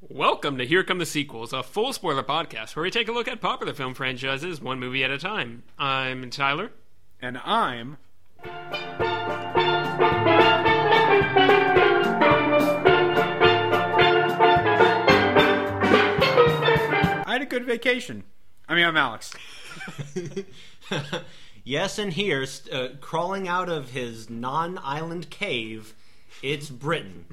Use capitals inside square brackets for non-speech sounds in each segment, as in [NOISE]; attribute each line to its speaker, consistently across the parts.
Speaker 1: Welcome to Here Come the Sequels, a full spoiler podcast where we take a look at popular film franchises one movie at a time. I'm Tyler.
Speaker 2: And I'm. I had a good vacation. I mean, I'm Alex. [LAUGHS]
Speaker 3: yes, and here, uh, crawling out of his non island cave, it's Britton.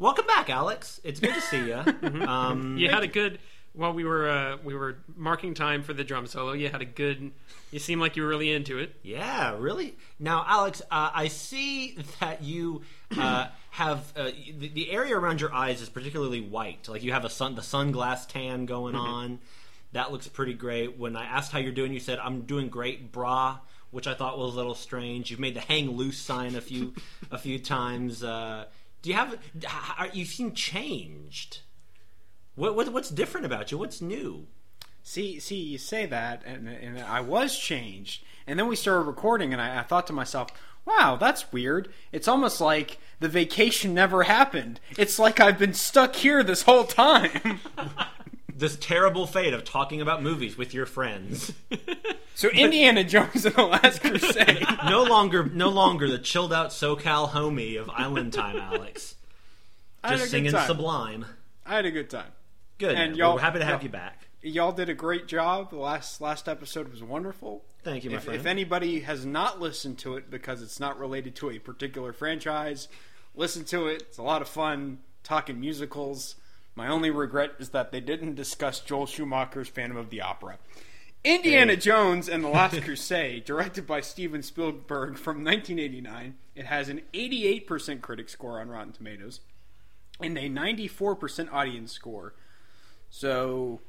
Speaker 3: Welcome back, Alex. It's good to see you. [LAUGHS] Um,
Speaker 1: You had a good while we were uh, we were marking time for the drum solo. You had a good. You seemed like you were really into it.
Speaker 3: Yeah, really. Now, Alex, uh, I see that you uh, [CLEARS THROAT] have uh, the, the area around your eyes is particularly white. Like you have a sun, the sunglass tan going on. That looks pretty great. When I asked how you're doing, you said I'm doing great, brah, which I thought was a little strange. You've made the hang loose sign a few [LAUGHS] a few times. Uh, do you have? Are, you seem changed. What, what what's different about you? What's new?
Speaker 2: See, see, you say that, and, and I was changed. And then we started recording, and I, I thought to myself, wow, that's weird. It's almost like the vacation never happened. It's like I've been stuck here this whole time. [LAUGHS]
Speaker 3: this terrible fate of talking about movies with your friends. [LAUGHS]
Speaker 2: So Indiana Jones and the Last Crusade. [LAUGHS]
Speaker 3: no longer, no longer the chilled out SoCal homie of Island Time, Alex. [LAUGHS]
Speaker 2: I had a
Speaker 3: Just singing
Speaker 2: time.
Speaker 3: Sublime.
Speaker 2: I had a good time.
Speaker 3: Good.
Speaker 2: And
Speaker 3: man.
Speaker 2: y'all-
Speaker 3: We're happy to have
Speaker 2: y'all-
Speaker 3: you back.
Speaker 2: Y'all did a great job. The last last episode was wonderful.
Speaker 3: Thank you, my
Speaker 2: If,
Speaker 3: friend.
Speaker 2: if anybody has not listened to it because it's not related to a particular franchise, listen to it. It's a lot of fun talking musicals. My only regret is that they didn't discuss Joel Schumacher's Phantom of the Opera. Indiana Jones and the Last [LAUGHS] Crusade, directed by Steven Spielberg from 1989. It has an 88% critic score on Rotten Tomatoes and a 94% audience score. So,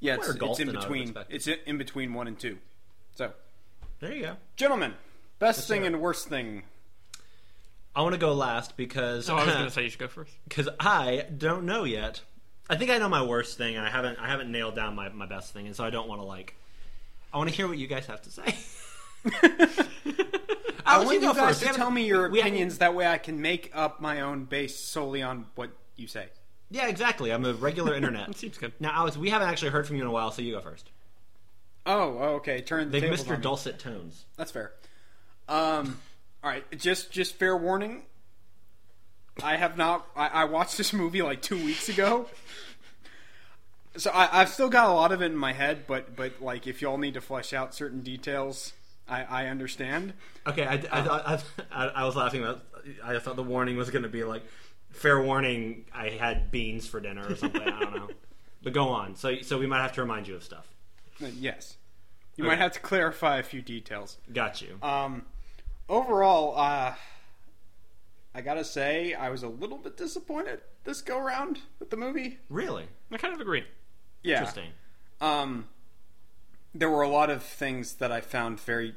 Speaker 2: yeah, it's, it's in
Speaker 3: than I would've
Speaker 2: between. It's in between one and two. So,
Speaker 3: there you go.
Speaker 2: gentlemen, best thing
Speaker 3: sir.
Speaker 2: and worst thing.
Speaker 3: I want to go last because
Speaker 1: Oh, I was [LAUGHS] going to say you should go first.
Speaker 3: because I don't know yet. I think I know my worst thing. and I haven't I haven't nailed down my, my best thing, and so I don't want to like. I want to hear what you guys have to say. [LAUGHS]
Speaker 2: I
Speaker 3: Alex,
Speaker 2: want you
Speaker 3: go
Speaker 2: guys
Speaker 3: first.
Speaker 2: To tell me your
Speaker 3: we haven't-
Speaker 2: opinions. That way, I can make up my own based solely on what you say.
Speaker 3: Yeah, exactly. I'm a regular internet.
Speaker 1: That [LAUGHS] seems good.
Speaker 3: Now, Alex, we haven't actually heard from you in a while, so you go first.
Speaker 2: Oh, oh, okay. Turn the
Speaker 3: They've missed your
Speaker 2: me.
Speaker 3: dulcet tones.
Speaker 2: That's fair. Um, all right, just just fair warning. I have not. I, I watched this movie like two weeks ago, so I, I've still got a lot of it in my head. But but like, if y'all need to flesh out certain details, I, I understand.
Speaker 3: Okay, I, I, I, I, I was laughing about. I thought the warning was going to be like, fair warning. I had beans for dinner or something. I don't know. [LAUGHS] But go on. So so we might have to remind you of stuff.
Speaker 2: Uh, Yes, you might have to clarify a few details.
Speaker 3: Got you.
Speaker 2: Um, overall, uh, I gotta say, I was a little bit disappointed this go round with the movie.
Speaker 3: really
Speaker 1: I kind of agree.
Speaker 2: Yeah.
Speaker 3: interesting.
Speaker 2: Um, there were a lot of things that I found very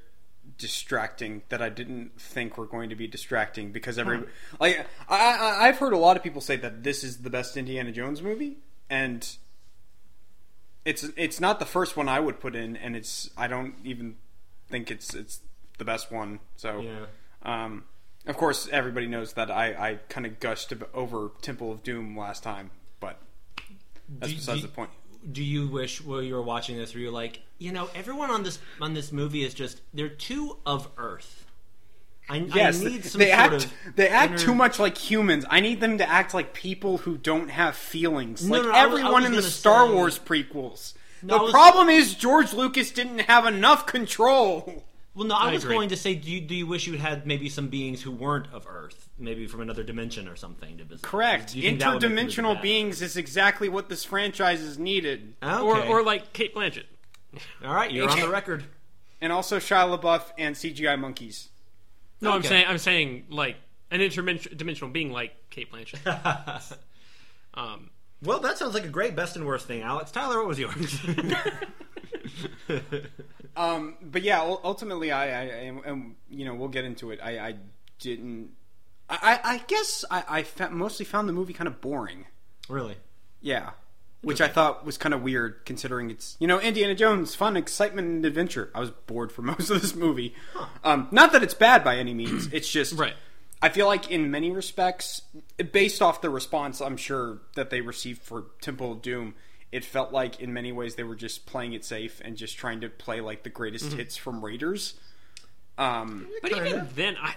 Speaker 2: distracting that I didn't think were going to be distracting because every like I, I I've heard a lot of people say that this is the best Indiana Jones movie and it's it's not the first one I would put in and it's I don't even think it's it's the best one so
Speaker 3: Yeah.
Speaker 2: um of course everybody knows that I I kind of gushed over Temple of Doom last time but that's
Speaker 3: Do-
Speaker 2: besides
Speaker 3: do-
Speaker 2: the point
Speaker 3: Do you wish while you were watching this, were you like, you know, everyone on this on this movie is just they're too of Earth. I,
Speaker 2: Yes,
Speaker 3: I need some
Speaker 2: they
Speaker 3: sort
Speaker 2: act. they act
Speaker 3: inner-
Speaker 2: too much like humans. I need them to act like people who don't have feelings,
Speaker 3: No,
Speaker 2: like
Speaker 3: no, I
Speaker 2: everyone in the Star
Speaker 3: say-
Speaker 2: Wars prequels.
Speaker 3: No,
Speaker 2: the
Speaker 3: was-
Speaker 2: problem is George Lucas didn't have enough control.
Speaker 3: Well, no, I,
Speaker 1: I
Speaker 3: was
Speaker 1: agree.
Speaker 3: going to say, do you, do you wish you had maybe some beings who weren't of Earth, maybe from another dimension or something? To visit?
Speaker 2: Correct.
Speaker 3: Do you think that would make the movie
Speaker 2: Interdimensional beings is exactly what this franchise is needed,
Speaker 3: Okay.
Speaker 1: Or, or like Cate Blanchett.
Speaker 3: all right, you're on the [LAUGHS] record.
Speaker 2: and also Shia LaBeouf and CGI monkeys.
Speaker 1: No, I'm saying I'm saying like an interdimensional being like Cate Blanchett. [LAUGHS] um,
Speaker 3: Well, that sounds like a great best and worst thing, Alex. Tyler, what was yours? [LAUGHS]
Speaker 2: Um, but yeah, ultimately, I, I, I and, you know, we'll get into it. I, I didn't. I, I guess I, I mostly found the movie kind of boring.
Speaker 3: really?
Speaker 2: Yeah. Which I thought was kind of weird considering it's, you know, Indiana Jones, fun, excitement, and adventure. I was bored for [LAUGHS] most of this movie. Um, not that it's bad by any means. [CLEARS THROAT] It's just.
Speaker 1: right.
Speaker 2: I feel like in many respects, based off the response I'm sure that they received for Temple of Doom, it felt like in many ways they were just playing it safe and just trying to play like the greatest
Speaker 3: Mm-hmm.
Speaker 2: hits from Raiders. Um,
Speaker 1: But even then, I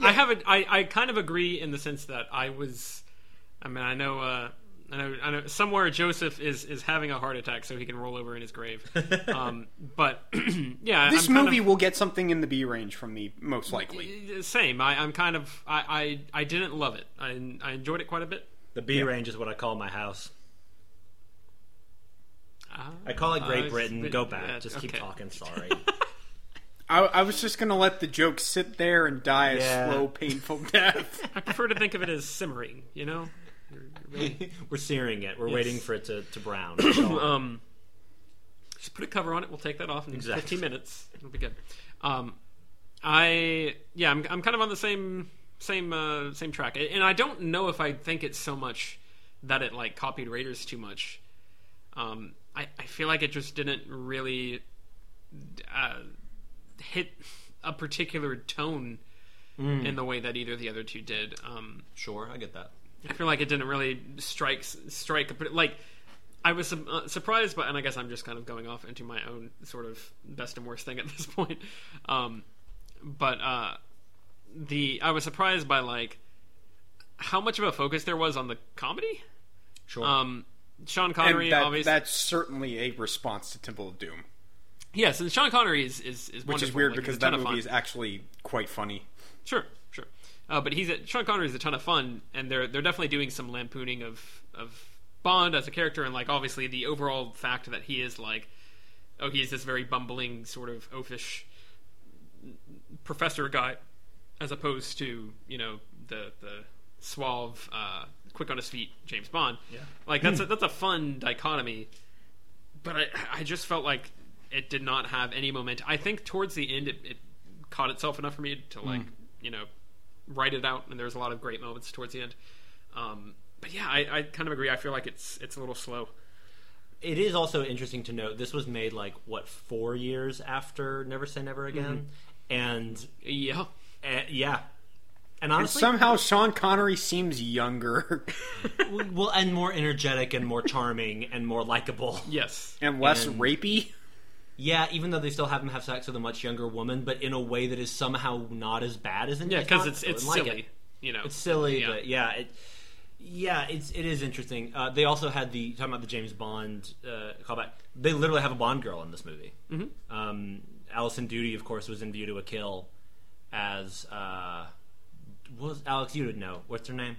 Speaker 1: I have a, I, I kind of agree in the sense that I was. I mean, I know. Uh, I know, I know somewhere Joseph is, is having a heart attack so he can roll over in his grave. [LAUGHS] Um, but [CLEARS THROAT] yeah,
Speaker 2: this
Speaker 1: I'm kind
Speaker 2: movie
Speaker 1: of,
Speaker 2: will get something in the B range from me, most likely.
Speaker 1: same. I, I'm kind of I, I I didn't love it. I I enjoyed it quite a bit.
Speaker 3: The B range is what I call my house. I call it Great
Speaker 1: uh,
Speaker 3: Britain. Go back. Just keep
Speaker 1: okay.
Speaker 3: talking. [LAUGHS] Sorry.
Speaker 2: I, I was just gonna let the joke sit there and die a slow, painful [LAUGHS] death. [LAUGHS]
Speaker 1: I prefer to think of it as simmering. You know. You're- you're really-
Speaker 3: We're searing it. We're
Speaker 1: Yes.
Speaker 3: waiting for it to, to brown. [COUGHS]
Speaker 1: um, just put a cover on it. We'll take that off in
Speaker 3: Exactly.
Speaker 1: 15 minutes. It'll be good. Um, I yeah, I'm I'm kind of on the same same uh, same track, and I don't know if I think it's so much that it like copied Raiders too much. Um, I I feel like it just didn't really uh, hit a particular tone in the way that either of the other two did. Um,
Speaker 3: sure, I get that.
Speaker 1: I feel like it didn't really strike strike like I was uh, surprised, but and I guess I'm just kind of going off into my own sort of best and worst thing at [LAUGHS] this point. Um, but uh, the I was surprised by like how much of a focus there was on the comedy.
Speaker 3: Sure.
Speaker 1: Um, Sean Connery,
Speaker 2: and that,
Speaker 1: obviously,
Speaker 2: that's certainly a response to Temple of Doom,
Speaker 1: yes, and Sean Connery is is, is
Speaker 2: which is weird
Speaker 1: Like,
Speaker 2: because that movie
Speaker 1: fun.
Speaker 2: is actually quite funny.
Speaker 1: Sure, sure. Uh, but he's a, Sean Connery is a ton of fun, and they're they're definitely doing some lampooning of of Bond as a character, and like obviously the overall fact that he is like, oh, he's this very bumbling sort of oafish professor guy, as opposed to you know the the suave, uh, quick on his feet James Bond.
Speaker 3: Yeah.
Speaker 1: like that's a, that's a fun dichotomy. But I I just felt like it did not have any moment. I think towards the end it, it caught itself enough for me to like you know write it out, and there's a lot of great moments towards the end. Um, but yeah, I, I kind of agree. I feel like it's it's a little slow.
Speaker 3: it is also interesting to note this was made like what four years after Never Say Never Again, and
Speaker 1: Yeah,
Speaker 3: uh, yeah, and
Speaker 2: And somehow Sean Connery seems younger [LAUGHS]
Speaker 3: well, and more energetic and more charming and more likable.
Speaker 1: yes,
Speaker 2: and less
Speaker 3: And-
Speaker 2: rapey.
Speaker 3: Yeah, even though they still have him have sex with a much younger woman, but in a way that is somehow not as bad as in
Speaker 1: yeah,
Speaker 3: James
Speaker 1: because
Speaker 3: Bond.
Speaker 1: it's
Speaker 3: So I
Speaker 1: it's
Speaker 3: like
Speaker 1: silly.
Speaker 3: it.
Speaker 1: You know,
Speaker 3: It's silly,
Speaker 1: Yeah.
Speaker 3: but yeah, it, yeah, it's it is interesting. Uh, they also had the talking about the James Bond uh, callback. They literally have a Bond girl in this movie. Mm-hmm. Um, Alison Doody, of course, was in View to a Kill as uh, was Alex. You would know what's her name?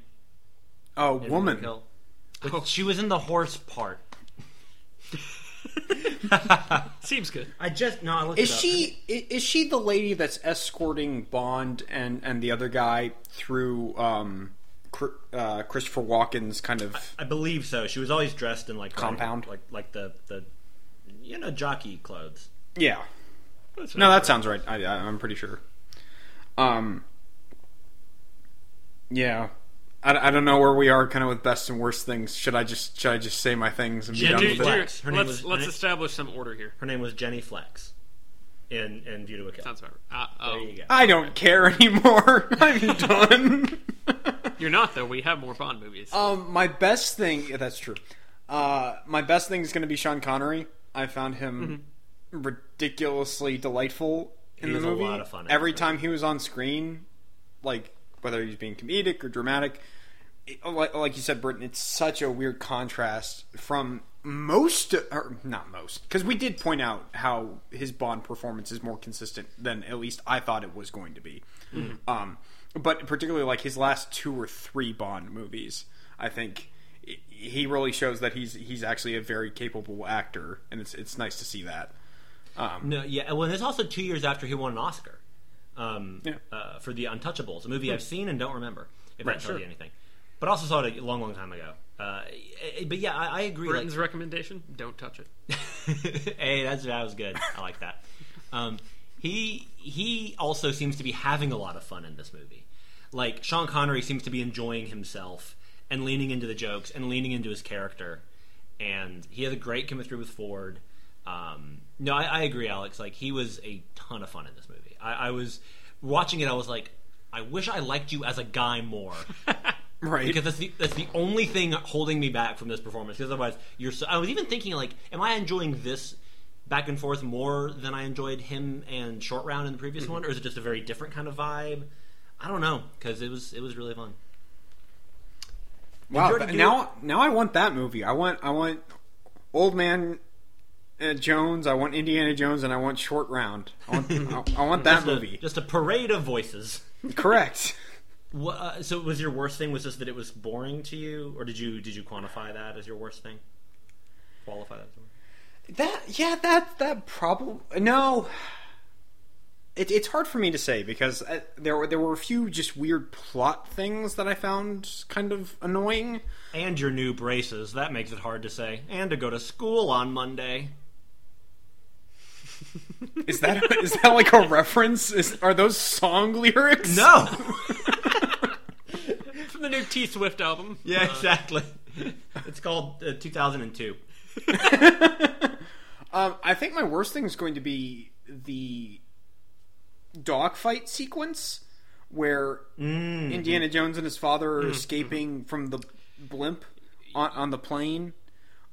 Speaker 2: Oh,
Speaker 3: in a
Speaker 2: woman.
Speaker 3: Kill? But She was in the horse part. [LAUGHS]
Speaker 1: Seems good.
Speaker 3: I just no. I looked
Speaker 2: Is
Speaker 3: it up.
Speaker 2: she is she the lady that's escorting Bond and and the other guy through um uh, Christopher Walken's kind of
Speaker 3: I believe so. She was always dressed in like
Speaker 2: Compound?
Speaker 3: like like the the you know jockey clothes.
Speaker 2: yeah.
Speaker 1: That's
Speaker 2: No,
Speaker 1: not
Speaker 2: that sounds right. I, I, I'm pretty sure. Um. Yeah. I, I don't know where we are, kind of with best and worst things. Should I just should I just say my things and be
Speaker 3: Yeah,
Speaker 2: done with
Speaker 3: do-
Speaker 2: it?
Speaker 3: Flex. Her name
Speaker 1: let's
Speaker 3: was-
Speaker 1: let's
Speaker 3: her name-
Speaker 1: establish some order here.
Speaker 3: Her name was Jenny Flex in in View to a Kill.
Speaker 1: Sounds about right. Uh, oh,
Speaker 3: there you go.
Speaker 2: I don't care anymore. [LAUGHS] I'm done. [LAUGHS]
Speaker 1: you're not though. We have more Bond movies.
Speaker 2: Um, my best thing. Yeah, that's true. Uh, my best thing is going to be Sean Connery. I found him ridiculously delightful in
Speaker 3: He
Speaker 2: the
Speaker 3: was a
Speaker 2: movie.
Speaker 3: lot of fun in
Speaker 2: Every
Speaker 3: that
Speaker 2: time he was on screen, like whether he's being comedic or dramatic, it- like, like you said, Britton, it's such a weird contrast from most, or not most, because we did point out how his Bond performance is more consistent than at least I thought it was going to be. Um, but particularly like his last two or three Bond movies, I think he really shows that he's he's actually a very capable actor, and it's it's nice to see that. Um,
Speaker 3: No, yeah. Well, it's also two years after he won an Oscar um,
Speaker 2: Yeah.
Speaker 3: uh, for The Untouchables, a movie I've seen and don't remember if
Speaker 2: Right,
Speaker 3: that tells
Speaker 2: sure.
Speaker 3: you anything. But also saw it a long, long time ago. Uh, but yeah, I, I agree. like-
Speaker 1: Britton's recommendation: don't touch it. [LAUGHS]
Speaker 3: hey, that's that was good. I like that. [LAUGHS] Um, he he also seems to be having a lot of fun in this movie. Like Sean Connery seems to be enjoying himself and leaning into the jokes and leaning into his character. And he has a great chemistry with Ford. Um, no, I, I agree, Alex. Like he was a ton of fun in this movie. I, I was watching it. I was like, I wish I liked you as a guy more. [LAUGHS]
Speaker 2: Right.
Speaker 3: because that's the that's the only thing holding me back from this performance. Because otherwise, you're. So, I was even thinking like, am I enjoying this back and forth more than I enjoyed him and Short Round in the previous
Speaker 2: Mm-hmm.
Speaker 3: one, or is it just a very different kind of vibe? I don't know because it was it was really fun.
Speaker 2: Wow. Now, now I want that movie. I want, I want Old Man uh, Jones. I want Indiana Jones, and I want Short Round. I want, [LAUGHS] I, I want that
Speaker 3: Just a-
Speaker 2: movie.
Speaker 3: just a parade of voices.
Speaker 2: Correct.
Speaker 3: What, uh, so was your worst thing was just that it was boring to you, or did you did you quantify that as your worst thing? Qualify that. As
Speaker 2: That yeah, that that problem. No, it, it's hard for me to say because uh, there were there were a few just weird plot things that I found kind of annoying.
Speaker 3: and your new braces. That makes it hard to say. And to go to school on Monday.
Speaker 2: Is that is that like a reference? Is, are those song lyrics?
Speaker 3: No.
Speaker 1: From the new T Swift album.
Speaker 3: yeah, exactly. It's called uh, 2002. [LAUGHS]
Speaker 2: Um, I think my worst thing is going to be the dogfight sequence where
Speaker 3: Mm.
Speaker 2: Indiana Jones and his father are escaping from the blimp on, on the plane.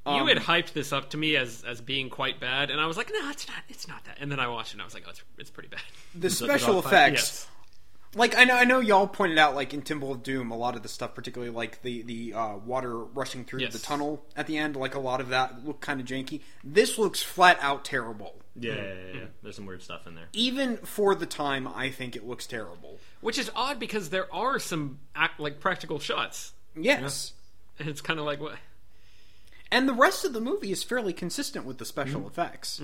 Speaker 1: You
Speaker 2: Um,
Speaker 1: had hyped this up to me as as being quite bad, and I was like, "No, it's not. It's not that." And then I watched it, and I was like, "Oh, it's, it's pretty bad." [LAUGHS]
Speaker 2: the special
Speaker 3: dogfight?
Speaker 2: effects.
Speaker 1: Yes.
Speaker 2: Like I know, I know y'all pointed out like in Temple of Doom, a lot of the stuff, particularly like the the uh, water rushing through
Speaker 1: Yes.
Speaker 2: the tunnel at the end, like a lot of that looked kind of janky. This looks flat out terrible.
Speaker 3: Yeah, yeah, yeah, yeah. There's some weird stuff in there.
Speaker 2: Even for the time, I think it looks terrible.
Speaker 1: Which is odd because there are some act like practical shots,
Speaker 2: Yes.
Speaker 1: and it's kind of like what.
Speaker 2: And the rest of the movie is fairly consistent with the special
Speaker 3: Mm-hmm.
Speaker 2: effects.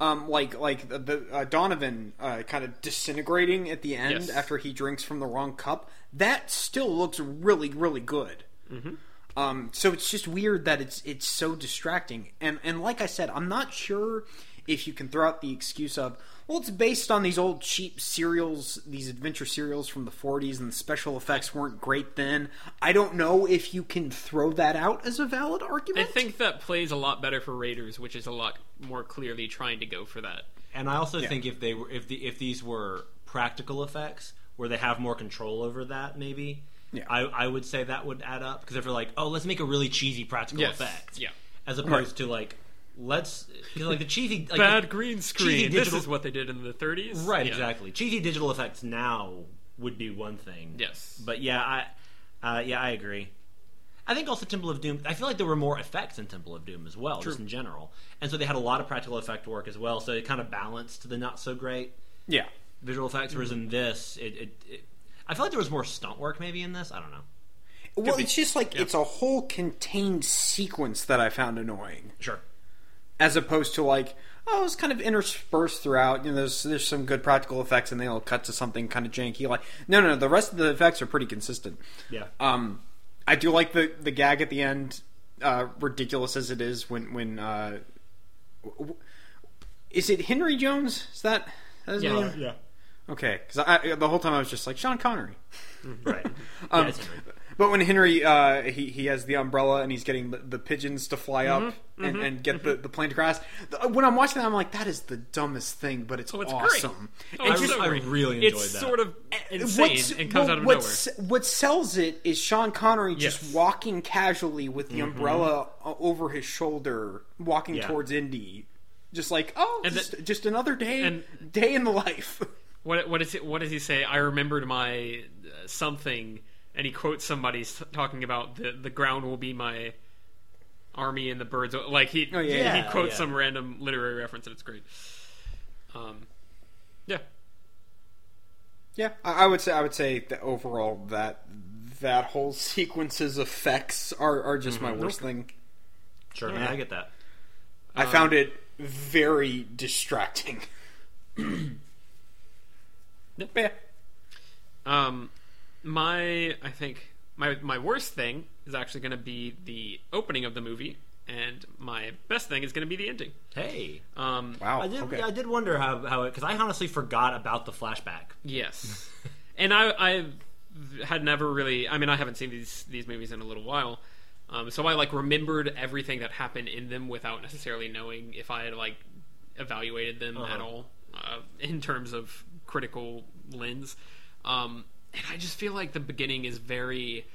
Speaker 2: Um, like like the, the uh, Donovan uh, kind of disintegrating at the end
Speaker 1: Yes.
Speaker 2: after he drinks from the wrong cup. That still looks really really good.
Speaker 3: Mm-hmm.
Speaker 2: Um, so it's just weird that it's it's so distracting. And and like I said, I'm not sure if you can throw out the excuse of well, it's based on these old cheap serials, these adventure serials from the 40s, and the special effects weren't great then. I don't know if you can throw that out as a valid argument.
Speaker 1: I think that plays a lot better for Raiders, which is a lot more clearly trying to go for that.
Speaker 3: And I also think if they were if the if these were practical effects where they have more control over that, maybe.
Speaker 2: Yeah.
Speaker 3: I, I would say that would add up because if they're like, oh, let's make a really cheesy practical
Speaker 1: Yes.
Speaker 3: effect,
Speaker 1: Yeah.
Speaker 3: as opposed to like, let's 'cause, like the cheesy like, [LAUGHS]
Speaker 1: Bad green screen.
Speaker 3: cheesy
Speaker 1: This is what they did in the 30s.
Speaker 3: right
Speaker 1: Yeah.
Speaker 3: exactly cheesy digital effects now would be one thing.
Speaker 1: Yes.
Speaker 3: but yeah, I uh, yeah I agree. I think also Temple of Doom. I feel like there were more effects in Temple of Doom as well, just in general, and so they had a lot of practical effect work as well. So it kind of balanced the not so great
Speaker 2: yeah.
Speaker 3: visual effects. Whereas in this, it, it, it I feel like there was more stunt work maybe in this. I don't know.
Speaker 2: Well, it's just like it's a whole contained sequence that I found annoying,
Speaker 3: Sure.
Speaker 2: As opposed to like oh, it's kind of interspersed throughout. You know, there's there's some good practical effects, and they'll cut to something kind of janky. Like no, no, no, the rest of the effects are pretty consistent.
Speaker 3: Yeah.
Speaker 2: Um, I do like the the gag at the end, uh, ridiculous as it is when when uh, w- is it Henry Jones? Is that, that his
Speaker 1: Yeah.
Speaker 2: name?
Speaker 3: yeah.
Speaker 2: Okay, because I, the whole time I was just like Sean Connery.
Speaker 3: Right. [LAUGHS]
Speaker 2: Um,
Speaker 3: yeah.
Speaker 2: But when Henry uh, he he has the umbrella and he's getting the, the pigeons to fly up and, and get the, the plane to crash. The- When I'm watching that, I'm like, that is the dumbest thing, but it's,
Speaker 1: Oh, it's
Speaker 2: awesome.
Speaker 1: great. Oh,
Speaker 2: And
Speaker 1: it's
Speaker 2: just-
Speaker 1: so
Speaker 3: I really enjoyed
Speaker 1: it's
Speaker 3: that.
Speaker 1: sort of insane
Speaker 2: What's-
Speaker 1: and comes
Speaker 2: well,
Speaker 1: out of
Speaker 2: what
Speaker 1: nowhere.
Speaker 2: What sells it is Sean Connery just walking casually with the
Speaker 1: Mm-hmm.
Speaker 2: umbrella over his shoulder, walking
Speaker 3: Yeah.
Speaker 2: towards Indy, just like oh,
Speaker 1: And
Speaker 2: just,
Speaker 1: the-
Speaker 2: just another day,
Speaker 1: and-
Speaker 2: day in the life. [LAUGHS]
Speaker 1: What what is it? What does he say? I remembered my uh, something, and he quotes somebody talking about the the ground will be my army and the birds. Like he
Speaker 2: Oh, yeah.
Speaker 1: he
Speaker 3: Yeah,
Speaker 1: quotes
Speaker 3: yeah.
Speaker 1: some random literary reference, and it's great. Um, yeah,
Speaker 2: Yeah, I, I would say I would say that overall that that whole sequence's effects are, are just my worst thing.
Speaker 3: Sure. Yeah, I get that.
Speaker 2: I found it very distracting. [CLEARS THROAT] Yeah.
Speaker 1: Um, my I think my my worst thing is actually going to be the opening of the movie, and my best thing is going to be the ending.
Speaker 3: Hey.
Speaker 1: Um,
Speaker 2: Wow.
Speaker 3: I did.
Speaker 2: okay.
Speaker 3: I did wonder how how because I honestly forgot about the flashback.
Speaker 1: Yes, [LAUGHS] and I I had never really. I mean, I haven't seen these these movies in a little while, um, so I like remembered everything that happened in them without necessarily knowing if I had like evaluated them at
Speaker 3: Uh-huh.
Speaker 1: all uh, in terms of critical lens. Um, and I just feel like the beginning is very.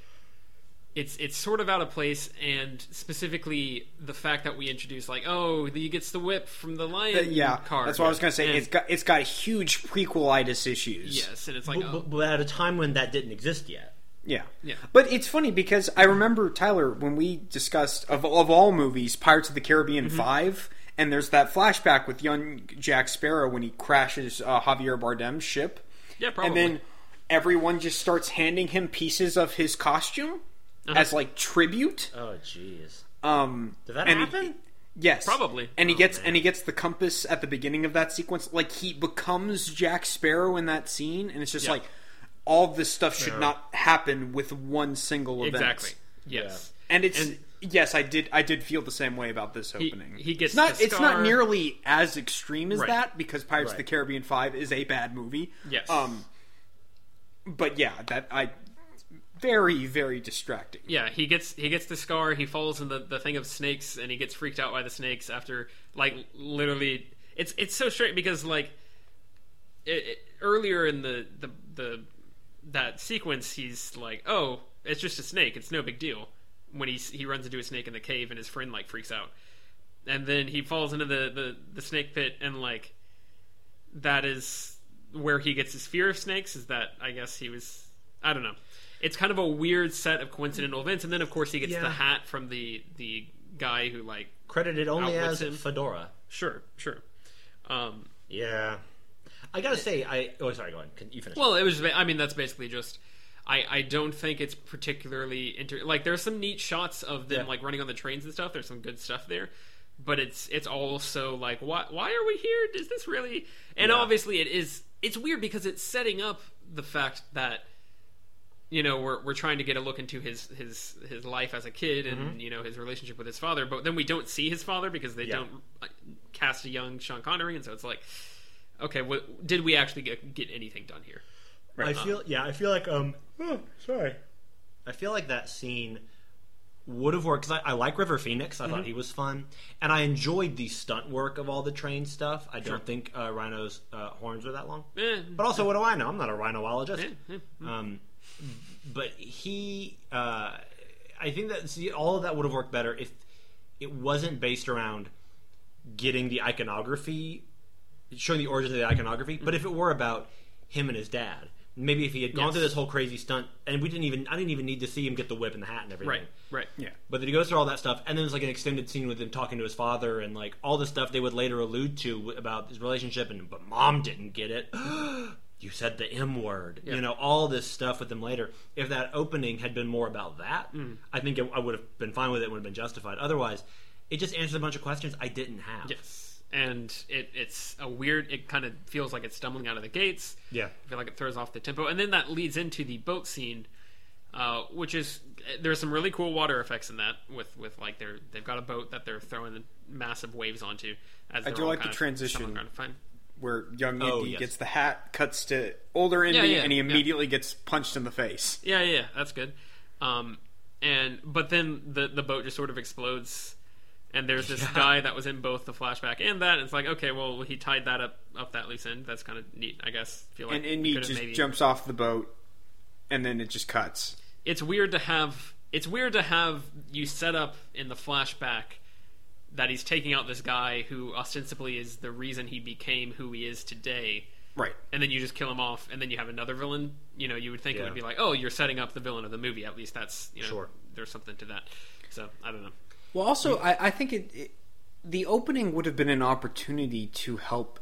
Speaker 1: It's it's sort of out of place, and specifically the fact that we introduce like, oh, he gets the whip from the lion
Speaker 2: Uh, yeah,
Speaker 1: card.
Speaker 2: that's what I was gonna say.
Speaker 1: And-
Speaker 2: It's got it's got huge prequelitis issues.
Speaker 1: yes, and it's like,
Speaker 3: but,
Speaker 1: oh,
Speaker 3: but- but at a time when that didn't exist yet.
Speaker 2: Yeah.
Speaker 1: Yeah.
Speaker 2: But it's funny because I remember Tyler when we discussed of of all movies Pirates of the Caribbean
Speaker 1: Mm-hmm.
Speaker 2: 5 and there's that flashback with young Jack Sparrow when he crashes uh, Javier Bardem's ship.
Speaker 1: yeah, probably.
Speaker 2: And then everyone just starts handing him pieces of his costume
Speaker 1: Uh-huh.
Speaker 2: as like tribute.
Speaker 3: Oh, jeez.
Speaker 2: Um
Speaker 3: Did that
Speaker 2: and he-
Speaker 3: happen?
Speaker 2: Yes,
Speaker 1: Probably.
Speaker 2: And he
Speaker 3: Oh,
Speaker 2: gets
Speaker 3: man.
Speaker 2: and he gets the compass at the beginning of that sequence. Like he becomes Jack Sparrow in that scene, and it's just
Speaker 1: Yeah.
Speaker 2: like all this stuff should
Speaker 3: Yeah.
Speaker 2: not happen with one single event.
Speaker 1: exactly, yes.
Speaker 2: And it's
Speaker 1: And-
Speaker 2: yes, I did I did feel the same way about this opening.
Speaker 1: he gets
Speaker 2: it's not it's not nearly as extreme as
Speaker 1: Right.
Speaker 2: that because Pirates of the Caribbean Five is a bad movie.
Speaker 1: Yes.
Speaker 2: Um. But yeah, that I very very distracting.
Speaker 1: Yeah, he gets he gets the scar. He falls in the, the thing of snakes, and he gets freaked out by the snakes after like literally. It's it's so strange because like it, it- earlier in the, the the that sequence, he's like, "Oh, it's just a snake. It's no big deal." When he he runs into a snake in the cave, and his friend like freaks out, and then he falls into the the, the snake pit, and like that is where he gets his fear of snakes. Is that I guess he was I don't know. It's kind of a weird set of coincidental events, and then of course he gets
Speaker 3: Yeah.
Speaker 1: the hat from the the guy who like
Speaker 3: Credited only as
Speaker 1: him.
Speaker 3: Fedora.
Speaker 1: sure sure. Um,
Speaker 3: Yeah. I gotta say, I. Oh, sorry, go. Can you finish?
Speaker 1: well, it was. I mean, that's basically just. I, I don't think it's particularly inter like there's some neat shots of them
Speaker 3: Yeah.
Speaker 1: like running on the trains and stuff. There's some good stuff there, but it's it's also like why why are we here? Is this really? And
Speaker 3: Yeah.
Speaker 1: obviously it is. It's weird because it's setting up the fact that you know we're we're trying to get a look into his his his life as a kid and
Speaker 3: Mm-hmm.
Speaker 1: you know his relationship with his father, but then we don't see his father because they
Speaker 3: Yeah.
Speaker 1: don't uh, cast a young Sean Connery, and so it's like, okay, what, did we actually get, get anything done here?
Speaker 3: I feel yeah, I feel like um oh, sorry. I feel like that scene would have worked because I, I like River Phoenix. I thought he was fun, and I enjoyed the stunt work of all the train stuff. I don't think uh, Rhino's uh, horns were that long,
Speaker 1: Eh,
Speaker 3: but also, what do I know? I'm not a rhinologist.
Speaker 1: eh.
Speaker 3: Um, but he, uh, I think that see, all of that would have worked better if it wasn't based around getting the iconography, showing the origins of the iconography. But if it were about him and his dad, maybe if he had gone
Speaker 1: Yes.
Speaker 3: through this whole crazy stunt, and we didn't even, I didn't even need to see him get the whip and the hat and everything.
Speaker 1: right, right.
Speaker 2: Yeah.
Speaker 3: But then he goes through all that stuff, and then there's like an extended scene with him talking to his father, and like all the stuff they would later allude to about his relationship, and but mom didn't get it. [GASPS] you said the M word,
Speaker 1: Yeah.
Speaker 3: you know, all this stuff with them later. If that opening had been more about that,
Speaker 1: Mm.
Speaker 3: I think it, I would have been fine with it. Would have been justified. Otherwise, it just answers a bunch of questions I didn't have.
Speaker 1: Yes, and it it's a weird. It kind of feels like it's stumbling out of the gates.
Speaker 3: Yeah.
Speaker 1: I feel like it throws off the tempo, and then that leads into the boat scene, uh, which is there's some really cool water effects in that with with like they're they've got a boat that they're throwing the massive waves onto. As
Speaker 2: I do like the transition.
Speaker 1: stumbling around. Fine.
Speaker 2: Where young Indy
Speaker 3: Oh, yes.
Speaker 2: gets the hat, cuts to older Indy,
Speaker 1: yeah,
Speaker 2: and he
Speaker 1: yeah.
Speaker 2: immediately gets punched in the face.
Speaker 1: Yeah, yeah, yeah, that's good. Um, and but then the the boat just sort of explodes, and there's this guy that was in both the flashback and that. And it's like, okay, well, he tied that up up that loose end. That's kind of neat, I guess. Feel like
Speaker 2: and Indy just
Speaker 1: maybe-
Speaker 2: jumps off the boat, and then it just cuts.
Speaker 1: It's weird to have. It's weird to have you set up in the flashback that he's taking out this guy who ostensibly is the reason he became who he is today.
Speaker 2: Right.
Speaker 1: and then you just kill him off, and then you have another villain. You know, you would think it would be like, oh, you're setting up the villain of the movie. At least that's you know,
Speaker 3: Sure.
Speaker 1: there's something to that. So I don't know.
Speaker 2: Well, also, I, I think it, it the opening would have been an opportunity to help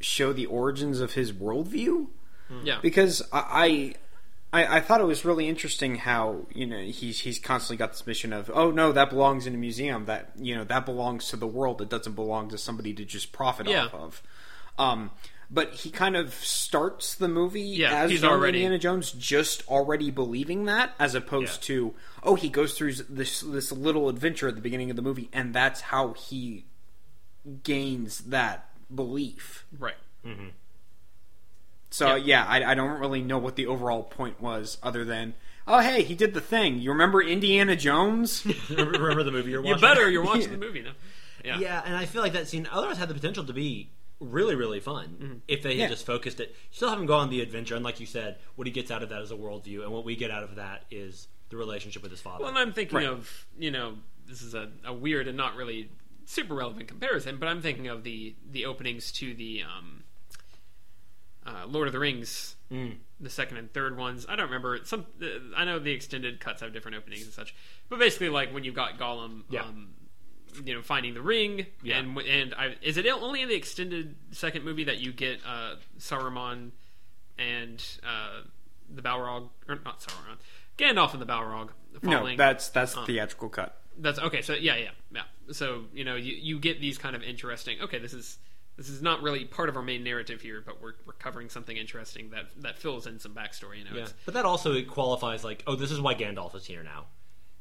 Speaker 2: show the origins of his worldview.
Speaker 1: Yeah,
Speaker 2: because I, I I thought it was really interesting how you know he's he's constantly got this mission of oh no that belongs in a museum. That you know that belongs to the world. It doesn't belong to somebody to just profit
Speaker 1: Yeah.
Speaker 2: off of, um. But he kind of starts the movie
Speaker 1: Yeah,
Speaker 2: as
Speaker 1: he's already-
Speaker 2: Indiana Jones, just already believing that, as opposed
Speaker 3: Yeah.
Speaker 2: to oh he goes through this this little adventure at the beginning of the movie, and that's how he gains that belief.
Speaker 1: right. Mm-hmm.
Speaker 2: So
Speaker 1: Yeah.
Speaker 2: yeah, I, I don't really know what the overall point was, other than oh hey, he did the thing. You remember Indiana Jones? [LAUGHS] [LAUGHS]
Speaker 3: Remember the movie you're watching?
Speaker 1: You
Speaker 3: watching?
Speaker 1: better. You're watching [LAUGHS] the movie now. Yeah.
Speaker 3: Yeah, and I feel like that scene otherwise had the potential to be really really fun if they had
Speaker 2: Yeah.
Speaker 3: just focused it. Still haven't gone on the adventure, and like you said, what he gets out of that is a worldview, and what we get out of that is the relationship with his father.
Speaker 1: Well, and I'm thinking
Speaker 2: Right.
Speaker 1: of you know this is a, a weird and not really super relevant comparison, but I'm thinking of the the openings to the um, uh, Lord of the Rings,
Speaker 3: Mm.
Speaker 1: the second and third ones. I don't remember some. Uh, I know the extended cuts have different openings and such, but basically, like when you've got Gollum.
Speaker 3: Yeah.
Speaker 1: Um, you know, finding the ring,
Speaker 3: Yeah.
Speaker 1: and and I, is it only in the extended second movie that you get uh, Saruman and uh, the Balrog, or not Saruman, Gandalf and the Balrog
Speaker 2: No, that's that's
Speaker 1: Um,
Speaker 2: theatrical cut.
Speaker 1: That's okay. So yeah, yeah, yeah. So you know, you, you get these kind of interesting. Okay, this is this is not really part of our main narrative here, but we're, we're covering something interesting that that fills in some backstory. You know,
Speaker 3: yeah, but that also qualifies like, oh, this is why Gandalf is here now,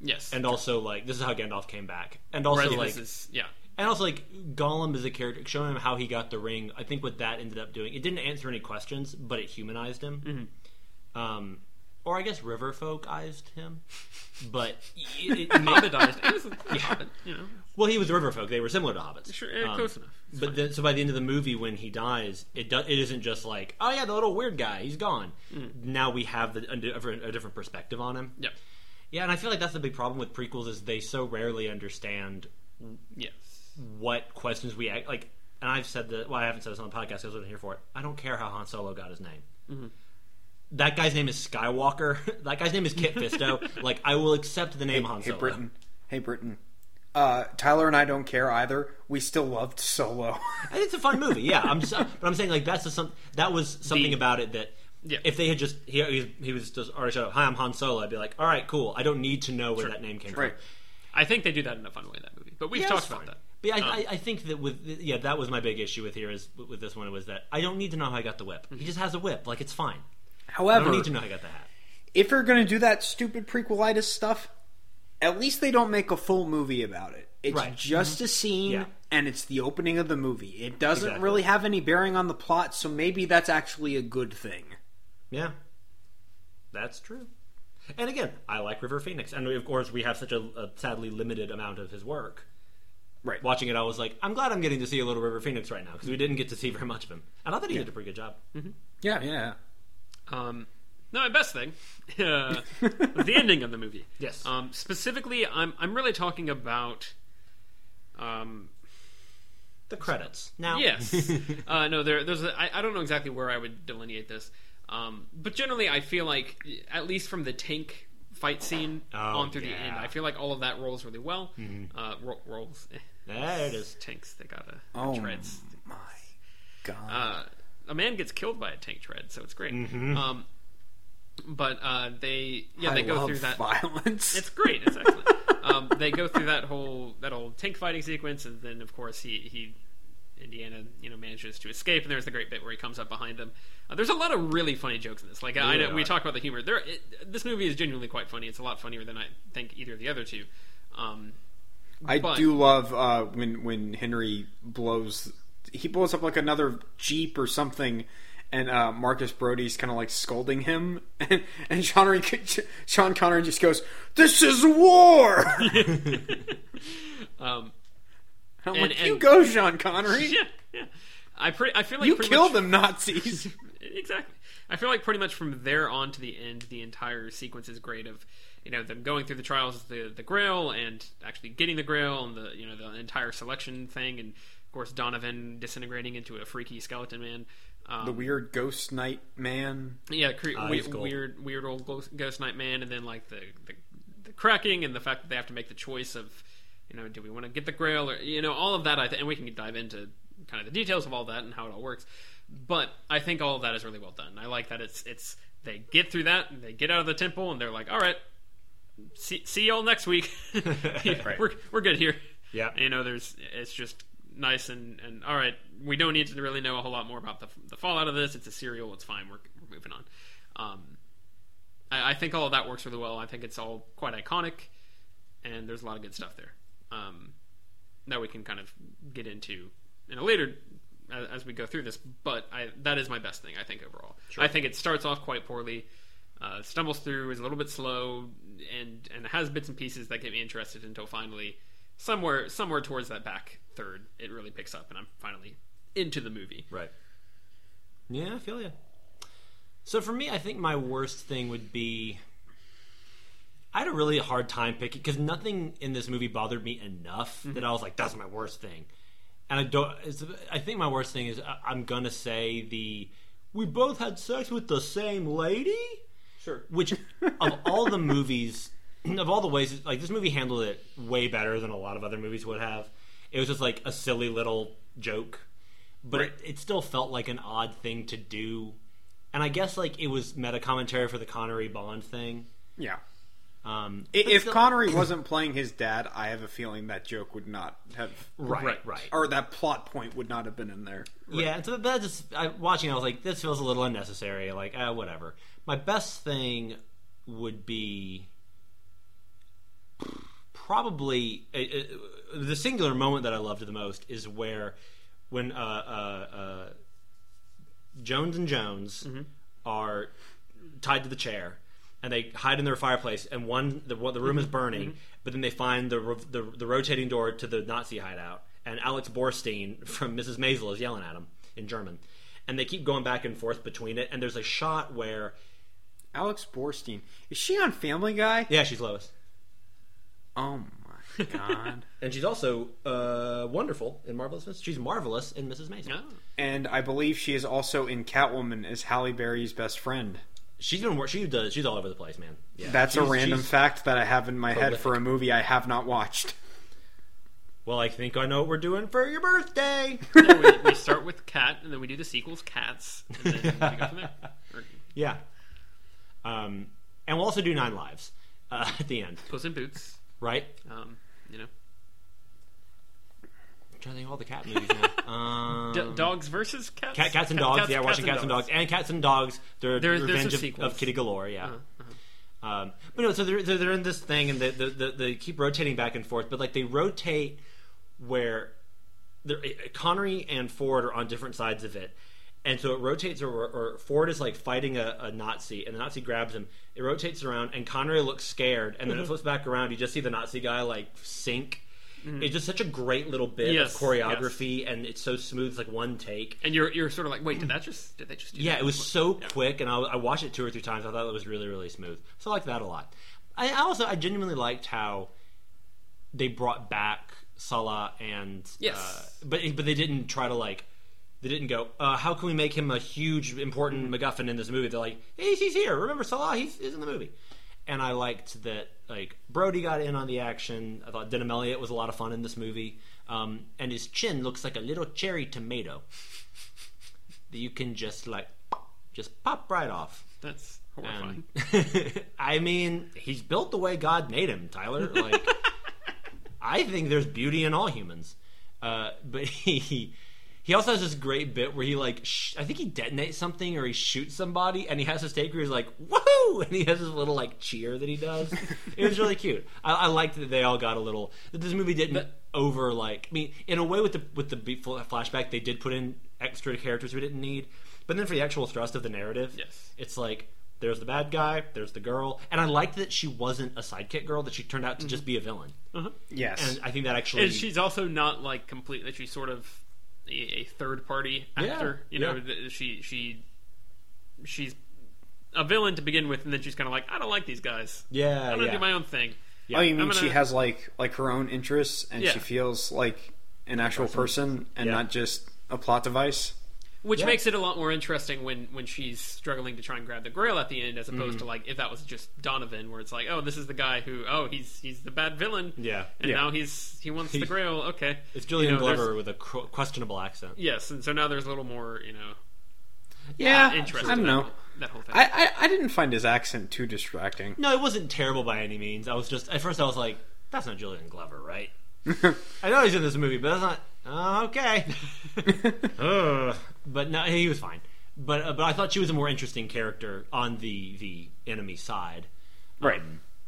Speaker 1: yes,
Speaker 3: and also like this is how Gandalf came back, and also
Speaker 1: Whereas
Speaker 3: like
Speaker 1: this is yeah,
Speaker 3: And also, like Gollum is a character, showing him how he got the ring. I think what that ended up doing, it didn't answer any questions, but it humanized him.
Speaker 1: Mm-hmm.
Speaker 3: Um, or I guess river folkized him. [LAUGHS] But [LAUGHS] it, it
Speaker 1: Hobbitized. It was a [LAUGHS] Hobbit, you know,
Speaker 3: well, he was river folk. They were similar to hobbits.
Speaker 1: sure, eh,
Speaker 3: Um,
Speaker 1: close enough. It's
Speaker 3: But then, so by the end of the movie, when he dies, it do, it isn't just like, oh yeah, the little weird guy, he's gone. Now we have the, a, different, a different perspective on him.
Speaker 1: yeah,
Speaker 3: Yeah, and I feel like that's the big problem with prequels is they so rarely understand
Speaker 1: yes,
Speaker 3: what questions we act like. And I've said that. Well, I haven't said this on the podcast. I wasn't here for it. I don't care how Han Solo got his name.
Speaker 1: Mm-hmm.
Speaker 3: That guy's name is Skywalker. [LAUGHS] that guy's name is Kit Fisto. [LAUGHS] like, I will accept the name Han Solo.
Speaker 2: Hey, Britton. Hey, Britton. Uh, Tyler and I don't care either. We still loved Solo.
Speaker 3: And [LAUGHS] it's a fun movie. Yeah, I'm. Just, but I'm saying like that's the some that was something
Speaker 1: The-
Speaker 3: about it that.
Speaker 1: Yeah.
Speaker 3: If they had just he, he, was- just already showed up, hi I'm Han Solo, I'd be like, all right, cool. I don't need to know where that name came
Speaker 2: right.
Speaker 3: from.
Speaker 1: I think they do that in a fun way in that movie. But we've
Speaker 3: Yeah,
Speaker 1: talked about that.
Speaker 3: But yeah, I,
Speaker 1: Um,
Speaker 3: I, I think that with yeah, that was my big issue with here is with this one was that I don't need to know how I got the whip. He just has a whip, like it's fine. I
Speaker 2: However,
Speaker 3: don't need to know how I got the hat.
Speaker 2: if you're going to do that stupid prequelitis stuff, at least they don't make a full movie about it. It's
Speaker 3: Right.
Speaker 2: just a scene,
Speaker 3: Yeah.
Speaker 2: and it's the opening of the movie. It doesn't
Speaker 3: Exactly.
Speaker 2: really have any bearing on the plot, so maybe that's actually a good thing.
Speaker 3: Yeah, that's true. And again, I like River Phoenix, and of course, we have such a, a sadly limited amount of his work.
Speaker 2: Right.
Speaker 3: Watching it, I was like, I'm glad I'm getting to see a little River Phoenix right now because we didn't get to see very much of him, and I thought he did a pretty good job.
Speaker 2: Yeah, yeah.
Speaker 1: Um, no, my best thing [LAUGHS] uh, the ending of the movie.
Speaker 3: Yes.
Speaker 1: Um, specifically, I'm I'm really talking about. Um,
Speaker 3: The credits. Now,
Speaker 1: yes. [LAUGHS] uh, no, there, there's. A, I, I don't know exactly where I would delineate this, um, but generally, I feel like at least from the tank fight scene
Speaker 3: Oh,
Speaker 1: on through the end, I feel like all of that rolls really well. Uh, ro- rolls. Eh.
Speaker 3: there it is.
Speaker 1: Tanks. They got a
Speaker 2: Oh
Speaker 1: treads.
Speaker 2: my god.
Speaker 1: uh, a man gets killed by a tank tread, so it's great.
Speaker 3: Mm-hmm.
Speaker 1: Um, but uh, they yeah
Speaker 2: I
Speaker 1: they go
Speaker 2: love
Speaker 1: through that.
Speaker 2: violence.
Speaker 1: It's great. It's excellent. [LAUGHS] um, they go through that whole that whole tank fighting sequence, and then of course he he Indiana you know manages to escape, and there's the great bit where he comes up behind them. Uh, there's a lot of really funny jokes in this. Like I know we talk about the humor. There, it, this movie is genuinely quite funny. It's a lot funnier than I think either of the other two. Um,
Speaker 2: I
Speaker 1: but-
Speaker 2: do love uh, when when Henry blows he blows up like another jeep or something, and uh, Marcus Brody's kind of like scolding him, [LAUGHS] and, and Sean [LAUGHS] Sean Connery just goes, "This is war." [LAUGHS]
Speaker 1: um,
Speaker 2: I'm
Speaker 1: And-
Speaker 2: like, "You go, Sean Connery. [LAUGHS]
Speaker 1: yeah, yeah. I pre- I feel like
Speaker 2: you
Speaker 1: pretty
Speaker 2: killed
Speaker 1: much-
Speaker 2: them Nazis." [LAUGHS]
Speaker 1: exactly. I feel like pretty much from there on to the end, the entire sequence is great. Of you know them going through the trials of the the grail and actually getting the grail and the you know the entire selection thing, and of course Donovan disintegrating into a freaky skeleton man. Um,
Speaker 2: the weird ghost knight man.
Speaker 1: yeah, cre-
Speaker 3: Ah,
Speaker 1: we- weird, weird old ghost, ghost knight man, and then like the, the the cracking and the fact that they have to make the choice of, you know, do we want to get the grail or you know all of that. I th- and we can dive into kind of the details of all that and how it all works. But I think all of that is really well done. I like that it's it's they get through that, and they get out of the temple, and they're like, all right, see, see y'all next week. [LAUGHS] [LAUGHS] We're we're good here.
Speaker 3: Yeah.
Speaker 1: you know, there's it's just nice and and all right. We don't need to really know a whole lot more about the the fallout of this. It's a serial. It's fine. We're we're moving on. Um, I, I think all of that works really well. I think it's all quite iconic, and there's a lot of good stuff there. Um, that we can kind of get into in a later as, as we go through this. But I, that is my best thing. I think overall. I think it starts off quite poorly. Uh, stumbles through is a little bit slow and and has bits and pieces that get me interested until finally somewhere somewhere towards that back third it really picks up and I'm finally into the movie.
Speaker 3: Right. Yeah, I feel you. So for me, I think my worst thing would be. I had a really hard time picking because nothing in this movie bothered me enough mm-hmm. that I was like, "That's my worst thing." And I don't. It's, I think my worst thing is I- I'm gonna say the we both had sex with the same lady.
Speaker 2: Sure.
Speaker 3: Which of [LAUGHS] all the movies, [CLEARS THROAT] of all the ways, like this movie handled it way better than a lot of other movies would have. It was just like a silly little joke, but
Speaker 1: Right.
Speaker 3: it, it still felt like an odd thing to do. And I guess like it was meta commentary for the Connery Bond thing.
Speaker 2: Yeah.
Speaker 3: Um,
Speaker 2: If
Speaker 3: still-
Speaker 2: Connery wasn't playing his dad, I have a feeling that joke would not have,
Speaker 3: right,
Speaker 1: Right.
Speaker 3: right,
Speaker 2: or that plot point would not have been in there.
Speaker 3: Yeah, so that just I, watching, I was like, this feels a little unnecessary. Like, uh, whatever. My best thing would be probably uh, uh, the singular moment that I loved the most is where when uh, uh, uh, Jones and Jones are tied to the chair. And they hide in their fireplace, and one the the room is burning. But then they find the, the the rotating door to the Nazi hideout, and Alex Borstein [LAUGHS] from Mrs. Maisel is yelling at him in German, and they keep going back and forth between it. And there's a shot where,
Speaker 2: Alex Borstein is she on Family Guy?
Speaker 3: yeah, she's Lois,
Speaker 2: Oh my [LAUGHS] god!
Speaker 3: and she's also uh, wonderful in Marvelous. She's marvelous in Mrs. Maisel.
Speaker 1: Oh.
Speaker 2: and I believe she is also in Catwoman as Halle Berry's best friend.
Speaker 3: She's doing work. She does. She's all over the place, man. Yeah,
Speaker 2: That's a random fact that I have in my head for a movie I have not watched.
Speaker 3: Well, I think I know what we're doing for your birthday. [LAUGHS]
Speaker 1: Yeah, we, we start with cat, and then we do the sequels, cats, and then we go from there. Or [LAUGHS]
Speaker 3: yeah, um, and we'll also do Nine Lives uh, [LAUGHS] at the end,
Speaker 1: Puss in Boots.
Speaker 3: right?
Speaker 1: Um, you know,
Speaker 3: I'm trying to think of all the cat movies now. [LAUGHS] Um,
Speaker 1: D- dogs versus cats.
Speaker 3: Cat, cats and dogs. yeah, watching cats and dogs. and cats and dogs. They're
Speaker 1: There-
Speaker 3: Revenge of, of Kitty Galore. Yeah.
Speaker 1: Uh-huh,
Speaker 3: Um, but no, so they're, they're they're in this thing and they, they, they, they keep rotating back and forth, but like they rotate where they're, Connery and Ford are on different sides of it, and so it rotates or, or Ford is like fighting a, a Nazi and the Nazi grabs him. It rotates around and Connery looks scared, and then it flips back around. You just see the Nazi guy like sink. It's just such a great little bit
Speaker 1: Yes,
Speaker 3: of choreography, and it's so smooth. It's like one take.
Speaker 1: And you're you're sort of like, wait, did that just did they just do
Speaker 3: Yeah,
Speaker 1: that?
Speaker 3: it was so quick, and I, I watched it two or three times. I thought it was really, really smooth. So I liked that a lot. I I also I genuinely liked how they brought back Sallah and
Speaker 1: Yes.
Speaker 3: uh, but but they didn't try to like they didn't go. Uh, how can we make him a huge important MacGuffin in this movie? They're like, hey, he's here. Remember Sallah? He's, he's in the movie. And I liked that like Brody got in on the action. I thought Denholm Elliott was a lot of fun in this movie. Um, and his chin looks like a little cherry tomato [LAUGHS] that you can just like just pop right off.
Speaker 1: That's horrifying.
Speaker 3: And [LAUGHS] I mean, he's built the way God made him, Tyler. Like, [LAUGHS] I think there's beauty in all humans. Uh, but he he also has this great bit where he like sh- I think he detonates something or he shoots somebody and he has this take where he's like woohoo and he has this little like cheer that he does. it was really cute. I, I liked that they all got a little that this movie didn't over like I mean in a way with the with the flashback they did put in extra characters we didn't need, but then for the actual thrust of the narrative,
Speaker 1: Yes.
Speaker 3: it's like there's the bad guy, there's the girl, and I liked that she wasn't a sidekick girl; that she turned out to mm-hmm. just be a villain. Uh-huh.
Speaker 2: Yes.
Speaker 3: And I think that actually,
Speaker 1: And she's also not like completely. She's sort of a, a third party
Speaker 3: Yeah,
Speaker 1: actor. You know,
Speaker 3: yeah.
Speaker 1: she she she's a villain to begin with, and then she's kind of like, I don't like these guys.
Speaker 3: yeah,
Speaker 1: I'm gonna
Speaker 3: yeah.
Speaker 1: do my own thing.
Speaker 3: Yeah.
Speaker 2: oh, you
Speaker 1: I'm
Speaker 2: mean
Speaker 1: gonna-
Speaker 2: she has like like her own interests and
Speaker 1: Yeah.
Speaker 2: she feels like an actual person and
Speaker 3: Yeah.
Speaker 2: not just a plot device?
Speaker 1: Which
Speaker 3: Yeah.
Speaker 1: makes it a lot more interesting when when she's struggling to try and grab the Grail at the end, as opposed to
Speaker 3: Mm-hmm.
Speaker 1: like if that was just Donovan, where it's like, oh, this is the guy who, oh, he's he's the bad villain,
Speaker 3: Yeah.
Speaker 1: and
Speaker 2: Yeah.
Speaker 1: now he's he wants the
Speaker 3: He-
Speaker 1: Grail. Okay,
Speaker 3: It's Julian
Speaker 1: You know,
Speaker 3: Glover with a qu- questionable accent.
Speaker 1: Yes, and so now there's a little more, you know,
Speaker 2: Yeah,
Speaker 1: interest.
Speaker 2: I don't know.
Speaker 1: That, that whole thing.
Speaker 2: I, I I didn't find his accent too distracting.
Speaker 3: No, it wasn't terrible by any means. I was just at first I was like, "That's not Julian Glover, right?" [LAUGHS] I know he's in this movie, but that's not. Oh, okay. Ugh. [LAUGHS] Uh, but no, he was fine. But uh, but I thought she was a more interesting character on the the enemy side.
Speaker 2: Right.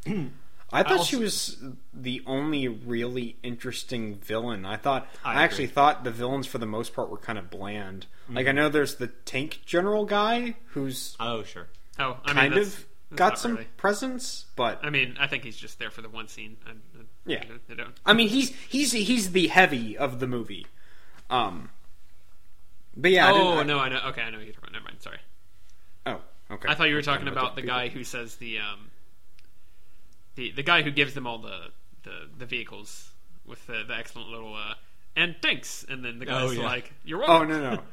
Speaker 2: Um, [CLEARS THROAT] I thought
Speaker 3: also-
Speaker 2: she was the only really interesting villain. I thought
Speaker 3: I
Speaker 2: I, actually thought the villains for the most part were kind of bland. Like I mm-hmm. know there's the tank general guy who's
Speaker 3: Oh, sure.
Speaker 1: oh, I mean,
Speaker 2: kind
Speaker 1: that's-
Speaker 2: of
Speaker 1: that's
Speaker 2: got some
Speaker 1: really-
Speaker 2: presence, but
Speaker 1: I mean, I think he's just there for the one scene. I, I,
Speaker 2: Yeah.
Speaker 1: I don't.
Speaker 2: I mean he's he's he's the heavy of the movie. Um But yeah, I didn't-
Speaker 1: oh
Speaker 2: I-
Speaker 1: no, I know. Okay, I know you're talking about. Never mind. Sorry.
Speaker 2: Oh, okay.
Speaker 1: I thought you were talking
Speaker 2: Talking
Speaker 1: about the guy who says the um, the the guy who gives them all the the, the vehicles with the, the excellent little uh, and thanks, and then the guy's
Speaker 3: yeah.
Speaker 1: like, "You're
Speaker 2: wrong.
Speaker 1: Oh
Speaker 2: no no. [LAUGHS]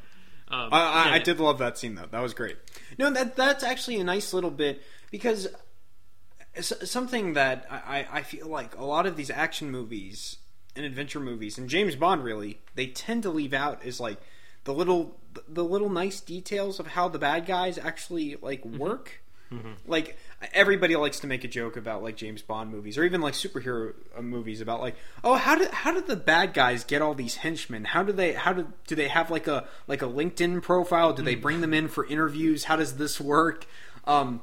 Speaker 1: Um,
Speaker 2: I, I,
Speaker 1: yeah,
Speaker 2: I did love that scene though. That was great. No, that that's actually a nice little bit because something that I, I feel like a lot of these action movies and adventure movies and James Bond really they tend to leave out is like the little the little nice details of how the bad guys actually like work. Like everybody likes to make a joke about like James Bond movies or even like superhero uh, movies about like oh how did how did the bad guys get all these henchmen? How do they how do do they have like a like a LinkedIn profile? Do they bring them in for interviews? How does this work? Um,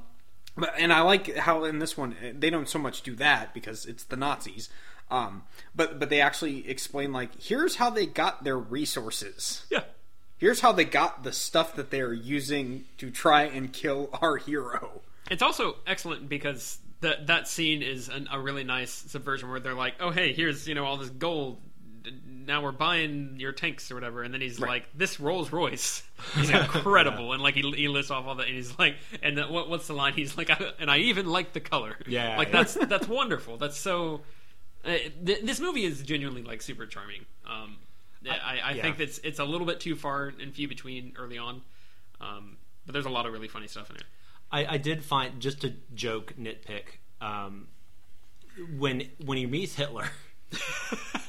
Speaker 2: but and I like how in this one they don't so much do that because it's the Nazis. Um, but but they actually explain like here's how they got their resources.
Speaker 1: yeah.
Speaker 2: Here's how they got the stuff that they're using to try and kill [LAUGHS] our hero.
Speaker 1: It's also excellent because that that scene is an, a really nice subversion where they're like, "Oh, hey, here's you know all this gold. Now we're buying your tanks or whatever." And then he's
Speaker 2: Right.
Speaker 1: like, "This Rolls Royce [LAUGHS] is incredible," and like he, he lists off all that, and he's like, "And then what, what's the line?" He's like, "And I even like the color."
Speaker 3: Yeah,
Speaker 1: like
Speaker 3: yeah.
Speaker 1: that's [LAUGHS] that's wonderful. That's so. Uh, th- this movie is genuinely like super charming. Um, I, I,
Speaker 3: yeah.
Speaker 1: think it's it's a little bit too far and few between early on, um, but there's a lot of really funny stuff in it.
Speaker 3: I, I did find just a joke nitpick um, when when he meets Hitler [LAUGHS]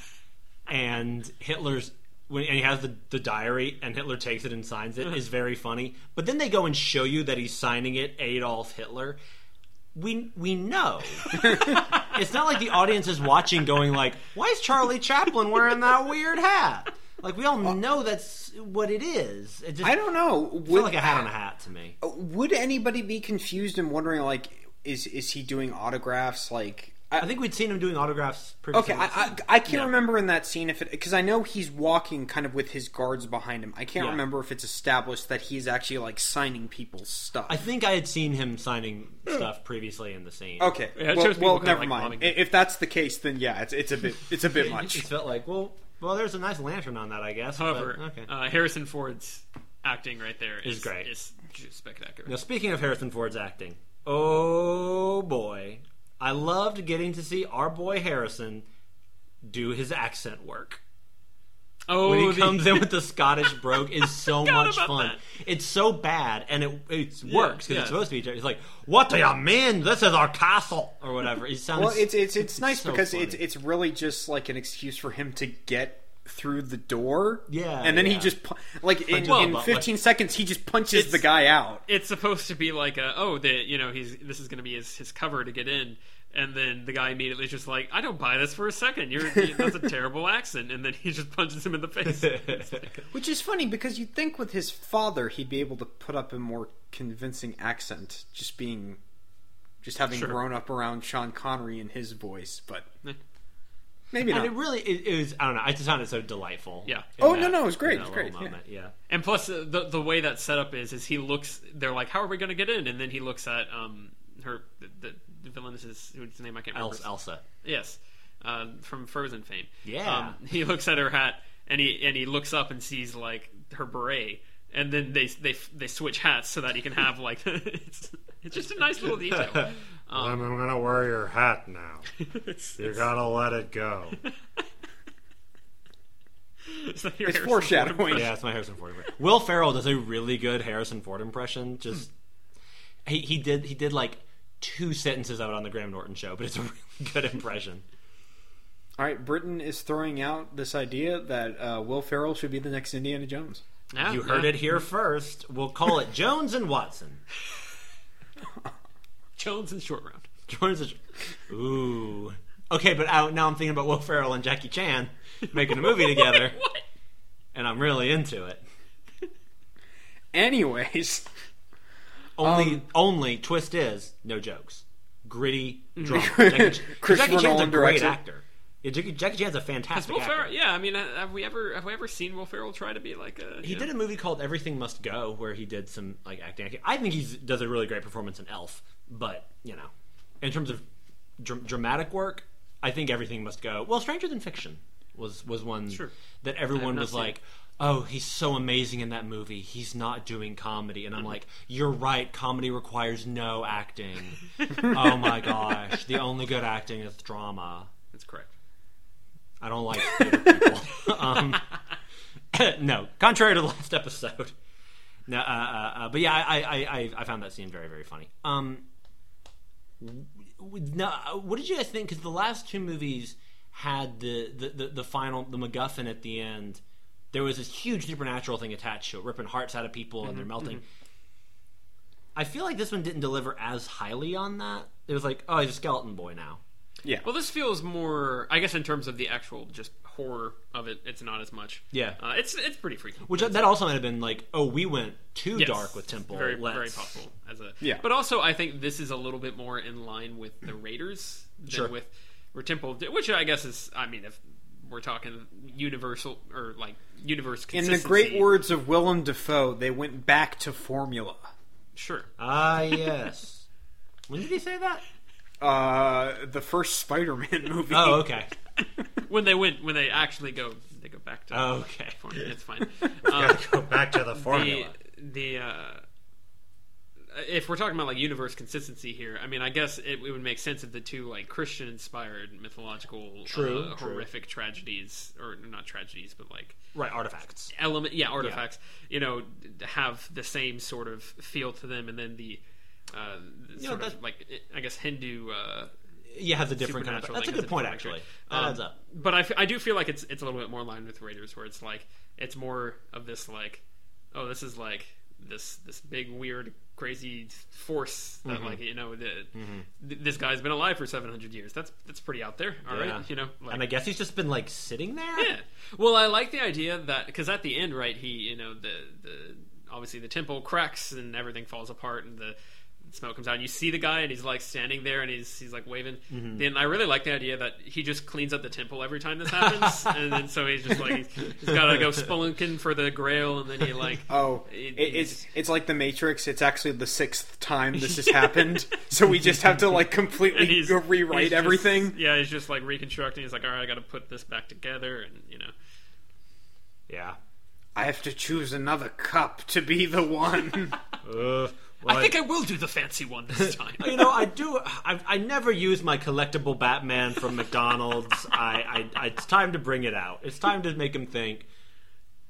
Speaker 3: and Hitler's when and he has the, the diary and Hitler takes it and signs it uh-huh. is very funny. But then they go and show you that he's signing it Adolf Hitler. We we know [LAUGHS] it's not like the audience is watching going like, why is Charlie Chaplin wearing that weird hat? Like we all uh, know that's what it is. It just
Speaker 2: I don't know. Would,
Speaker 3: like a hat on a hat to me.
Speaker 2: Uh, would anybody be confused and wondering like is is he doing autographs like
Speaker 3: I think we'd seen him doing autographs previously.
Speaker 2: Okay, I, I, I can't
Speaker 1: Yeah.
Speaker 2: remember in that scene if it because I know he's walking kind of with his guards behind him. I can't
Speaker 3: Yeah.
Speaker 2: remember if it's established that he's actually like signing people's stuff.
Speaker 3: I think I had seen him signing stuff previously in the scene.
Speaker 2: okay,
Speaker 1: Yeah,
Speaker 2: well, well never
Speaker 1: like
Speaker 2: mind.
Speaker 1: bombing
Speaker 2: If that's the case, then yeah, it's it's a bit it's a bit [LAUGHS] much.
Speaker 3: just felt like, well, well, there's a nice lantern on that, I guess. but-
Speaker 1: However,
Speaker 3: okay.
Speaker 1: uh, Harrison Ford's acting right there is,
Speaker 3: Is great.
Speaker 1: Is spectacular.
Speaker 3: now, speaking of Harrison Ford's acting, oh boy, I loved getting to see our boy Harrison do his accent work.
Speaker 1: Oh,
Speaker 3: when he
Speaker 1: the-
Speaker 3: comes in with the [LAUGHS] Scottish brogue is so much fun.
Speaker 1: that.
Speaker 3: It's so bad, and it it works because
Speaker 1: yeah.
Speaker 3: it's supposed to be. It's like, what do you mean? This is our castle, or whatever. It sounds.
Speaker 2: Well, it's it's it's nice
Speaker 3: so
Speaker 2: because
Speaker 3: funny.
Speaker 2: it's it's really just like an excuse for him to get through the door.
Speaker 3: Yeah,
Speaker 2: and then he just like in,
Speaker 3: Well,
Speaker 2: in
Speaker 3: but,
Speaker 2: 15 seconds he just punches the guy out.
Speaker 1: it's supposed to be like a oh the you know he's this is going to be his, his cover to get in and then the guy immediately is just like i don't buy this for a second you're that's a [LAUGHS] terrible accent and then he just punches him in the face [LAUGHS]
Speaker 2: Which is funny because you'd think with his father he'd be able to put up a more convincing accent, just being, just having
Speaker 1: Sure.
Speaker 2: grown up around Sean Connery and his voice, but maybe
Speaker 3: and it really it, it was. I don't know. I just found it so delightful.
Speaker 1: Yeah.
Speaker 3: in
Speaker 2: Oh, no, no, it was great,
Speaker 3: in
Speaker 2: it was great, yeah.
Speaker 3: Moment. Yeah.
Speaker 1: and plus uh, the the way that setup is is he looks they're like how are we going to get in and then he looks at um her the, the villain is his who's name i can't remember
Speaker 3: Elsa. Elsa.
Speaker 1: Yes, uh, from Frozen fame.
Speaker 3: Yeah.
Speaker 1: Um, [LAUGHS] he looks at her hat and he and he looks up and sees like her beret, and then they they they switch hats so that he can have like [LAUGHS] it's, it's just a nice little detail. [LAUGHS] Um,
Speaker 4: I'm gonna wear your hat now.
Speaker 1: it's,
Speaker 4: You gotta let it go.
Speaker 1: it's, like your
Speaker 2: It's
Speaker 1: Harrison
Speaker 2: foreshadowing.
Speaker 1: Ford
Speaker 3: Yeah, it's my Harrison Ford impression. Will Ferrell does a really good Harrison Ford impression. Just he he did he did like two sentences of it on the Graham Norton show, but it's a [LAUGHS] really good impression.
Speaker 2: All right, Britton is throwing out this idea that uh, Will Ferrell should be the next Indiana Jones.
Speaker 1: Yeah,
Speaker 3: You heard
Speaker 1: yeah.
Speaker 3: it here first. We'll call it Jones and Watson. [LAUGHS]
Speaker 1: Jones and Short Round.
Speaker 3: Jones and Ooh. Okay, but I, now I'm thinking about Will Ferrell and Jackie Chan making a movie together, [LAUGHS]
Speaker 1: What?
Speaker 3: and I'm really into it.
Speaker 2: Anyways,
Speaker 3: Only
Speaker 2: Um,
Speaker 3: only twist is no jokes. Gritty [LAUGHS] drama. Jackie, Jackie Chan's a great actor. Yeah, Jackie, Jackie Chan's a fantastic
Speaker 1: Will
Speaker 3: actor.
Speaker 1: Ferrell? Yeah, I mean, have we ever have we ever seen Will Ferrell try to be like a?
Speaker 3: He did a movie called Everything Must Go, where he did some like acting. I think he does a really great performance in Elf, but you know, in terms of dr- dramatic work, I think Everything Must Go. Well, Stranger Than Fiction. was was one
Speaker 1: Sure.
Speaker 3: that everyone was
Speaker 1: seen
Speaker 3: like, "Oh, he's so amazing in that movie. He's not doing comedy." And I'm like, "You're right. Comedy requires no acting." [LAUGHS] oh my gosh, the only good acting is drama.
Speaker 1: That's correct.
Speaker 3: I don't like people. [LAUGHS] um, [LAUGHS] no, contrary to the last episode. No, uh, uh, uh, but yeah, I, I, I, I found that scene very, very funny. Um, w- no, uh, what did you guys think? Because the last two movies had the, the, the, the final, the MacGuffin at the end. There was this huge supernatural thing attached to it, ripping hearts out of people and they're melting. I feel like this one didn't deliver as highly on that. It was like, oh, he's a skeleton boy now.
Speaker 2: Yeah.
Speaker 1: Well, this feels more, I guess, in terms of the actual just horror of it. It's not as much.
Speaker 3: Yeah.
Speaker 1: uh, it's it's pretty freaky.
Speaker 3: Which that also might have been like, oh, we went too
Speaker 1: Yes.
Speaker 3: dark with Temple.
Speaker 1: Very
Speaker 3: Let's-
Speaker 1: very possible as a
Speaker 2: Yeah.
Speaker 1: But also, I think this is a little bit more in line with the Raiders than
Speaker 3: Sure.
Speaker 1: with where Temple, did- which I guess is, I mean, if we're talking universal or like universe
Speaker 2: In the great words of Willem Dafoe, they went back to formula.
Speaker 1: sure.
Speaker 3: Ah, yes. [LAUGHS] when did he say that?
Speaker 2: Uh, the first Spider-Man [LAUGHS] movie.
Speaker 3: Oh, okay. [LAUGHS]
Speaker 1: when they went, when they actually go, they go back to.
Speaker 3: Okay.
Speaker 1: California. It's fine. Um,
Speaker 4: Go back to the
Speaker 1: the
Speaker 4: formula.
Speaker 1: the uh, if we're talking about like universe consistency here, I mean, I guess it, it would make sense if the two like Christian inspired mythological
Speaker 3: True,
Speaker 1: uh,
Speaker 3: true.
Speaker 1: horrific tragedies or not tragedies, but like
Speaker 3: Right, artifacts.
Speaker 1: element yeah artifacts you know have the same sort of feel to them and then the uh,
Speaker 3: know,
Speaker 1: sort
Speaker 3: that-
Speaker 1: of like I guess Hindu uh,
Speaker 3: Yeah, has a different kind of. That's a good point, actually. That
Speaker 1: Um,
Speaker 3: adds up.
Speaker 1: But I, f- I do feel like it's it's a little bit more in line with Raiders, where it's like it's more of this like, oh, this is like this this big weird crazy force that
Speaker 3: Mm-hmm.
Speaker 1: like you know the, th- this guy's been alive for seven hundred years. That's that's pretty out there, all right?
Speaker 3: Yeah.
Speaker 1: You know, like,
Speaker 3: and I guess he's just been like sitting there.
Speaker 1: yeah. Well, I like the idea that because at the end, right, he you know the the obviously the temple cracks and everything falls apart and the smoke comes out and you see the guy and he's like standing there and he's he's like waving
Speaker 3: Mm-hmm.
Speaker 1: then i really like the idea that he just cleans up the temple every time this happens [LAUGHS] and then so he's just like he's, he's gotta go spelunking for the grail and then he like
Speaker 2: Oh,
Speaker 1: It-
Speaker 2: it, it's it's like the Matrix. It's actually the sixth time this has happened, so we just have to like [LAUGHS] completely
Speaker 1: he's
Speaker 2: rewrite
Speaker 1: he's just-
Speaker 2: everything.
Speaker 1: yeah he's just like reconstructing he's like all right i gotta put this back together and you know
Speaker 3: Yeah.
Speaker 2: I have to choose another cup to be the one. [LAUGHS]
Speaker 3: Uh,
Speaker 1: i think i will do the fancy one this [LAUGHS] time
Speaker 3: you know, I do. I, I never use my collectible Batman from McDonald's. [LAUGHS] I, I, it's time to bring it out. It's time to make him think.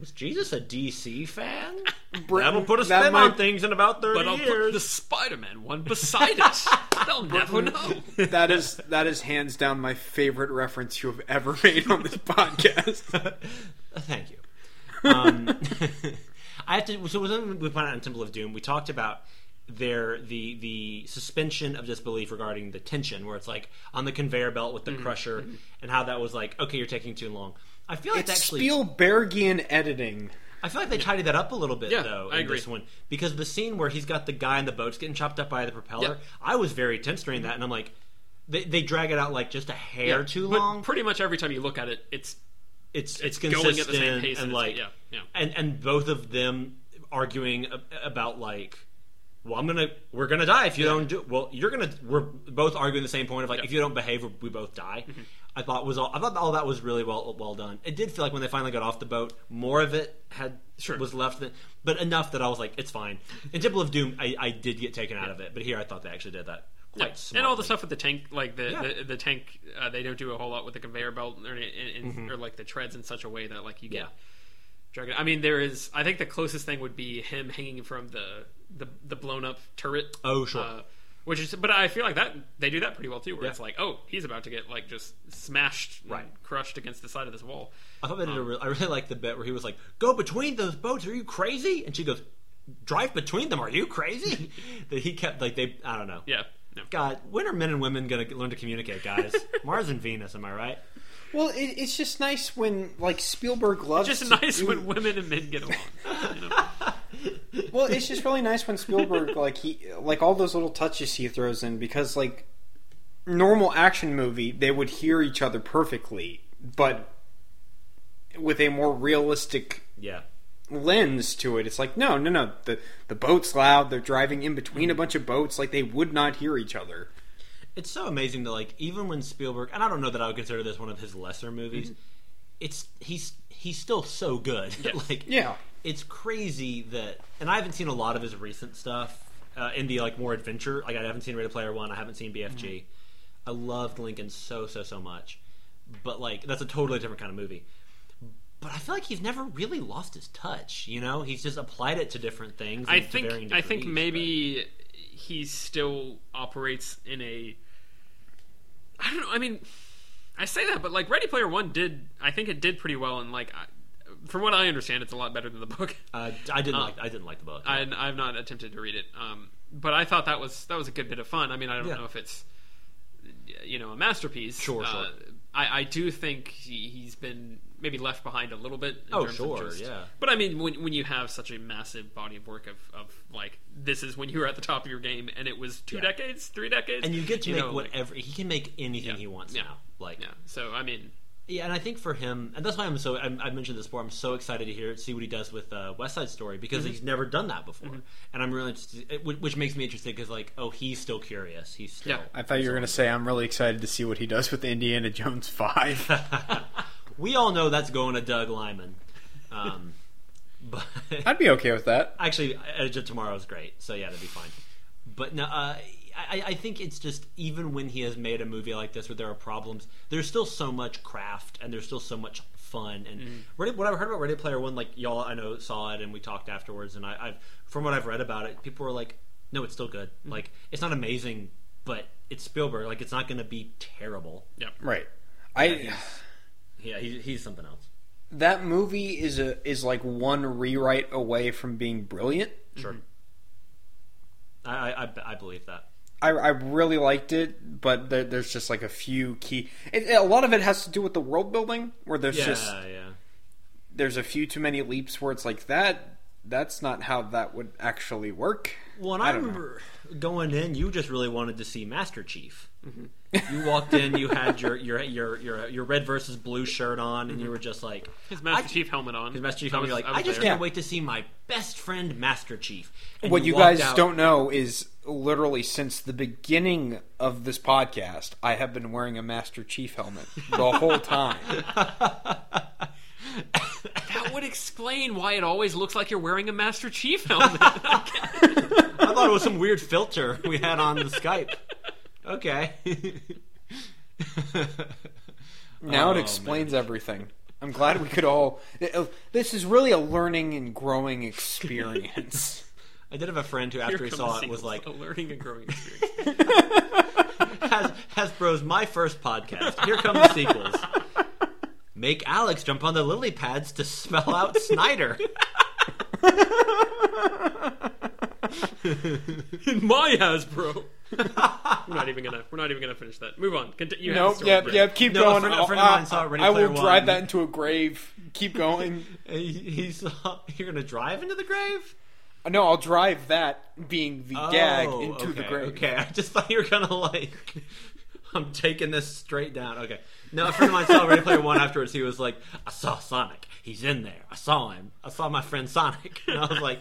Speaker 3: Was Jesus a DC fan? [LAUGHS] That'll put a spin
Speaker 2: might-
Speaker 3: on things in about thirty
Speaker 1: but I'll
Speaker 3: years.
Speaker 1: put the Spider-Man one beside it. They'll never know.
Speaker 2: that is that is hands down my favorite reference you have ever made on this podcast.
Speaker 3: Thank you. Um, I have to. So when we pointed out in Temple of Doom, we talked about their the the suspension of disbelief regarding the tension, where it's like on the conveyor belt with the
Speaker 1: Mm-hmm.
Speaker 3: crusher, and how that was like, okay, you're taking too long. I feel like
Speaker 2: It's
Speaker 3: actually,
Speaker 2: Spielbergian editing.
Speaker 3: I feel like they tidied that up a little bit
Speaker 1: Yeah,
Speaker 3: though
Speaker 1: I
Speaker 3: in
Speaker 1: agree.
Speaker 3: this one because the scene where he's got the guy in the boat's getting chopped up by the propeller,
Speaker 1: Yeah.
Speaker 3: I was very tense during that, and I'm like, they, they drag it out like just a hair too
Speaker 1: but
Speaker 3: long.
Speaker 1: Pretty much every time you look at it, it's
Speaker 3: it's it's
Speaker 1: going at the
Speaker 3: consistent
Speaker 1: same pace
Speaker 3: and
Speaker 1: it's-
Speaker 3: like
Speaker 1: yeah, yeah.
Speaker 3: and and both of them arguing about like well i'm gonna we're gonna die if you don't do well you're gonna we're both arguing the same point of like
Speaker 1: Yeah.
Speaker 3: if you don't behave we- both die i thought was all i thought all that was really well well done it did feel like when they finally got off the boat more of it had
Speaker 1: Sure.
Speaker 3: was left than, but enough that i was like it's fine in temple of doom i, I did get taken out of it but here i thought they actually did that quite
Speaker 1: yeah. and all the stuff with the tank, like the
Speaker 3: Yeah.
Speaker 1: the, the tank, uh, they don't do a whole lot with the conveyor belt or, and, and, or like the treads in such a way that like you get.
Speaker 3: Mm-hmm. Yeah.
Speaker 1: Dragon. I mean, there is. I think the closest thing would be him hanging from the the, the blown up turret.
Speaker 3: Oh, sure.
Speaker 1: Uh, which is, but I feel like that they do that pretty well too. Where
Speaker 3: Yeah.
Speaker 1: it's like, oh, he's about to get like just smashed, and
Speaker 3: Right.
Speaker 1: crushed against the side of this wall.
Speaker 3: I thought they
Speaker 1: Um,
Speaker 3: did a real, I really liked the bit where he was like, "Go between those boats. Are you crazy?" And she goes, "Drive between them. Are you crazy?" [LAUGHS] that he kept like they. I don't know.
Speaker 1: Yeah. No.
Speaker 3: God, when are men and women gonna learn to communicate, guys? [LAUGHS] Mars and Venus, am I right?
Speaker 2: Well, it, it's just nice when like Spielberg loves.
Speaker 1: It's
Speaker 2: just
Speaker 1: nice
Speaker 2: do-
Speaker 1: when women and men get along. You know? [LAUGHS]
Speaker 2: Well, it's just really nice when Spielberg like he like all those little touches he throws in because like normal action movie they would hear each other perfectly, but with a more realistic
Speaker 3: Yeah.
Speaker 2: lens to it, it's like no, no, no. The the boat's loud. They're driving in between a mm-hmm. bunch of boats, like they would not hear each other.
Speaker 3: It's so amazing that like even when Spielberg, and I don't know that I would consider this one of his lesser movies, mm-hmm. it's he's he's still so good. [LAUGHS] like
Speaker 2: Yeah.
Speaker 3: It's crazy that, and I haven't seen a lot of his recent stuff uh, in the like more adventure. Like I haven't seen Ready Player One. I haven't seen BFG.
Speaker 2: Mm-hmm.
Speaker 3: I loved Lincoln so so so much, but like that's a totally different kind of movie. But I feel like he's never really lost his touch. You know, he's just applied it to different things.
Speaker 1: I think
Speaker 3: varying
Speaker 1: I think
Speaker 3: degrees,
Speaker 1: maybe he still operates in a. I don't know. I mean, I say that, but like Ready Player One did. I think it did pretty well, and like, I, from what I understand, it's a lot better than the book.
Speaker 3: uh, I didn't
Speaker 1: Uh,
Speaker 3: like I didn't like the book.
Speaker 1: I, I've not attempted to read it, um, but I thought that was that was a good bit of fun. I mean, I don't
Speaker 3: Yeah.
Speaker 1: know if it's you know a masterpiece.
Speaker 3: Sure,
Speaker 1: Uh,
Speaker 3: sure.
Speaker 1: I, I do think he, he's been maybe left behind a little bit. In
Speaker 3: Oh,
Speaker 1: terms
Speaker 3: sure,
Speaker 1: of just,
Speaker 3: yeah.
Speaker 1: But I mean, when when you have such a massive body of work of, of like this is when you were at the top of your game, and it was two
Speaker 3: Yeah.
Speaker 1: decades, three decades,
Speaker 3: and you get to make
Speaker 1: know, like-
Speaker 3: whatever he can make anything
Speaker 1: Yeah.
Speaker 3: he wants
Speaker 1: Yeah.
Speaker 3: now. Like
Speaker 1: yeah. So I mean,
Speaker 3: Yeah, and I think for him, and that's why I'm so I, mentioned this before. I'm so excited to hear see what he does with uh, West Side Story because
Speaker 1: Mm-hmm.
Speaker 3: he's never done that before, and I'm really interested, which, which makes me interested because like, oh, he's still curious. He's still.
Speaker 1: Yeah.
Speaker 2: I thought you were going to say I'm really excited to see what he does with Indiana Jones 5. [LAUGHS]
Speaker 3: We all know that's going to Doug Liman, um, [LAUGHS] but
Speaker 2: I'd be okay with that.
Speaker 3: actually, Edge of Tomorrow is great, so yeah, that'd be fine. But no, uh, I, I think it's just even when he has made a movie like this where there are problems, there's still so much craft and there's still so much fun. And mm-hmm. Ready, what I've heard about Ready Player One, like y'all, I know saw it and we talked afterwards, and I, I've from what I've read about it, people were like, "No, it's still good. Mm-hmm. Like it's not amazing, but it's Spielberg. Like it's not going to be terrible."
Speaker 1: yeah.
Speaker 2: Right. I
Speaker 3: Yeah, he, he's something else.
Speaker 2: that movie is a is like one rewrite away from being brilliant.
Speaker 3: Sure. Mm-hmm. I, I, I, I believe that.
Speaker 2: I, I really liked it, but there, there's just like a few key. It, a lot of it has to do with the world building, where there's
Speaker 3: Yeah,
Speaker 2: just
Speaker 3: yeah.
Speaker 2: there's a few too many leaps where it's like that. That's not how that would actually work.
Speaker 3: Well, and
Speaker 2: I
Speaker 3: I,
Speaker 2: don't know.
Speaker 3: remember going in, you just really wanted to see Master Chief.
Speaker 2: Mm-hmm.
Speaker 3: You walked in, you [LAUGHS] had your your your your, your red versus blue shirt on, and you were just like
Speaker 1: His Master Chief helmet on.
Speaker 3: His Master Chief, helmet.
Speaker 1: was-
Speaker 3: like,
Speaker 1: I
Speaker 3: I, just
Speaker 1: there.
Speaker 3: can't
Speaker 2: Yeah.
Speaker 3: wait to see my best friend Master Chief. And
Speaker 2: what you,
Speaker 3: walked
Speaker 2: guys
Speaker 3: out-
Speaker 2: don't know is literally since the beginning of this podcast, I have been wearing a Master Chief helmet the whole time. [LAUGHS]
Speaker 1: That would explain why it always looks like you're wearing a Master Chief helmet. [LAUGHS]
Speaker 3: I thought it was some weird filter we had on the Skype. Okay. [LAUGHS]
Speaker 2: Now
Speaker 3: Oh,
Speaker 2: it explains everything. I'm glad we could all. This is really a learning and growing experience.
Speaker 3: I did have a friend who,
Speaker 1: Here
Speaker 3: after he saw it, was like,
Speaker 1: a learning and growing [LAUGHS] experience.
Speaker 3: Has, Hasbro's my first podcast. Here come the sequels. Make Alex jump on the lily pads to spell out Snyder. [LAUGHS]
Speaker 1: In my Hasbro. we're not even gonna. We're not even gonna finish that. Move on. Continue. you have
Speaker 2: nope.
Speaker 1: the story,
Speaker 2: Yeah.
Speaker 1: Brett.
Speaker 2: Yeah. Keep
Speaker 3: No, a
Speaker 2: going.
Speaker 3: friend- a
Speaker 2: I'll-
Speaker 3: friend of mine
Speaker 2: I-
Speaker 3: saw Ready
Speaker 2: I
Speaker 3: Player
Speaker 2: will drive
Speaker 3: One.
Speaker 2: that into a grave. Keep going. [LAUGHS]
Speaker 3: He, he saw, you're going to drive into the grave?
Speaker 2: No, I'll drive that being the gag
Speaker 3: Oh,
Speaker 2: into the grave.
Speaker 3: Okay, I just thought you were gonna like. [LAUGHS] I'm taking this straight down. Okay. No, a friend of mine saw Ready Player One afterwards. He was like, "I saw Sonic. He's in there. I saw him. I saw my friend Sonic." [LAUGHS] And I was like,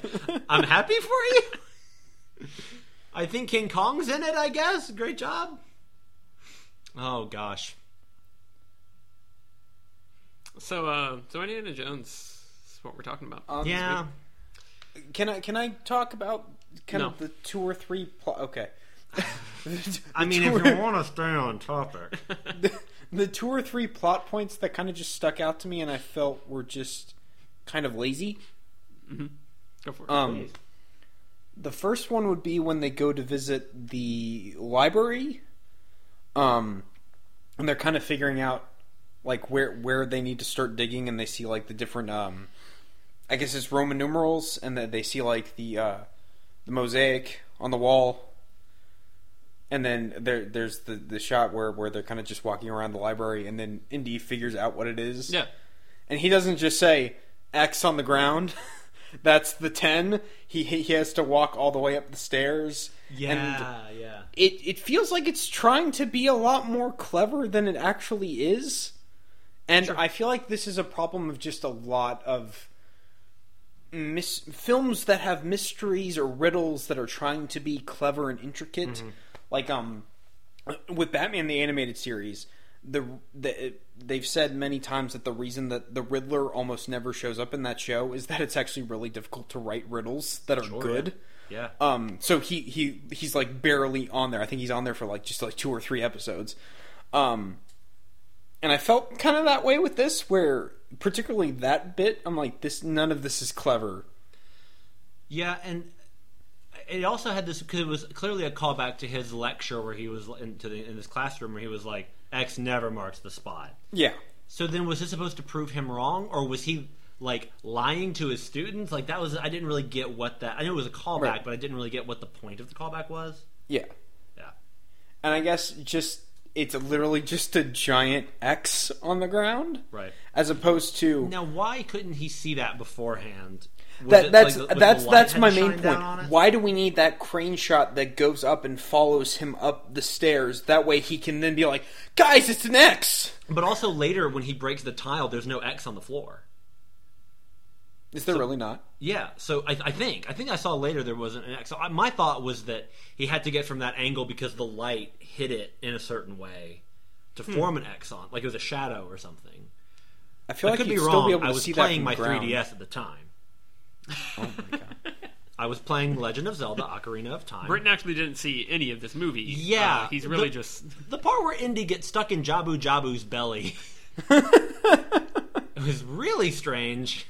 Speaker 3: "I'm happy for you." [LAUGHS] I think King Kong's in it. I guess. Great job. Oh gosh.
Speaker 1: So, uh, so Indiana Jones is what we're talking about.
Speaker 2: Um,
Speaker 3: Yeah.
Speaker 2: Can I can I talk about kind
Speaker 1: No.
Speaker 2: of the two or three? Pl- okay. [LAUGHS]
Speaker 3: I mean, if you want to stay on topic. [LAUGHS]
Speaker 2: the, the two or three plot points that kind of just stuck out to me and I felt were just kind of lazy.
Speaker 1: Go for it.
Speaker 2: Um, the first one would be when they go to visit the library, um, and they're kind of figuring out like where where they need to start digging, and they see like the different, um, I guess it's Roman numerals, and that they see like the uh, the mosaic on the wall. And then there, there's the, the shot where, where they're kind of just walking around the library, and then Indy figures out what it is.
Speaker 1: yeah.
Speaker 2: And he doesn't just say X on the ground. [LAUGHS] That's the 10. He he has to walk all the way up the stairs. And
Speaker 3: Yeah, yeah.
Speaker 2: it it feels like it's trying to be a lot more clever than it actually is. And I feel like this is a problem of just a lot of mis- films that have mysteries or riddles that are trying to be clever and intricate. Like um with Batman the animated series, the the they've said many times that the reason that the Riddler almost never shows up in that show is that it's actually really difficult to write riddles that are good.
Speaker 3: Yeah.
Speaker 2: Um, so he he he's like barely on there. I think he's on there for like just like two or three episodes. Um, and I felt kind of that way with this, where particularly that bit, I'm like, this none of this is clever.
Speaker 3: Yeah, and it also had this because it was clearly a callback to his lecture where he was in, the, in his classroom where he was like, "X never marks the spot."
Speaker 2: Yeah,
Speaker 3: So then, was this supposed to prove him wrong, or was he like lying to his students? Like that was I didn't really get what that. I knew it was a callback,
Speaker 2: Right.
Speaker 3: but I didn't really get what the point of the callback was.
Speaker 2: yeah,
Speaker 3: Yeah.
Speaker 2: and I guess just it's literally just a giant X on the ground,
Speaker 3: Right.
Speaker 2: as opposed to
Speaker 3: Now, why couldn't he see that beforehand? Was
Speaker 2: that that's
Speaker 3: like, the-
Speaker 2: that's that's my main point. Why do we need that crane shot that goes up and follows him up the stairs? That way he can then be like, "Guys, it's an X."
Speaker 3: But also later, when he breaks the tile, there's no X on the floor.
Speaker 2: Is there really not?
Speaker 3: Yeah, so I, I think I think I saw later there wasn't an X. So I, my thought was that he had to get from that angle because the light hit it in a certain way to
Speaker 2: Hmm.
Speaker 3: form an X on, like it was a shadow or something.
Speaker 2: I feel
Speaker 3: I
Speaker 2: like
Speaker 3: could
Speaker 2: you'd
Speaker 3: be
Speaker 2: still
Speaker 3: wrong.
Speaker 2: be able to
Speaker 3: I was
Speaker 2: see
Speaker 3: playing my
Speaker 2: ground.
Speaker 3: 3DS at the time.
Speaker 2: Oh my god! [LAUGHS]
Speaker 3: I was playing Legend of Zelda: Ocarina of Time.
Speaker 1: Britton actually didn't see any of this movie.
Speaker 3: Yeah,
Speaker 1: Uh, he's really
Speaker 3: the-
Speaker 1: just.
Speaker 3: The part where Indy gets stuck in Jabu Jabu's belly. [LAUGHS] [LAUGHS] it was really strange.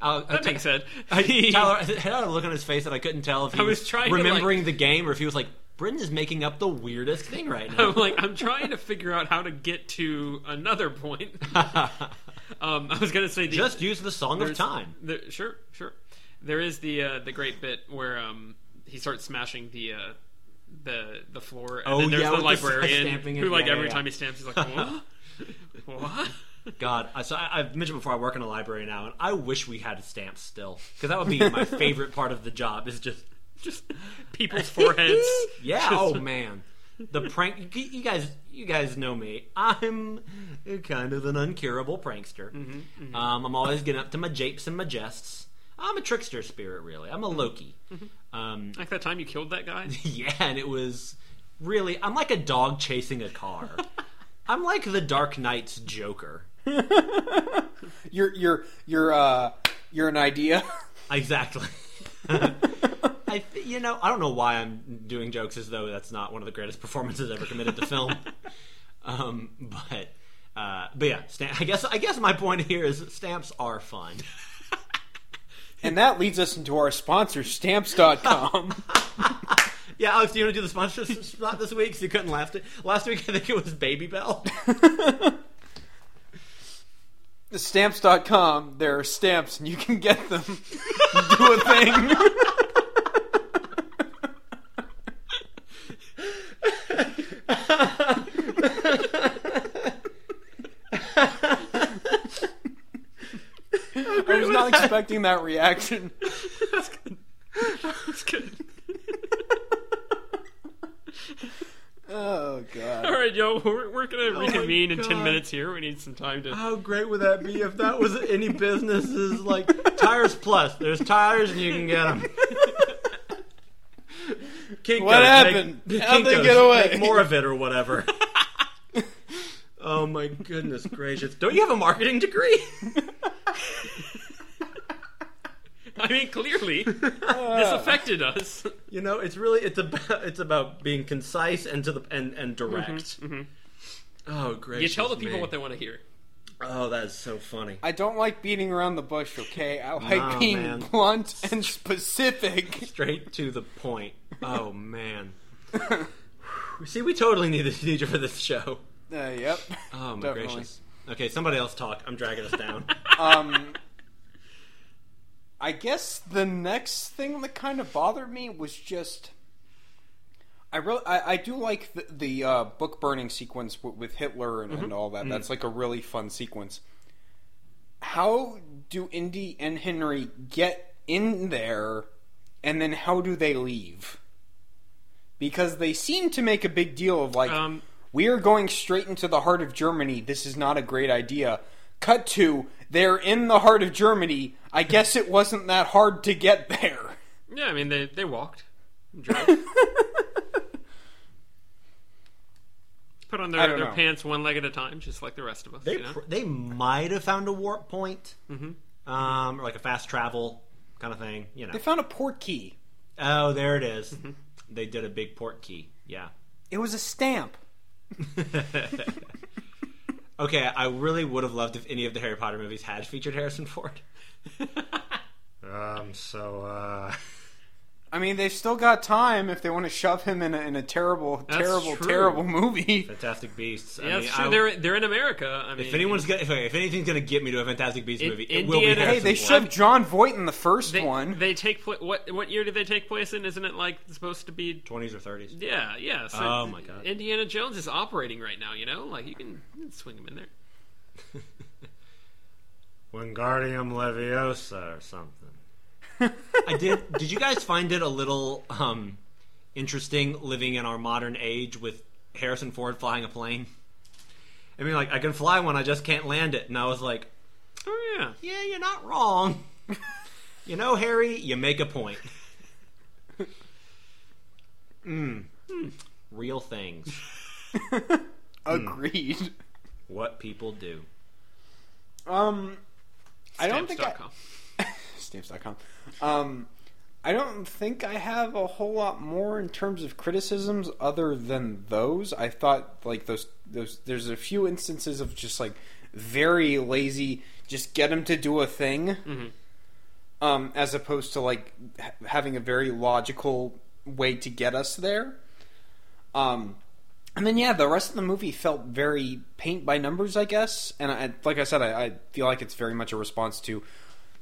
Speaker 3: I'll,
Speaker 1: That makes sense.
Speaker 3: I, [LAUGHS] Tyler I had a look on his face that I couldn't tell if he
Speaker 1: I was trying to,
Speaker 3: remembering
Speaker 1: like-
Speaker 3: the game or if he was like, Britton is making up the weirdest thing right now.
Speaker 1: I'm like, I'm trying to figure out how to get to another point. [LAUGHS] um, I was gonna say the,
Speaker 3: Just use the Song of Time.
Speaker 1: there- sure, sure. There is the uh, the great bit where um, he starts smashing the uh, the the floor, and
Speaker 3: Oh,
Speaker 1: then there's
Speaker 3: yeah,
Speaker 1: the
Speaker 3: the
Speaker 1: librarian
Speaker 3: stamping
Speaker 1: who, like,
Speaker 3: Yeah,
Speaker 1: every
Speaker 3: yeah,
Speaker 1: time he stamps, he's like, [LAUGHS] what? what?
Speaker 3: God, I- so I, I've mentioned before I work in a library now, and I wish we had stamps still because that would be my [LAUGHS] favorite part of the job. Is just
Speaker 1: Just people's foreheads. [LAUGHS]
Speaker 3: yeah.
Speaker 1: Just-
Speaker 3: oh man, the prank. You, you guys, you guys know me. I'm kind of an uncurable prankster.
Speaker 1: Mm-hmm,
Speaker 3: Um, I'm always getting up to my japes and my jests. I'm a trickster spirit, really. I'm a Loki.
Speaker 1: Mm-hmm.
Speaker 3: Um,
Speaker 1: Like that time you killed that guy. [LAUGHS]
Speaker 3: yeah, and it was really. I'm like a dog chasing a car. I'm like the Dark Knight's Joker. [LAUGHS]
Speaker 2: You're you're you're uh you're an idea. [LAUGHS]
Speaker 3: Exactly. [LAUGHS] I, you know, I don't know why I'm doing jokes as though that's not one of the greatest performances ever committed to film. um, but, uh, but yeah, stamp, I guess I guess my point here is stamps are fun.
Speaker 2: And that leads us into our sponsor, Stamps.com.
Speaker 3: Yeah, Alex, do you want to do the sponsor spot this week? 'Cause you couldn't last it. last week. I think it was Baby Bell.
Speaker 2: The stamps.com, there are stamps and you can get them. [LAUGHS] Do a thing. [LAUGHS] I was not expecting that reaction. [LAUGHS]
Speaker 1: That's good.
Speaker 2: Oh god.
Speaker 1: All right, yo, we're, we're gonna
Speaker 3: my
Speaker 1: reconvene in ten minutes here. We need some time to.
Speaker 3: How great would that be if that was any businesses like Tires Plus? There's tires and you can get them. Kinko's,
Speaker 2: What happened?
Speaker 3: Make,
Speaker 2: How'd they get away?
Speaker 3: Make more of it or whatever. oh my goodness gracious! Don't you have a marketing degree? [LAUGHS] [LAUGHS]
Speaker 1: I mean, clearly, [LAUGHS] this affected us.
Speaker 3: you know, it's really it's about it's about being concise and to the and and direct. Oh, great!
Speaker 1: You tell the people what they want to hear.
Speaker 3: Oh, that is so funny.
Speaker 2: I don't like beating around the bush, okay? I like
Speaker 3: Nah,
Speaker 2: being
Speaker 3: man.
Speaker 2: blunt and specific. [LAUGHS]
Speaker 3: Straight to the point. Oh man. See, we totally need this need you for this show.
Speaker 2: Uh, yep.
Speaker 3: Oh my
Speaker 2: Definitely.
Speaker 3: gracious. Okay, somebody else talk. I'm dragging us down.
Speaker 2: Um, I guess the next thing that kind of bothered me was just. I really, I, I do like the, the uh, book burning sequence w- with Hitler and, and all that. That's like a really fun sequence. How do Indy and Henry get in there, and then how do they leave? Because they seem to make a big deal of like,
Speaker 1: Um,
Speaker 2: we are going straight into the heart of Germany. This is not a great idea. Cut to, they're in the heart of Germany. I guess it wasn't that hard to get there.
Speaker 1: Yeah, I mean, they they walked. [LAUGHS] Put on their, their
Speaker 2: know.
Speaker 1: pants one leg at a time, just like the rest of us.
Speaker 3: They
Speaker 1: you know?
Speaker 3: pr- they might have found a warp point, um, or like a fast travel kind of thing. You know.
Speaker 2: They found a Portkey.
Speaker 3: Oh, there it is. They did a big Portkey. Yeah.
Speaker 2: It was a stamp. [LAUGHS]
Speaker 3: Okay, I really would have loved if any of the Harry Potter movies had featured Harrison Ford. [LAUGHS]
Speaker 4: Um, so, uh,
Speaker 2: I mean, they've still got time if they want to shove him in a, in a terrible,
Speaker 1: That's
Speaker 2: terrible,
Speaker 1: true.
Speaker 2: terrible movie.
Speaker 3: Fantastic Beasts. I
Speaker 1: Yeah,
Speaker 3: mean,
Speaker 1: that's true.
Speaker 3: I-
Speaker 1: they're they're in America. I mean,
Speaker 3: if anyone's gonna, if, if anything's gonna get me to a Fantastic Beasts
Speaker 1: In-
Speaker 3: movie, it will be
Speaker 1: Indiana-
Speaker 2: Hey,
Speaker 3: Harrison
Speaker 2: they
Speaker 3: Ford.
Speaker 2: shoved Jon Voight in the first
Speaker 1: they,
Speaker 2: one.
Speaker 1: they take pla- what what year did they take place in? Isn't it like supposed to be?
Speaker 3: 20s or 30s.
Speaker 1: Yeah, yeah. So
Speaker 3: Oh, my God.
Speaker 1: Indiana Jones is operating right now. You know, like you can, you can swing him in there. [LAUGHS]
Speaker 4: Wingardium Leviosa or something.
Speaker 3: I did. Did you guys find it a little um, interesting living in our modern age with Harrison Ford flying a plane? I mean, like I can fly one, I just can't land it, and I was like,
Speaker 1: Oh yeah.
Speaker 3: "Yeah, you're not wrong." [LAUGHS] you know, Harry, you make a point. Mm. Real things. [LAUGHS]
Speaker 2: Agreed.
Speaker 3: What people do.
Speaker 2: Um, I don't think I.
Speaker 1: stamps.com.
Speaker 2: Um, I don't think I have a whole lot more in terms of criticisms other than those. I thought like those those there's a few instances of just like very lazy just get him to do a thing. Um, as opposed to like ha- having a very logical way to get us there. Um, and then yeah, the rest of the movie felt very paint by numbers, I guess. And I, like I said, I, I feel like it's very much a response to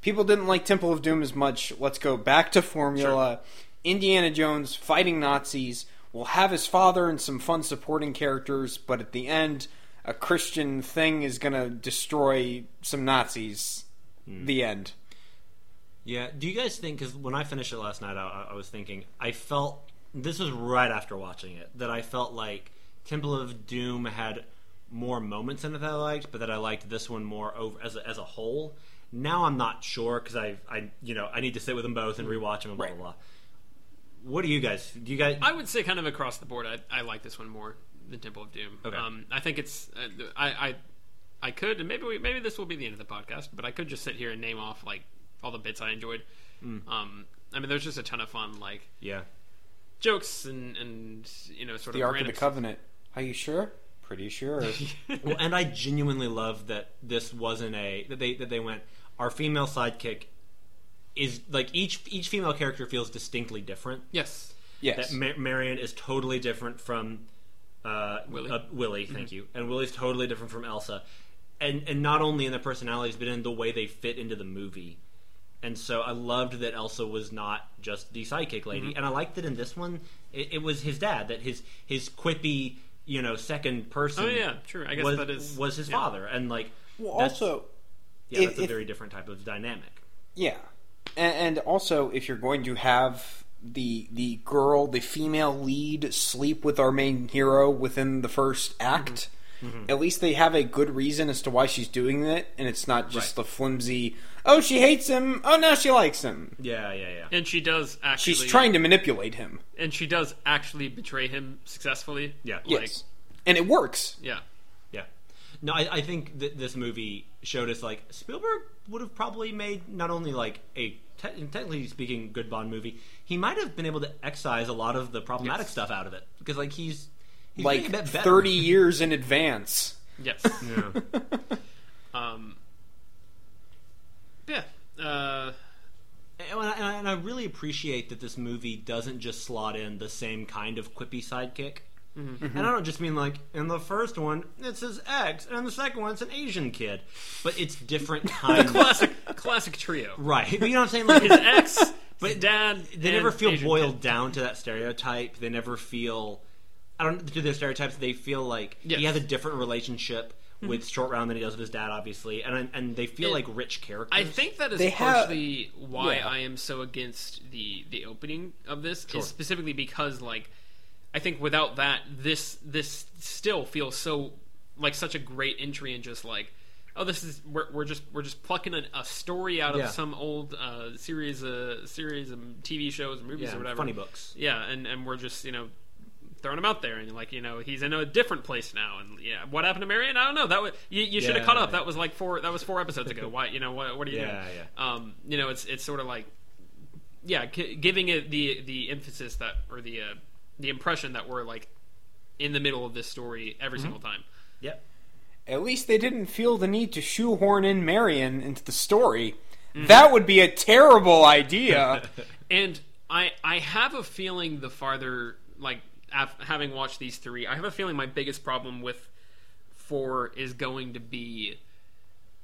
Speaker 2: people didn't like Temple of Doom as much. Let's go back to formula. Indiana Jones fighting Nazis. We'll have his father and some fun supporting characters, but at the end, a Christian thing is gonna destroy some Nazis. Hmm. The end.
Speaker 3: Yeah. Do you guys think? Because when I finished it last night, I, I was thinking I felt this was right after watching it that I felt like Temple of Doom had more moments in it that I liked, but that I liked this one more over as a, as a whole. Now I'm not sure because I I you know I need to sit with them both and rewatch them and blah
Speaker 2: Right.
Speaker 3: blah blah. What do you guys? Do you guys?
Speaker 1: I would say kind of across the board, I, I like this one more than Temple of Doom.
Speaker 3: Okay.
Speaker 1: Um, I think it's uh, I, I I could and maybe we, maybe this will be the end of the podcast, but I could just sit here and name off like all the bits I enjoyed. Um, I mean, there's just a ton of fun like
Speaker 3: yeah.
Speaker 1: jokes and and you know sort
Speaker 2: The
Speaker 1: of the
Speaker 2: Ark of the Covenant. Are you sure? Pretty sure. [LAUGHS]
Speaker 3: well, and I genuinely love that this wasn't a that they that they went our female sidekick is like each each female character feels distinctly different.
Speaker 1: Yes.
Speaker 2: yes.
Speaker 3: That Ma- Marion is totally different from uh,
Speaker 1: Willie.
Speaker 3: Uh, Willie, thank you, and Willie's totally different from Elsa, and and not only in their personalities but in the way they fit into the movie. And so I loved that Elsa was not just the sidekick lady, and I liked that in this one it, it was his dad, that his his quippy you know second person.
Speaker 1: Oh yeah, true. I guess
Speaker 3: was,
Speaker 1: that is
Speaker 3: was his
Speaker 1: yeah.
Speaker 3: father, and like
Speaker 2: well, also,
Speaker 3: yeah,
Speaker 2: if-
Speaker 3: that's a
Speaker 2: if-
Speaker 3: very different type of dynamic.
Speaker 2: Yeah, and, and also if you're going to have the the girl, the female lead, sleep with our main hero within the first act, mm-hmm. Mm-hmm. at least they have a good reason as to why she's doing it, and it's not just the flimsy. Oh, she hates him. Oh, now she likes him.
Speaker 3: Yeah, yeah, yeah.
Speaker 1: And she does actually.
Speaker 2: She's trying to manipulate him.
Speaker 1: and she does actually betray him successfully.
Speaker 3: Yeah.
Speaker 1: Like,
Speaker 2: Yes, and it works.
Speaker 1: Yeah.
Speaker 3: Yeah. No, I, I think that this movie showed us like Spielberg would have probably made not only like a te- technically speaking good Bond movie, he might have been able to excise a lot of the problematic
Speaker 1: Yes.
Speaker 3: stuff out of it because like he's, he's
Speaker 2: Like
Speaker 3: a bit better.
Speaker 2: thirty years in advance.
Speaker 1: Yes. [LAUGHS]
Speaker 3: Yeah.
Speaker 1: um. Yeah. Uh.
Speaker 3: and I- and I really appreciate that this movie doesn't just slot in the same kind of quippy sidekick.
Speaker 1: Mm-hmm.
Speaker 3: And I don't just mean like in the first one it's his ex, and in the second one it's an Asian kid, but it's different [LAUGHS] kinds.
Speaker 1: Classic. classic trio.
Speaker 3: right? But you know what I'm saying? Like
Speaker 1: His ex,
Speaker 3: But
Speaker 1: dad.
Speaker 3: they
Speaker 1: and
Speaker 3: never feel
Speaker 1: Asian
Speaker 3: boiled
Speaker 1: kid.
Speaker 3: down to that stereotype. They never feel. I don't do their stereotypes. They feel like
Speaker 1: Yes.
Speaker 3: he has a different relationship
Speaker 2: Mm-hmm.
Speaker 3: with Short Round than he does with his dad, obviously, and and they feel
Speaker 1: It-
Speaker 3: like rich characters.
Speaker 1: I think that is
Speaker 2: They have-
Speaker 1: partially why
Speaker 2: yeah.
Speaker 1: I am so against the the opening of this.
Speaker 3: Sure.
Speaker 1: Is specifically because like I think without that, this this still feels so like such a great entry and just like oh this is we're, we're just we're just plucking a, a story out of
Speaker 3: Yeah.
Speaker 1: some old uh, series uh, series of TV shows or movies
Speaker 3: yeah,
Speaker 1: or whatever
Speaker 3: funny books.
Speaker 1: yeah and and we're just you know throwing him out there, and like you know he's in a different place now, and yeah, what happened to Marion? I don't know. That was you, you should have
Speaker 3: Yeah,
Speaker 1: caught up. That was like four. That was four episodes ago. Why you know what? What are you [LAUGHS]
Speaker 3: Yeah,
Speaker 1: doing?
Speaker 3: yeah.
Speaker 1: Um, you know, it's it's sort of like yeah, gi- giving it the the emphasis that or the uh, the impression that we're like in the middle of this story every single time.
Speaker 3: Yep.
Speaker 2: At least they didn't feel the need to shoehorn in Marion into the story.
Speaker 1: Mm-hmm.
Speaker 2: That would be a terrible idea. [LAUGHS]
Speaker 1: And I I have a feeling the farther like af- having watched these three, I have a feeling my biggest problem with four is going to be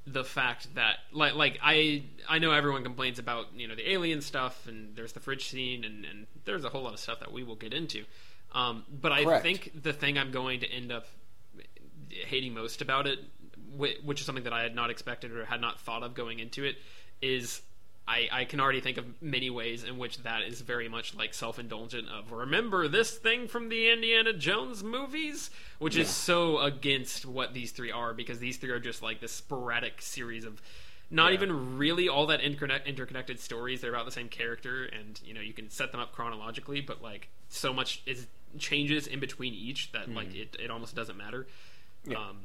Speaker 1: the fact that like like I I know everyone complains about you know the alien stuff and there's the fridge scene and and there's a whole lot of stuff that we will get into. Um, but I
Speaker 2: Correct.
Speaker 1: think the thing I'm going to end up hating most about it, whi- which is something that I had not expected or had not thought of going into it, is I, I can already think of many ways in which that is very much like self indulgent of remember this thing from the Indiana Jones movies, which is so against what these three are because these three are just like this sporadic series of not
Speaker 3: Yeah.
Speaker 1: even really all that interconnect- interconnected stories. They're about the same character, and you know you can set them up chronologically, but like so much is changes in between each that like it, it almost doesn't matter.
Speaker 2: Yeah.
Speaker 1: Um,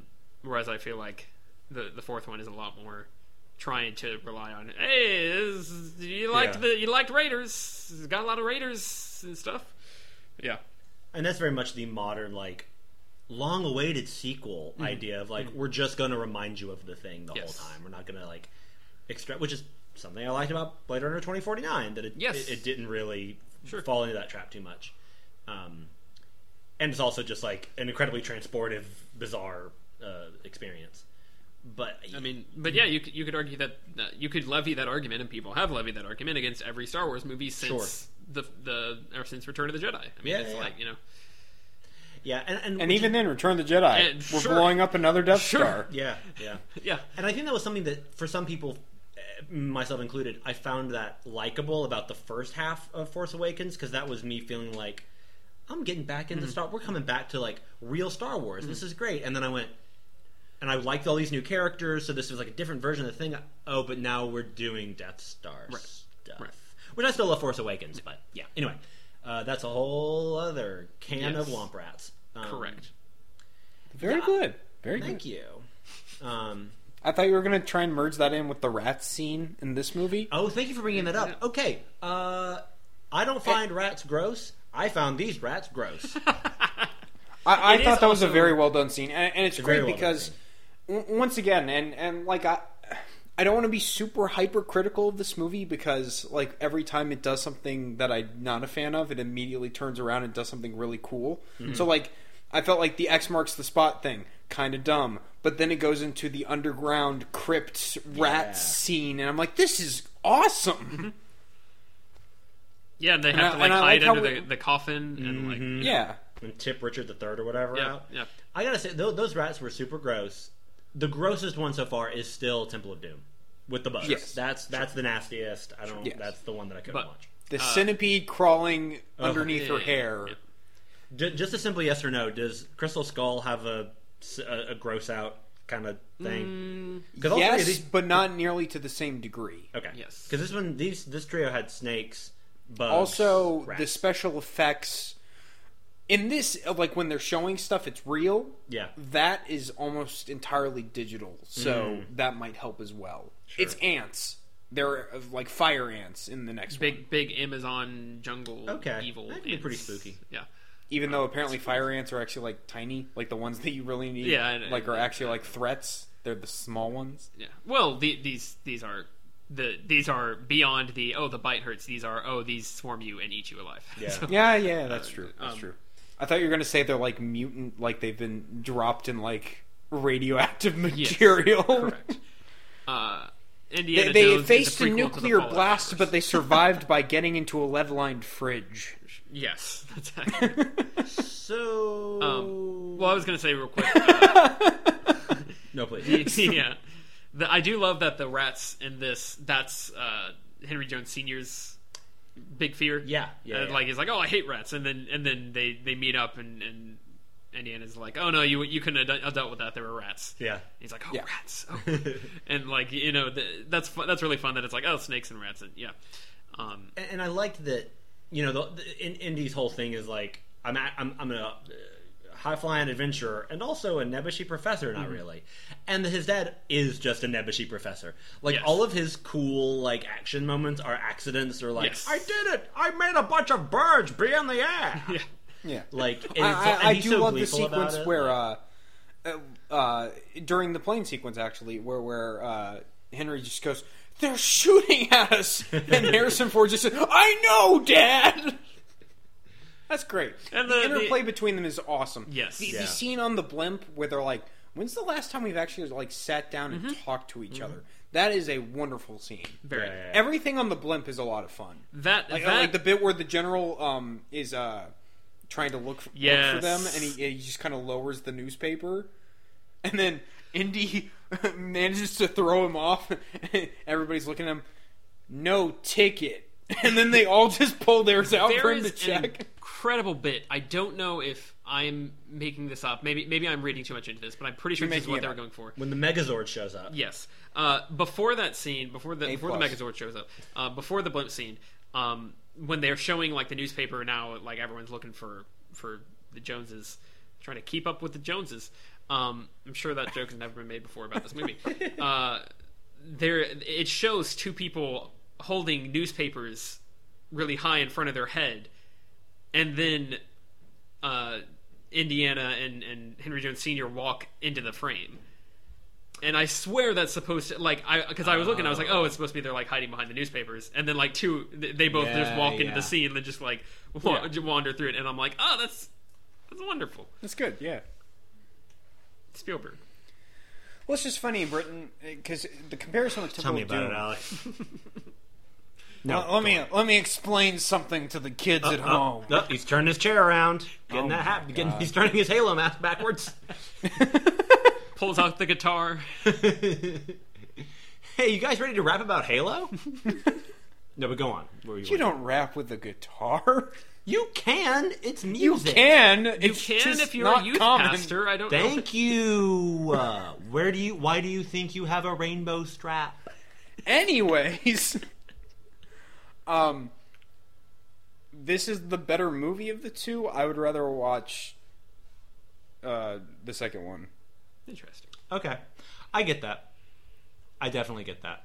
Speaker 1: whereas I feel like the the fourth one is a lot more trying to rely on. Hey, this, you liked
Speaker 3: Yeah.
Speaker 1: the you liked Raiders? Got a lot of Raiders and stuff. Yeah,
Speaker 3: and that's very much the modern like long-awaited sequel
Speaker 1: Mm-hmm.
Speaker 3: idea of like we're just going to remind you of the thing the
Speaker 1: Yes.
Speaker 3: whole time we're not going to like extract which is something i liked about blade runner 2049 that it,
Speaker 1: Yes.
Speaker 3: it, it didn't really
Speaker 1: Sure.
Speaker 3: fall into that trap too much um, and it's also just like an incredibly transportive bizarre uh, experience but
Speaker 1: I mean, but yeah, you could, you could argue that uh, you could levy that argument, and people have levied that argument against every Star Wars movie since the the or since Return of the Jedi. I mean,
Speaker 3: Yeah,
Speaker 1: it's
Speaker 3: yeah,
Speaker 1: like you know,
Speaker 3: yeah and, and,
Speaker 2: and even
Speaker 3: is-
Speaker 2: then, Return of the Jedi.
Speaker 1: And
Speaker 2: We're
Speaker 1: sure.
Speaker 2: blowing up another Death
Speaker 1: Sure.
Speaker 2: Star.
Speaker 3: yeah yeah [LAUGHS]
Speaker 1: yeah,
Speaker 3: And I think that was something that, for some people, eh, myself included, I found that likable about the first half of Force Awakens because that was me feeling like I'm getting back into Star. We're coming back to like real Star Wars. This is great. And then I went, and I liked all these new characters. So this was like a different version of the thing. Oh, but now we're doing Death Star
Speaker 1: Right.
Speaker 3: stuff,
Speaker 1: Right.
Speaker 3: which I still love Force Awakens. But yeah, anyway, uh, that's a whole other can of
Speaker 1: Yes.
Speaker 3: womp rats. Um,
Speaker 1: correct.
Speaker 2: Very
Speaker 3: Yeah.
Speaker 2: good. Very
Speaker 3: Thank
Speaker 2: good.
Speaker 3: you. Um,
Speaker 2: I thought you were going to try and merge that in with the rats scene in this movie.
Speaker 3: Oh, thank you for bringing that up. Okay, uh, I don't find rats gross. I found these rats gross. [LAUGHS]
Speaker 2: I, I thought
Speaker 1: is
Speaker 2: that was a very well done scene, and, and it's
Speaker 3: It's
Speaker 2: great
Speaker 3: well
Speaker 2: because w- once again, and and like I. I don't want to be super hypercritical of this movie because, like, every time it does something that I'm not a fan of, it immediately turns around and does something really cool. Hmm. So, like, I felt like the X marks the spot thing, kind of dumb, but then it goes into the underground crypt rat
Speaker 3: Yeah.
Speaker 2: scene, and I'm like, this is awesome. Mm-hmm.
Speaker 1: Yeah, and they have
Speaker 2: I-
Speaker 1: to like
Speaker 2: I
Speaker 1: hide
Speaker 2: like how
Speaker 1: under
Speaker 2: we-
Speaker 1: the, the coffin and like mm-hmm.
Speaker 2: yeah.
Speaker 3: and tip Richard the Third or whatever
Speaker 1: yeah,
Speaker 3: out.
Speaker 1: yeah.
Speaker 3: I gotta say, those, those rats were super gross. The grossest one so far is still Temple of Doom with the bugs.
Speaker 2: Yes.
Speaker 3: That's that's the nastiest. I don't.
Speaker 2: Yes.
Speaker 3: That's the one that I couldn't
Speaker 1: But-
Speaker 3: watch.
Speaker 2: The centipede crawling underneath her
Speaker 1: Uh, yeah,
Speaker 2: hair.
Speaker 1: yeah.
Speaker 3: J- just a simple yes or no. Does Crystal Skull have a s- a, a gross out kind of thing? Because all three of
Speaker 2: Yes,
Speaker 3: these.
Speaker 2: but not nearly to the same degree.
Speaker 3: Okay.
Speaker 1: Yes.
Speaker 3: Because this one, these this trio had snakes, bugs.
Speaker 2: also
Speaker 3: rats.
Speaker 2: the special effects in this like when they're showing stuff it's real
Speaker 3: Yeah.
Speaker 2: that is almost entirely digital so
Speaker 3: Mm.
Speaker 2: that might help as well it's ants they're uh, like fire ants in the next one
Speaker 1: Big big Amazon jungle
Speaker 3: Okay.
Speaker 1: evil.
Speaker 3: That could be pretty spooky.
Speaker 1: Yeah.
Speaker 2: even though apparently fire ants are actually like tiny like the ones that you really need
Speaker 1: Yeah, I know.
Speaker 2: like are actually like threats they're the small ones
Speaker 1: Yeah. Well, the, these these are the these are beyond the oh the bite hurts. These are oh these swarm you and eat you alive.
Speaker 3: Yeah. [LAUGHS]
Speaker 1: So-
Speaker 2: yeah yeah that's true that's
Speaker 1: um,
Speaker 2: true i thought you were going to say they're like mutant like they've been dropped in like radioactive
Speaker 1: Yes,
Speaker 2: material
Speaker 1: correct. [LAUGHS] Uh, Indiana
Speaker 2: They, they
Speaker 1: Jones is
Speaker 2: faced a
Speaker 1: prequel the
Speaker 2: nuclear blast,
Speaker 1: universe.
Speaker 2: but they [LAUGHS] survived by getting into a lead-lined fridge.
Speaker 1: yes, that's [LAUGHS] accurate.
Speaker 3: So.
Speaker 1: Um, well, I was going to say real quick. Uh,
Speaker 3: no, please.
Speaker 1: yeah, the, I do love that the rats in this. That's uh, Henry Jones Senior's big fear.
Speaker 3: Yeah, yeah,
Speaker 1: And,
Speaker 3: yeah.
Speaker 1: like he's like, oh, I hate rats, and then and then they they meet up and and Indiana's like, oh no, you you couldn't have, dealt with that. There were rats.
Speaker 3: Yeah.
Speaker 1: He's like, oh,
Speaker 2: Yeah.
Speaker 1: rats. Oh. [LAUGHS] and like you know, the, that's that's really fun. That it's like, oh, snakes and rats, and yeah. Um,
Speaker 3: and, and I liked that. You know, the, the, in, Indy's whole thing is like, I'm a, I'm I'm a uh, high flying adventurer and also a Nebushi professor,
Speaker 1: Mm-hmm.
Speaker 3: not really. And his dad is just a Nebushi professor. Like
Speaker 1: Yes.
Speaker 3: all of his cool like action moments are accidents or like
Speaker 1: Yes.
Speaker 3: I did it, I made a bunch of birds be in the air. [LAUGHS]
Speaker 1: Yeah.
Speaker 2: Yeah.
Speaker 3: Like and
Speaker 2: I,
Speaker 3: it's-
Speaker 2: I,
Speaker 3: and
Speaker 2: I do
Speaker 3: so
Speaker 2: love the
Speaker 3: gleeful about
Speaker 2: sequence where uh, uh, uh, during the plane sequence actually where where uh, Henry just goes they're shooting at us [LAUGHS] and Harrison Ford just said I know dad that's great
Speaker 1: And
Speaker 2: the,
Speaker 1: the-
Speaker 2: interplay
Speaker 1: the-
Speaker 2: between them is awesome
Speaker 1: Yes.
Speaker 2: the,
Speaker 3: Yeah.
Speaker 2: the scene on the blimp where they're like when's the last time we've actually like sat down and
Speaker 1: Mm-hmm.
Speaker 2: talked to each other that is a wonderful scene
Speaker 1: Very.
Speaker 3: Yeah, yeah, yeah.
Speaker 2: everything on the blimp is a lot of fun
Speaker 1: That
Speaker 2: like,
Speaker 1: that
Speaker 2: like the bit where the general um, is uh, trying to look for, look for them, and he, he just kind of lowers the newspaper, and then Indy [LAUGHS] manages to throw him off. [LAUGHS] Everybody's looking at him. No ticket, [LAUGHS] and then they all just pull theirs out
Speaker 1: there
Speaker 2: for him
Speaker 1: is
Speaker 2: to
Speaker 1: an
Speaker 2: check.
Speaker 1: Incredible bit. I don't know if I'm making this up. Maybe maybe I'm reading too much into this, but I'm pretty sure
Speaker 2: You're
Speaker 1: this is what they were going for.
Speaker 3: when the Megazord shows up.
Speaker 1: Yes. Uh, before that scene, before the
Speaker 2: A
Speaker 1: before the. Megazord shows up, uh, before the blimp scene, um, when they're showing like the newspaper now, like everyone's looking for for the Joneses, trying to keep up with the Joneses. Um, I'm sure that joke has never been made before about this movie. [LAUGHS] uh, there, it shows two people holding newspapers really high in front of their head, and then uh, Indiana and, and Henry Jones Sr. walk into the frame. And I swear that's supposed to like I because I was looking, I was like, oh, it's supposed to be they're like hiding behind the newspapers, and then like two, they they both just
Speaker 3: Yeah,
Speaker 1: walk into
Speaker 3: yeah.
Speaker 1: the scene and just like wa- wander through it, and I'm like, oh, that's that's wonderful,
Speaker 2: That's good, yeah.
Speaker 1: Spielberg.
Speaker 2: Well, it's just funny in Britain because the comparison with Temple
Speaker 3: Tell me
Speaker 2: of
Speaker 3: about
Speaker 2: Doom.
Speaker 3: it, Alex. [LAUGHS]
Speaker 2: Well, let me let me explain something to the kids at
Speaker 3: Oh,
Speaker 2: home.
Speaker 3: oh, he's turning his chair around, getting
Speaker 2: Oh
Speaker 3: that
Speaker 2: my
Speaker 3: hat. Getting, he's turning his Halo mask backwards. [LAUGHS]
Speaker 1: Pulls out the guitar. [LAUGHS]
Speaker 3: hey, you guys ready to rap about Halo? [LAUGHS] no, but go on. What were
Speaker 2: You don't rap with a guitar.
Speaker 3: You can. It's music.
Speaker 2: You
Speaker 3: music.
Speaker 2: can.
Speaker 1: You
Speaker 2: It's
Speaker 1: can
Speaker 2: just
Speaker 1: if you're
Speaker 2: not
Speaker 1: a youth
Speaker 2: common.
Speaker 1: pastor. I don't know.
Speaker 3: Thank you. Uh, where do you? Why do you think you have a rainbow strap?
Speaker 2: Anyways, um, this is the better movie of the two. I would rather watch uh, the second one
Speaker 1: Interesting.
Speaker 3: Okay, I get that. I definitely get that.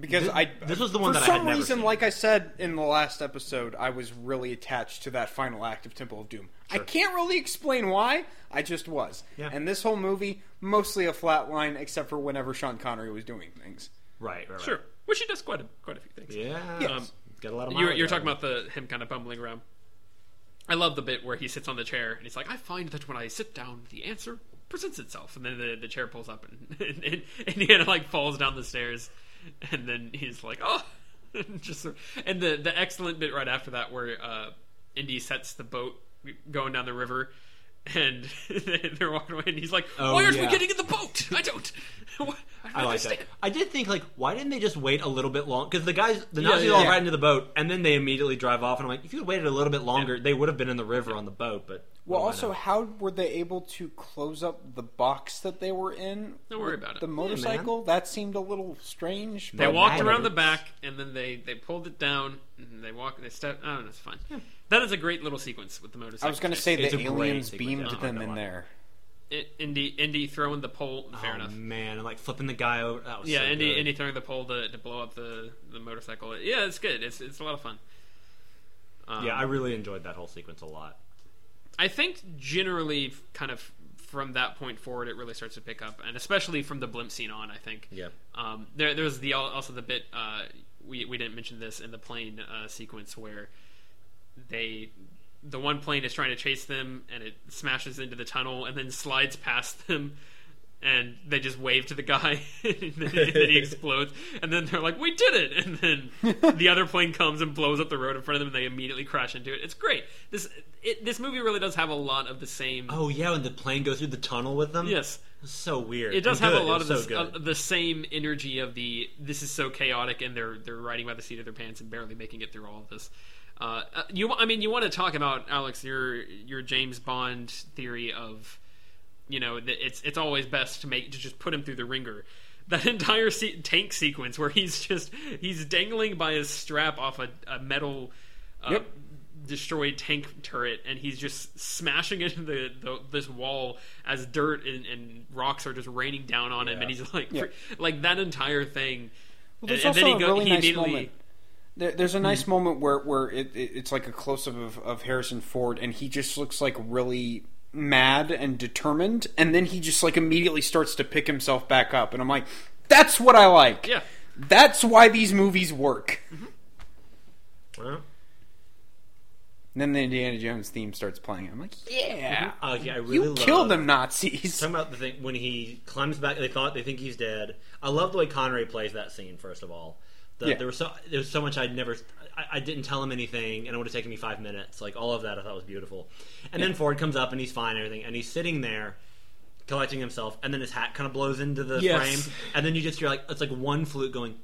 Speaker 2: because
Speaker 3: Thi-
Speaker 2: I
Speaker 3: this was the one
Speaker 2: for
Speaker 3: that I
Speaker 2: some
Speaker 3: had never
Speaker 2: reason,
Speaker 3: seen.
Speaker 2: like I said in the last episode, I was really attached to that final act of Temple of Doom. Sure. I can't really explain why. I just was.
Speaker 3: Yeah.
Speaker 2: And this whole movie, mostly a flat line, except for whenever Sean Connery was doing things.
Speaker 3: Right. right, right.
Speaker 1: Sure. Which he does quite a quite a few things.
Speaker 3: Yeah.
Speaker 2: Yes.
Speaker 3: Um, Get a lot of.
Speaker 1: You're, you're talking about the him kind of bumbling around. I love the bit where he sits on the chair and he's like, "I find that when I sit down, the answer presents itself." And then the, the chair pulls up and, [LAUGHS] and, and Indiana like falls down the stairs, and then he's like, "Oh," [LAUGHS] just and the the excellent bit right after that where uh, Indy sets the boat going down the river. And [LAUGHS] they're walking away, and he's like,
Speaker 3: Oh,
Speaker 1: "Why aren't we getting in the boat? I don't. [LAUGHS] I don't
Speaker 3: I like that. I did think like, why didn't they just wait a little bit long? Because the guys, the
Speaker 1: Yeah,
Speaker 3: Nazis
Speaker 1: yeah,
Speaker 3: all
Speaker 2: yeah.
Speaker 3: ride into the boat, and then they immediately drive off. And I'm like, if you had waited a little bit longer, they would have been in the river on the boat. But
Speaker 2: Well, also,
Speaker 3: not?
Speaker 2: how were they able to close up the box that they were in?
Speaker 1: Don't worry about it.
Speaker 2: The
Speaker 1: Yeah,
Speaker 2: motorcycle that seemed a little strange.
Speaker 1: They
Speaker 2: but
Speaker 1: walked
Speaker 3: whatever.
Speaker 1: around the back, and then they they pulled it down, and they walked. They stepped. Oh, that's know. Fine. That is a great little sequence with the motorcycle.
Speaker 2: I was going to
Speaker 1: chase.
Speaker 2: say
Speaker 3: It's
Speaker 2: the
Speaker 3: a great
Speaker 2: aliens
Speaker 3: sequence.
Speaker 2: beamed
Speaker 3: I
Speaker 2: them in there.
Speaker 1: I- Indy Indy throwing the pole. Fair
Speaker 3: oh
Speaker 1: enough.
Speaker 3: man, and like flipping the guy over. That was
Speaker 1: Yeah,
Speaker 3: so
Speaker 1: Indy
Speaker 3: good.
Speaker 1: Indy throwing the pole to, to blow up the, the motorcycle. Yeah, it's good. It's it's a lot of fun. Um,
Speaker 3: Yeah, I really enjoyed that whole sequence a lot.
Speaker 1: I think generally, kind of from that point forward, it really starts to pick up, and especially from the blimp scene on. I think.
Speaker 3: Yeah.
Speaker 1: Um, there, there was the also the bit uh, we we didn't mention this in the plane uh, sequence where they the one plane is trying to chase them and it smashes into the tunnel and then slides past them and they just wave to the guy [LAUGHS] and then, he, then [LAUGHS] he explodes and then they're like we did it and then [LAUGHS] the other plane comes and blows up the road in front of them and they immediately crash into it it's great this it, this movie really does have a lot of the same
Speaker 3: Oh yeah, when the plane goes through the tunnel with them.
Speaker 1: yes
Speaker 3: so weird.
Speaker 1: it does
Speaker 3: And
Speaker 1: have
Speaker 3: good.
Speaker 1: a lot of this,
Speaker 3: so
Speaker 1: uh, the same energy of the this is so chaotic and they're they're riding by the seat of their pants and barely making it through all of this. Uh, uh, you, I mean, you want to talk about Alex your your James Bond theory of, you know, that it's it's always best to make to just put him through the ringer. That entire se- tank sequence where he's just he's dangling by his strap off a, a metal uh,
Speaker 2: Yep.
Speaker 1: destroyed tank turret, and he's just smashing [LAUGHS] into the, the this wall as dirt and, and rocks are just raining down on him, and he's like,
Speaker 2: Yeah.
Speaker 1: like that entire thing.
Speaker 2: Well, there's
Speaker 1: and, and then
Speaker 2: also
Speaker 1: he go,
Speaker 2: really
Speaker 1: he
Speaker 2: nice
Speaker 1: immediately.
Speaker 2: moment. There, there's a nice moment where where it, it, it's like a close up of, of Harrison Ford, and he just looks like really mad and determined, and then he just like immediately starts to pick himself back up, and I'm like, that's what I like.
Speaker 1: Yeah.
Speaker 2: That's why these movies work.
Speaker 3: Well,
Speaker 2: And then the Indiana Jones theme starts playing. I'm like, yeah,
Speaker 3: uh, yeah, I really
Speaker 2: you
Speaker 3: love,
Speaker 2: killed them Nazis.
Speaker 3: Talking about the thing when he climbs back, they thought they think he's dead. I love the way Connery plays that scene. First of all, the,
Speaker 2: Yeah.
Speaker 3: there was so there was so much I'd never, I, I didn't tell him anything, and it would have taken me five minutes. Like all of that, I thought was beautiful. And then Ford comes up and he's fine, and everything, and he's sitting there collecting himself, and then his hat kind of blows into the
Speaker 2: Yes.
Speaker 3: frame, and then you just hear like it's like one flute going.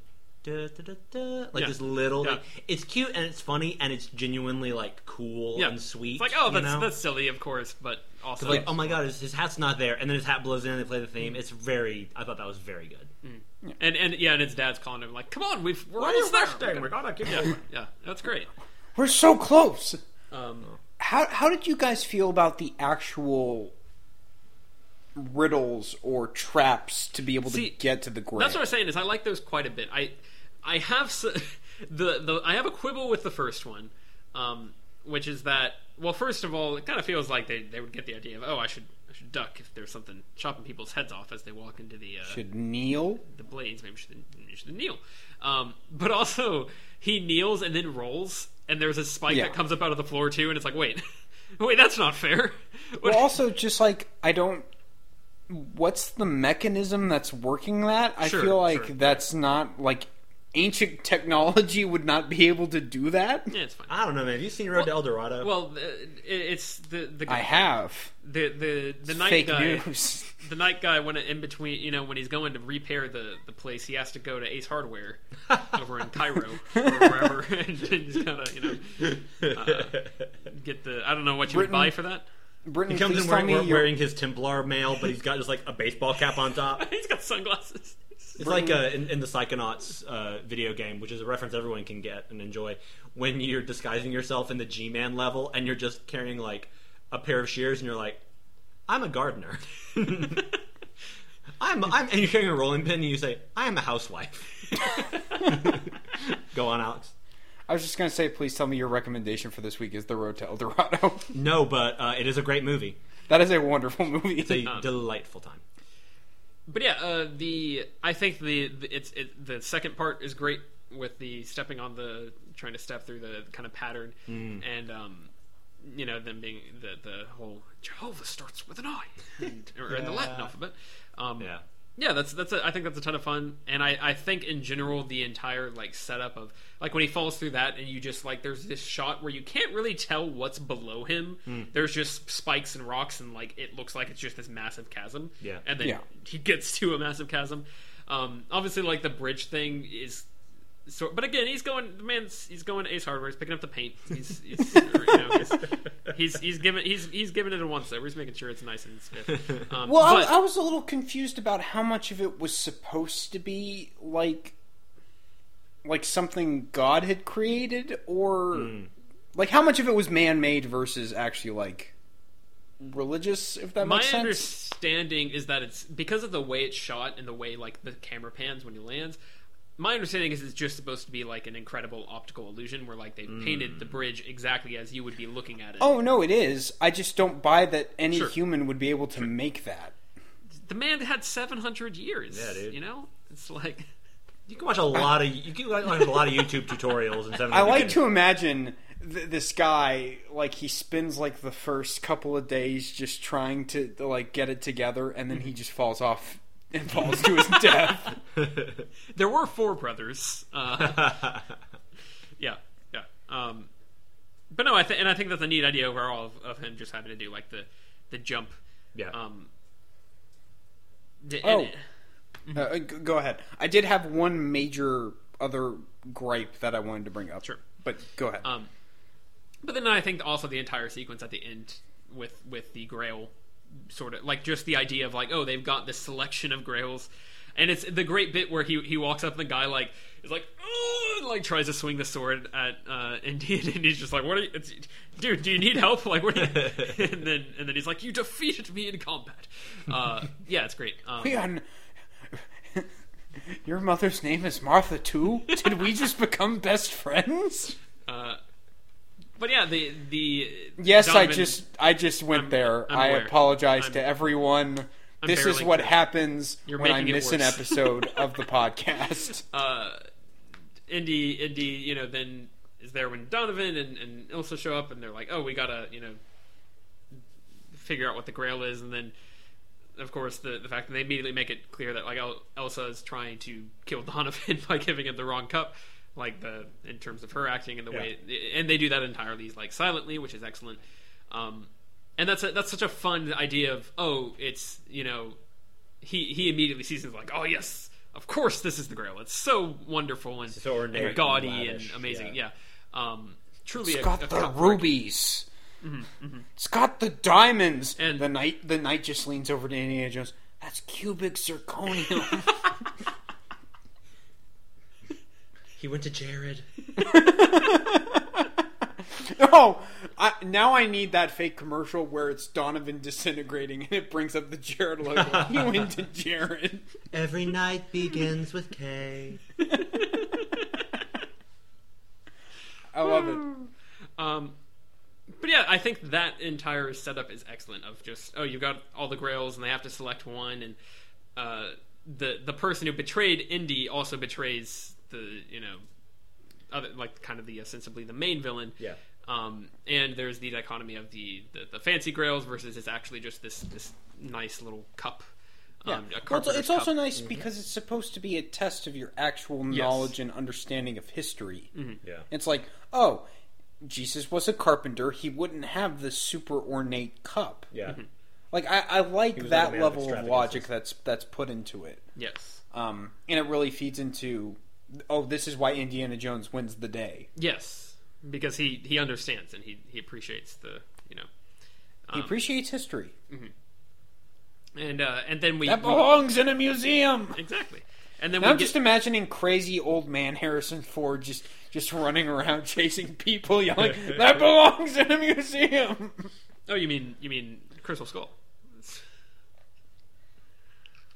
Speaker 3: Da, da, da, da, like
Speaker 1: Yeah.
Speaker 3: this little,
Speaker 1: Yeah.
Speaker 3: like, it's cute and it's funny and it's genuinely like cool
Speaker 1: Yeah.
Speaker 3: and sweet.
Speaker 1: It's like, oh,
Speaker 3: you
Speaker 1: that's
Speaker 3: know?
Speaker 1: that's silly, of course, but also
Speaker 3: like, oh my god, his, his hat's not there, and then his hat blows in, and they play the theme. It's very, I thought that was very good. Mm.
Speaker 1: And and yeah, and his dad's calling him like, "Come on, we've we're
Speaker 3: Why are
Speaker 1: almost
Speaker 3: you
Speaker 1: there.
Speaker 3: resting? We gotta get
Speaker 1: Yeah, yeah, that's great.
Speaker 2: We're so close.
Speaker 1: Um,
Speaker 2: How how did you guys feel about the actual riddles or traps to be able
Speaker 1: See,
Speaker 2: to get to the grave?
Speaker 1: That's what I'm saying is I like those quite a bit. I I have s- [LAUGHS] the the I have a quibble with the first one, um, which is that well, first of all, it kind of feels like they, they would get the idea of oh, I should duck if there's something chopping people's heads off as they walk into the uh,
Speaker 2: Should kneel.
Speaker 1: the blades. Maybe should, should kneel. Um, but also he kneels and then rolls, and there's a spike
Speaker 2: Yeah.
Speaker 1: that comes up out of the floor too, and it's like wait. [LAUGHS] Wait, that's not fair. [LAUGHS]
Speaker 2: Well, also just like I don't. What's the mechanism that's working that? I
Speaker 1: Sure,
Speaker 2: feel like
Speaker 1: sure.
Speaker 2: that's not like ancient technology would not be able to do that.
Speaker 1: yeah, it's fine.
Speaker 3: I don't know, man. Have you seen Road to El Dorado?
Speaker 1: Well, uh, it, it's the the
Speaker 2: I have
Speaker 1: the the the knight
Speaker 2: fake
Speaker 1: guy.
Speaker 2: news. [LAUGHS]
Speaker 1: the knight guy when in between you know when he's going to repair the, the place he has to go to ace hardware [LAUGHS] over in cairo or wherever [LAUGHS] and just kind of you know uh, get the i don't know what you would buy for that
Speaker 2: Brittany,
Speaker 3: he comes in wearing,
Speaker 2: me
Speaker 3: wearing,
Speaker 2: your-
Speaker 3: wearing his Templar mail, but he's got just like a baseball cap on top.
Speaker 1: he's got sunglasses
Speaker 3: It's like uh, in, in the Psychonauts uh, video game, which is a reference everyone can get and enjoy. When you're disguising yourself in the G-Man level and you're just carrying like a pair of shears, and you're like, "I'm a gardener." [LAUGHS] I'm, I'm, and you're carrying a rolling pin, and you say, "I am a housewife." [LAUGHS] Go on, Alex.
Speaker 2: I was just gonna say, please tell me your recommendation for this week is The Road to El Dorado.
Speaker 3: No, but uh, it is a great movie.
Speaker 2: that is a wonderful movie.
Speaker 3: It's a [LAUGHS] delightful time.
Speaker 1: But yeah uh, the i think the, the it's it, the second part is great with the stepping on the trying to step through the kind of pattern. And um you know them being the the whole jehovah starts with an i. And, [LAUGHS] or in the latin alphabet. Um
Speaker 3: Yeah.
Speaker 1: Yeah that's that's a, i think that's a ton of fun and i i think in general the entire like setup of like when he falls through that and you just like there's this shot where you can't really tell what's below him
Speaker 3: Hmm.
Speaker 1: there's just spikes and rocks and like it looks like it's just this massive chasm
Speaker 3: Yeah.
Speaker 1: and then
Speaker 2: Yeah.
Speaker 1: he gets to a massive chasm um obviously like the bridge thing is so, but again, he's going. The man's he's going to Ace Hardware. He's picking up the paint. He's [LAUGHS] he's, or, you know, he's, he's he's giving he's he's giving it a once over. He's making sure it's nice and stiff. Um,
Speaker 2: Well,
Speaker 1: but-
Speaker 2: I, I was a little confused about how much of it was supposed to be like, like something God had created, or
Speaker 1: Hmm.
Speaker 2: like how much of it was man-made versus actually like religious. If that
Speaker 1: my
Speaker 2: makes sense.
Speaker 1: understanding is that it's because of the way it's shot and the way like the camera pans when he lands. My understanding is it's just supposed to be like an incredible optical illusion where like they painted the mm. bridge exactly as you would be looking at it.
Speaker 2: Oh no, it is. I just don't buy that any
Speaker 1: Sure.
Speaker 2: human would be able to make that.
Speaker 1: the man had seven hundred years.
Speaker 3: Yeah, dude.
Speaker 1: You know, it's like [LAUGHS]
Speaker 3: You can watch a lot of you can watch a lot of YouTube tutorials and stuff.
Speaker 2: I like to imagine th- this guy like he spends like the first couple of days just trying to like get it together, and then he mm-hmm. just falls off and falls to his death. [LAUGHS]
Speaker 1: there were four brothers. Uh, [LAUGHS] yeah, yeah. Um, but no, I think and I think that's a neat idea overall of, of him just having to do like the the jump.
Speaker 3: Yeah.
Speaker 1: Um, the-
Speaker 2: Oh.
Speaker 1: and-
Speaker 2: Uh, go ahead. I did have one major other gripe that I wanted to bring up.
Speaker 1: Sure.
Speaker 2: but go ahead.
Speaker 1: Um, but then I think also the entire sequence at the end with with the Grail sort of like just the idea of like oh they've got this selection of grails and it's the great bit where he he walks up and the guy like is like oh and, like tries to swing the sword at uh Indy [LAUGHS] and he's just like what are you it's, dude do you need help [LAUGHS] like what are you [LAUGHS] and then and then he's like you defeated me in combat uh yeah it's great um,
Speaker 2: We are. Your mother's name is Martha too. Did we just become best friends?
Speaker 1: uh but yeah the the
Speaker 2: Yes, I just I just went
Speaker 1: I'm-
Speaker 2: there.
Speaker 1: I'm
Speaker 2: I
Speaker 1: aware.
Speaker 2: apologize
Speaker 1: I'm-
Speaker 2: to everyone. This is what
Speaker 1: through.
Speaker 2: happens
Speaker 1: You're
Speaker 2: when I miss an episode of the [LAUGHS] podcast.
Speaker 1: uh, Indy, Indy, you know, then is there when Donovan and, and Ilsa show up, and they're like, "Oh, we gotta, you know, figure out what the Grail is," and then, of course, the the fact that they immediately make it clear that like El- Elsa is trying to kill [LAUGHS] Donovan by giving him the wrong cup, like the in terms of her acting and the way, and they do that entirely like silently, which is excellent. Um, and that's a, that's such a fun idea of oh, it's you know he he immediately sees it like, oh yes, of course this is the Grail. It's so wonderful and,
Speaker 3: So ornate
Speaker 1: and gaudy
Speaker 3: and
Speaker 1: and, amazing.
Speaker 3: yeah.
Speaker 1: Yeah, Um, truly
Speaker 2: It's
Speaker 1: a,
Speaker 2: got
Speaker 1: a
Speaker 2: the
Speaker 1: cup break.
Speaker 2: rubies. It's got the diamonds.
Speaker 1: And-
Speaker 2: the knight the knight just leans over to Indiana Jones. That's cubic zirconium. [LAUGHS]
Speaker 3: He went to Jared. [LAUGHS]
Speaker 2: oh, I, now I need that fake commercial where it's Donovan disintegrating and it brings up the Jared logo. he went to Jared.
Speaker 3: Every knight begins with K.
Speaker 2: I love it.
Speaker 1: Um, but yeah, I think that entire setup is excellent. Of just oh, you've got all the Grails and they have to select one, and uh, the the person who betrayed Indy also betrays the you know other like kind of the ostensibly the main villain.
Speaker 3: Yeah.
Speaker 1: Um, and there's the dichotomy of the, the, the fancy grails versus it's actually just this this nice little cup.
Speaker 2: Yeah.
Speaker 1: Um, a
Speaker 2: Well, it's,
Speaker 1: carpenter's
Speaker 2: it's also
Speaker 1: cup.
Speaker 2: nice because it's supposed to be a test of your actual
Speaker 1: Yes.
Speaker 2: knowledge and understanding of history.
Speaker 3: Yeah.
Speaker 2: It's like, oh, Jesus was a carpenter. He wouldn't have this super ornate cup.
Speaker 3: Yeah.
Speaker 2: Like I, I like that
Speaker 3: not of
Speaker 2: level of logic that's that's put into it.
Speaker 1: Yes.
Speaker 2: Um, and it really feeds into, oh, this is why Indiana Jones wins the day.
Speaker 1: Yes. Because he, he understands and he, he appreciates the you know
Speaker 2: He appreciates history.
Speaker 1: and uh, and then we,
Speaker 2: That
Speaker 1: we-
Speaker 2: belongs in a museum.
Speaker 1: exactly and then we
Speaker 2: I'm
Speaker 1: get,
Speaker 2: just imagining crazy old man Harrison Ford just just running around [LAUGHS] chasing people, yelling, "That belongs in a museum." [LAUGHS]
Speaker 1: oh you mean you mean Crystal Skull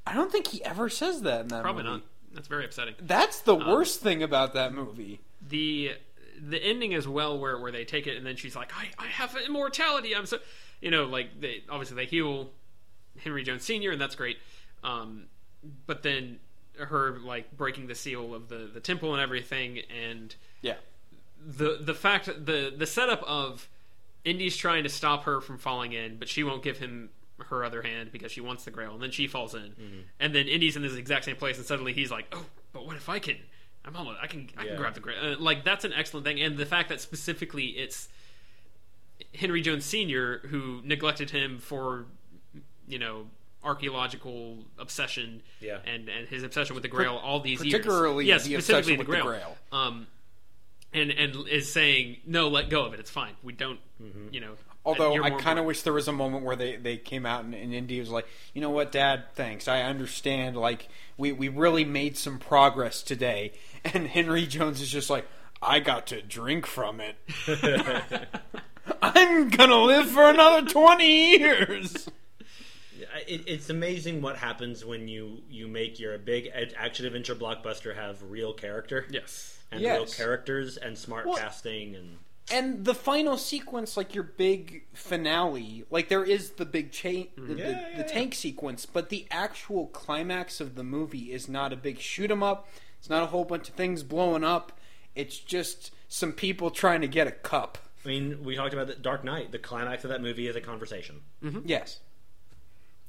Speaker 2: I don't think he ever says that in that
Speaker 1: probably
Speaker 2: movie.
Speaker 1: not that's very upsetting
Speaker 2: That's the worst thing about that movie.
Speaker 1: the the ending as well where where they take it and then she's like I, I have immortality I'm so you know like they obviously they heal Henry Jones Sr. and that's great um, but then her like breaking the seal of the the temple and everything and
Speaker 2: Yeah.
Speaker 1: the the fact the the setup of Indy's trying to stop her from falling in, but she won't give him her other hand because she wants the grail, and then she falls in, and then Indy's in this exact same place, and suddenly he's like, "Oh, but what if I can? I'm almost I can I can grab the grail." Uh, like that's an excellent thing, and the fact that specifically it's Henry Jones Sr. who neglected him for you know archaeological obsession
Speaker 3: Yeah.
Speaker 1: and and his obsession with the grail all these years
Speaker 2: particularly
Speaker 1: yes
Speaker 2: the
Speaker 1: specifically
Speaker 2: obsession with the Grail.
Speaker 1: um and and is saying no let go of it it's fine we don't you know
Speaker 2: Although I kind of wish there was a moment where they, they came out and, and Indy was like, you know what, Dad, thanks. I understand. Like, we, we really made some progress today. [LAUGHS] And Henry Jones is just like, I got to drink from it. [LAUGHS] I'm going to live for another 20 years.
Speaker 3: It, it's amazing what happens when you you make your big action adventure blockbuster have real character
Speaker 1: yes
Speaker 3: and real characters and smart
Speaker 2: Well-
Speaker 3: casting and
Speaker 2: And the final sequence, like your big finale, like there is the big chain, the, the,
Speaker 3: Yeah, yeah,
Speaker 2: the
Speaker 3: yeah.
Speaker 2: tank sequence, but the actual climax of the movie is not a big shoot 'em up. It's not a whole bunch of things blowing up. It's just some people trying to get a cup.
Speaker 3: I mean we talked about the Dark Knight. The climax of that movie is a conversation.
Speaker 2: Yes.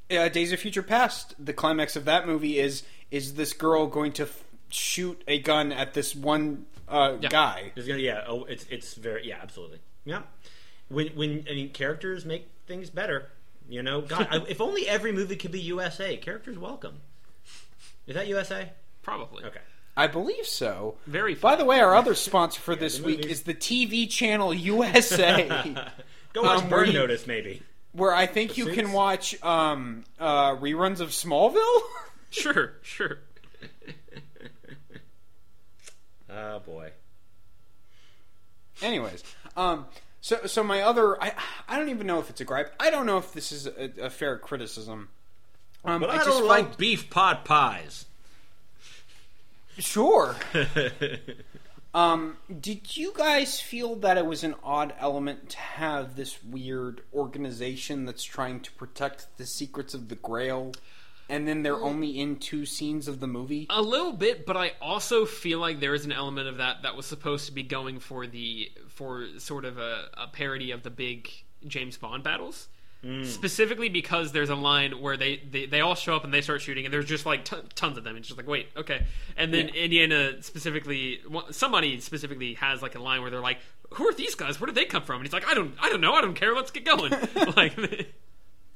Speaker 2: Uh, Days of Future Past. The climax of that movie is is this girl going to f- shoot a gun at this one uh,
Speaker 1: Yeah.
Speaker 2: guy?
Speaker 3: It's gonna yeah. Oh, it's it's very yeah. Absolutely. Yeah. When when I mean characters make things better. You know, God, I, [LAUGHS] if only every movie could be USA. Characters welcome. Is that USA?
Speaker 1: probably
Speaker 3: Okay.
Speaker 2: I believe so.
Speaker 1: very
Speaker 2: By the way, our other sponsor for [LAUGHS] this week
Speaker 3: movies.
Speaker 2: is the TV channel [LAUGHS] USA.
Speaker 3: Go watch
Speaker 2: Um,
Speaker 3: Burn
Speaker 2: we-
Speaker 3: Notice, maybe.
Speaker 2: where I think you can watch um, uh, reruns of Smallville.
Speaker 1: Sure, sure.
Speaker 3: Oh boy.
Speaker 2: Anyways, um, so so my other, I I don't even know if it's a gripe. I don't know if this is a, a fair criticism. Um,
Speaker 3: But I,
Speaker 2: just
Speaker 3: don't
Speaker 2: felt-
Speaker 3: like beef pot pies.
Speaker 2: Sure. [LAUGHS] um, did you guys feel that it was an odd element to have this weird organization that's trying to protect the secrets of the Grail, and then they're only in two scenes of the movie?
Speaker 1: A little bit, but I also feel like there is an element of that that was supposed to be going for the for sort of a, a parody of the big James Bond battles. Mm. Specifically because there's a line where they, they, they all show up and they start shooting, and there's just like ton tons of them. It's just like, wait, okay. And then
Speaker 2: Yeah.
Speaker 1: Indiana specifically, somebody specifically has like a line where they're like, "Who are these guys? Where did they come from?" And he's like, "I don't, I don't know. I don't care. Let's get going." [LAUGHS] like, [LAUGHS]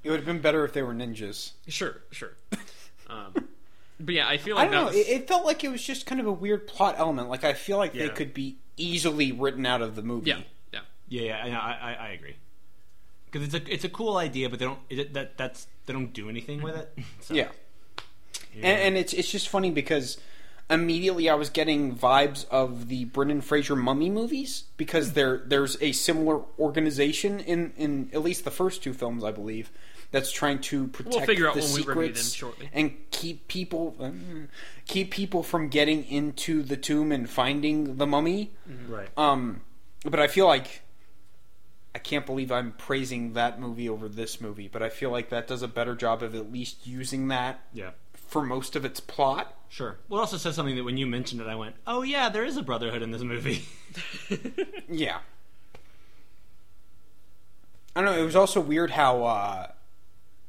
Speaker 2: It would have been better if they were ninjas.
Speaker 1: sure, sure. [LAUGHS] Um, but yeah, I feel like
Speaker 2: I
Speaker 1: like
Speaker 2: don't
Speaker 1: that
Speaker 2: know.
Speaker 1: was,
Speaker 2: It, it felt like it was just kind of a weird plot element. Like I feel like they could be easily written out of the movie.
Speaker 1: yeah, yeah.
Speaker 3: Yeah, yeah, yeah, I, I, I agree. Because it's a it's a cool idea, but they don't it, that that's they don't do anything with it. So,
Speaker 2: Yeah. And, and it's it's just funny because immediately I was getting vibes of the Brendan Fraser Mummy movies because there there's a similar organization in in at least the first two films I believe that's trying to protect
Speaker 1: figure out
Speaker 2: the
Speaker 1: when we them
Speaker 2: secrets
Speaker 1: shortly.
Speaker 2: and keep people uh, keep people from getting into the tomb and finding the mummy.
Speaker 3: right.
Speaker 2: Um, but I feel like I can't believe I'm praising that movie over this movie, but I feel like that does a better job of at least using that
Speaker 3: yeah,
Speaker 2: for most of its plot.
Speaker 3: sure. Well, it also says something that when you mentioned it, I went, "Oh yeah, there is a brotherhood in this movie." [LAUGHS] [LAUGHS]
Speaker 2: Yeah. I don't know. It was also weird how, uh,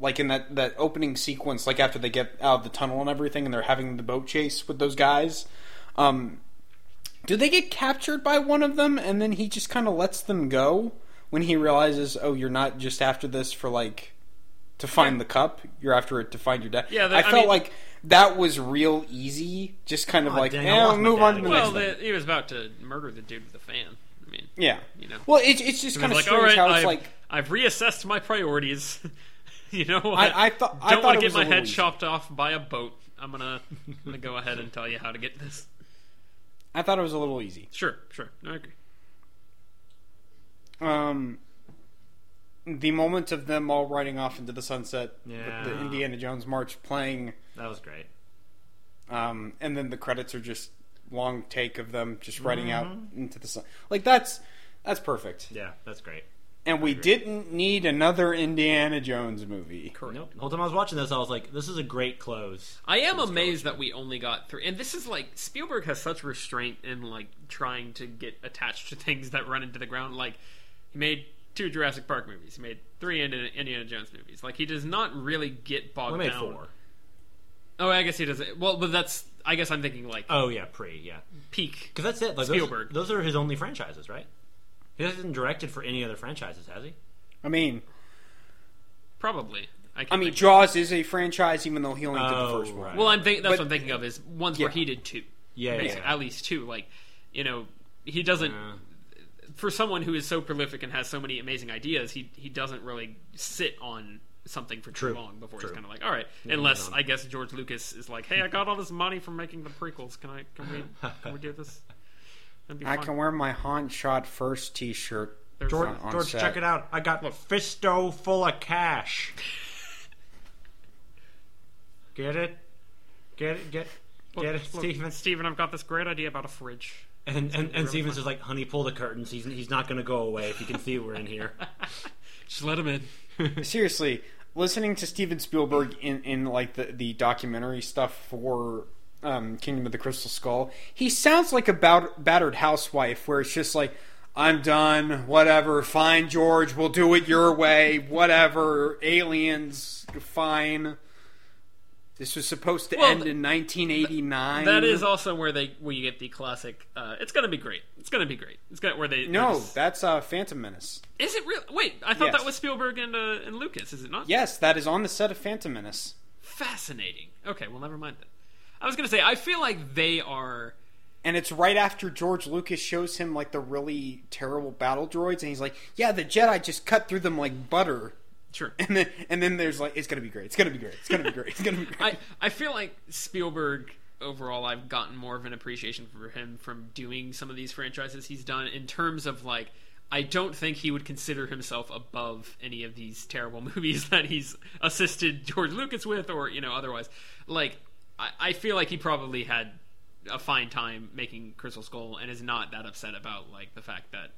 Speaker 2: like in that that opening sequence, like after they get out of the tunnel and everything, and they're having the boat chase with those guys. Um, do they get captured by one of them, and then he just kind of lets them go when he realizes, oh, you're not just after this for like to find the cup, you're after it to find your dad.
Speaker 1: Yeah, that-
Speaker 2: I
Speaker 1: I
Speaker 2: felt
Speaker 1: mean-
Speaker 2: like that was real easy, just kind of
Speaker 3: Aw,
Speaker 2: like,
Speaker 3: dang,
Speaker 2: eh,
Speaker 3: I lost
Speaker 2: I'll move on to the
Speaker 3: again.
Speaker 2: next
Speaker 1: Well, he was about to murder the dude with the fan. I mean,
Speaker 2: Yeah,
Speaker 1: you know.
Speaker 2: Well, it, it's just kind of
Speaker 1: like, all
Speaker 2: strange
Speaker 1: right,
Speaker 2: how it's
Speaker 1: I've,
Speaker 2: like
Speaker 1: I've reassessed my priorities. [LAUGHS] [LAUGHS] you know what?
Speaker 2: I- I thought- I
Speaker 1: don't want to get my head
Speaker 2: easy.
Speaker 1: chopped off by a boat. I'm gonna, I'm gonna go ahead and tell you how to get this.
Speaker 2: I thought it was a little easy.
Speaker 1: Sure, sure. No, I agree.
Speaker 2: Um, the moment of them all riding off into the sunset,
Speaker 3: Yeah.
Speaker 2: with the Indiana Jones march playing,
Speaker 3: that was great.
Speaker 2: um, and then the credits are just long take of them just riding out
Speaker 3: Mm-hmm.
Speaker 2: into the sun. Like that's that's perfect.
Speaker 3: Yeah, that's great.
Speaker 2: And we didn't need another Indiana Jones movie.
Speaker 1: Correct.
Speaker 3: Nope. The whole time I was watching this, I was like, "This is a great close."
Speaker 1: I am amazed that we only got three. And this is like Spielberg has such restraint in like trying to get attached to things that run into the ground. Like he made two Jurassic Park movies. He made three Indiana, Indiana Jones movies. Like he does not really get bogged
Speaker 3: We made
Speaker 1: down.
Speaker 3: four.
Speaker 1: Oh, I guess he does. not Well, but that's. I guess I'm thinking like
Speaker 3: Oh yeah, pre yeah.
Speaker 1: peak.
Speaker 3: Because that's it. Like,
Speaker 1: Spielberg.
Speaker 3: Those, those are his only franchises, right? He hasn't directed for any other franchises, has he?
Speaker 2: I mean,
Speaker 1: Probably. I,
Speaker 2: I
Speaker 1: can't
Speaker 2: mean, Jaws is a franchise, even though he only did the
Speaker 3: Oh,
Speaker 2: first one.
Speaker 3: right.
Speaker 1: Well, I'm think that's
Speaker 2: but-
Speaker 1: what I'm thinking of is ones where
Speaker 2: Yeah.
Speaker 1: he did two.
Speaker 3: Yeah, yeah,
Speaker 1: Basically,
Speaker 3: yeah.
Speaker 1: At least two. Like, you know, he doesn't.
Speaker 3: Yeah.
Speaker 1: For someone who is so prolific and has so many amazing ideas, he he doesn't really sit on something for too
Speaker 3: True.
Speaker 1: long before
Speaker 3: True.
Speaker 1: he's kind of like, all right.
Speaker 3: Yeah,
Speaker 1: Unless
Speaker 3: on.
Speaker 1: I guess George Lucas is like, hey, I got all this money from making the prequels. Can I can we [LAUGHS] can we do this? That'd be
Speaker 2: I
Speaker 1: fun.
Speaker 2: can wear my Han shot first T-shirt.
Speaker 1: There's
Speaker 3: George,
Speaker 2: on- on
Speaker 3: George
Speaker 2: set.
Speaker 3: check it out. I got Fisto full of cash. Get it? Get it? Get
Speaker 1: Look,
Speaker 3: get it,
Speaker 1: look,
Speaker 3: Steven?
Speaker 1: Steven, I've got this great idea about a fridge.
Speaker 3: And and, and
Speaker 1: really
Speaker 3: Steven's just like, honey, pull the curtains. He's he's not going to go away if you can see we're in here. [LAUGHS]
Speaker 1: Just let him in. [LAUGHS]
Speaker 2: seriously, listening to Steven Spielberg in, in like the, the documentary stuff for um, Kingdom of the Crystal Skull, he sounds like a bat- battered housewife where it's just like, I'm done, whatever, fine, George, we'll do it your way, whatever, aliens, fine. This was supposed to
Speaker 1: Well,
Speaker 2: end in 1989.
Speaker 1: That is also where they where you get the classic. Uh, it's gonna be great. It's gonna be great. It's gonna where they
Speaker 2: No,
Speaker 1: there's-
Speaker 2: that's uh, Phantom Menace.
Speaker 1: Is it real? Wait, I thought
Speaker 2: Yes.
Speaker 1: that was Spielberg and uh, and Lucas. Is it not?
Speaker 2: Yes, that is on the set of Phantom Menace.
Speaker 1: Fascinating. Okay, well, never mind then. I was gonna say I feel like they are.
Speaker 2: And it's right after George Lucas shows him like the really terrible battle droids, and he's like, "Yeah, the Jedi just cut through them like butter."
Speaker 1: Sure. [LAUGHS]
Speaker 2: And then and then there's like it's gonna be great. It's gonna be great. It's gonna be great. It's gonna be [LAUGHS] great.
Speaker 1: I, I feel like Spielberg overall I've gotten more of an appreciation for him from doing some of these franchises he's done in terms of like I don't think he would consider himself above any of these terrible [LAUGHS] movies that he's assisted George Lucas with or you know otherwise like I, I feel like he probably had a fine time making Crystal Skull and is not that upset about like the fact that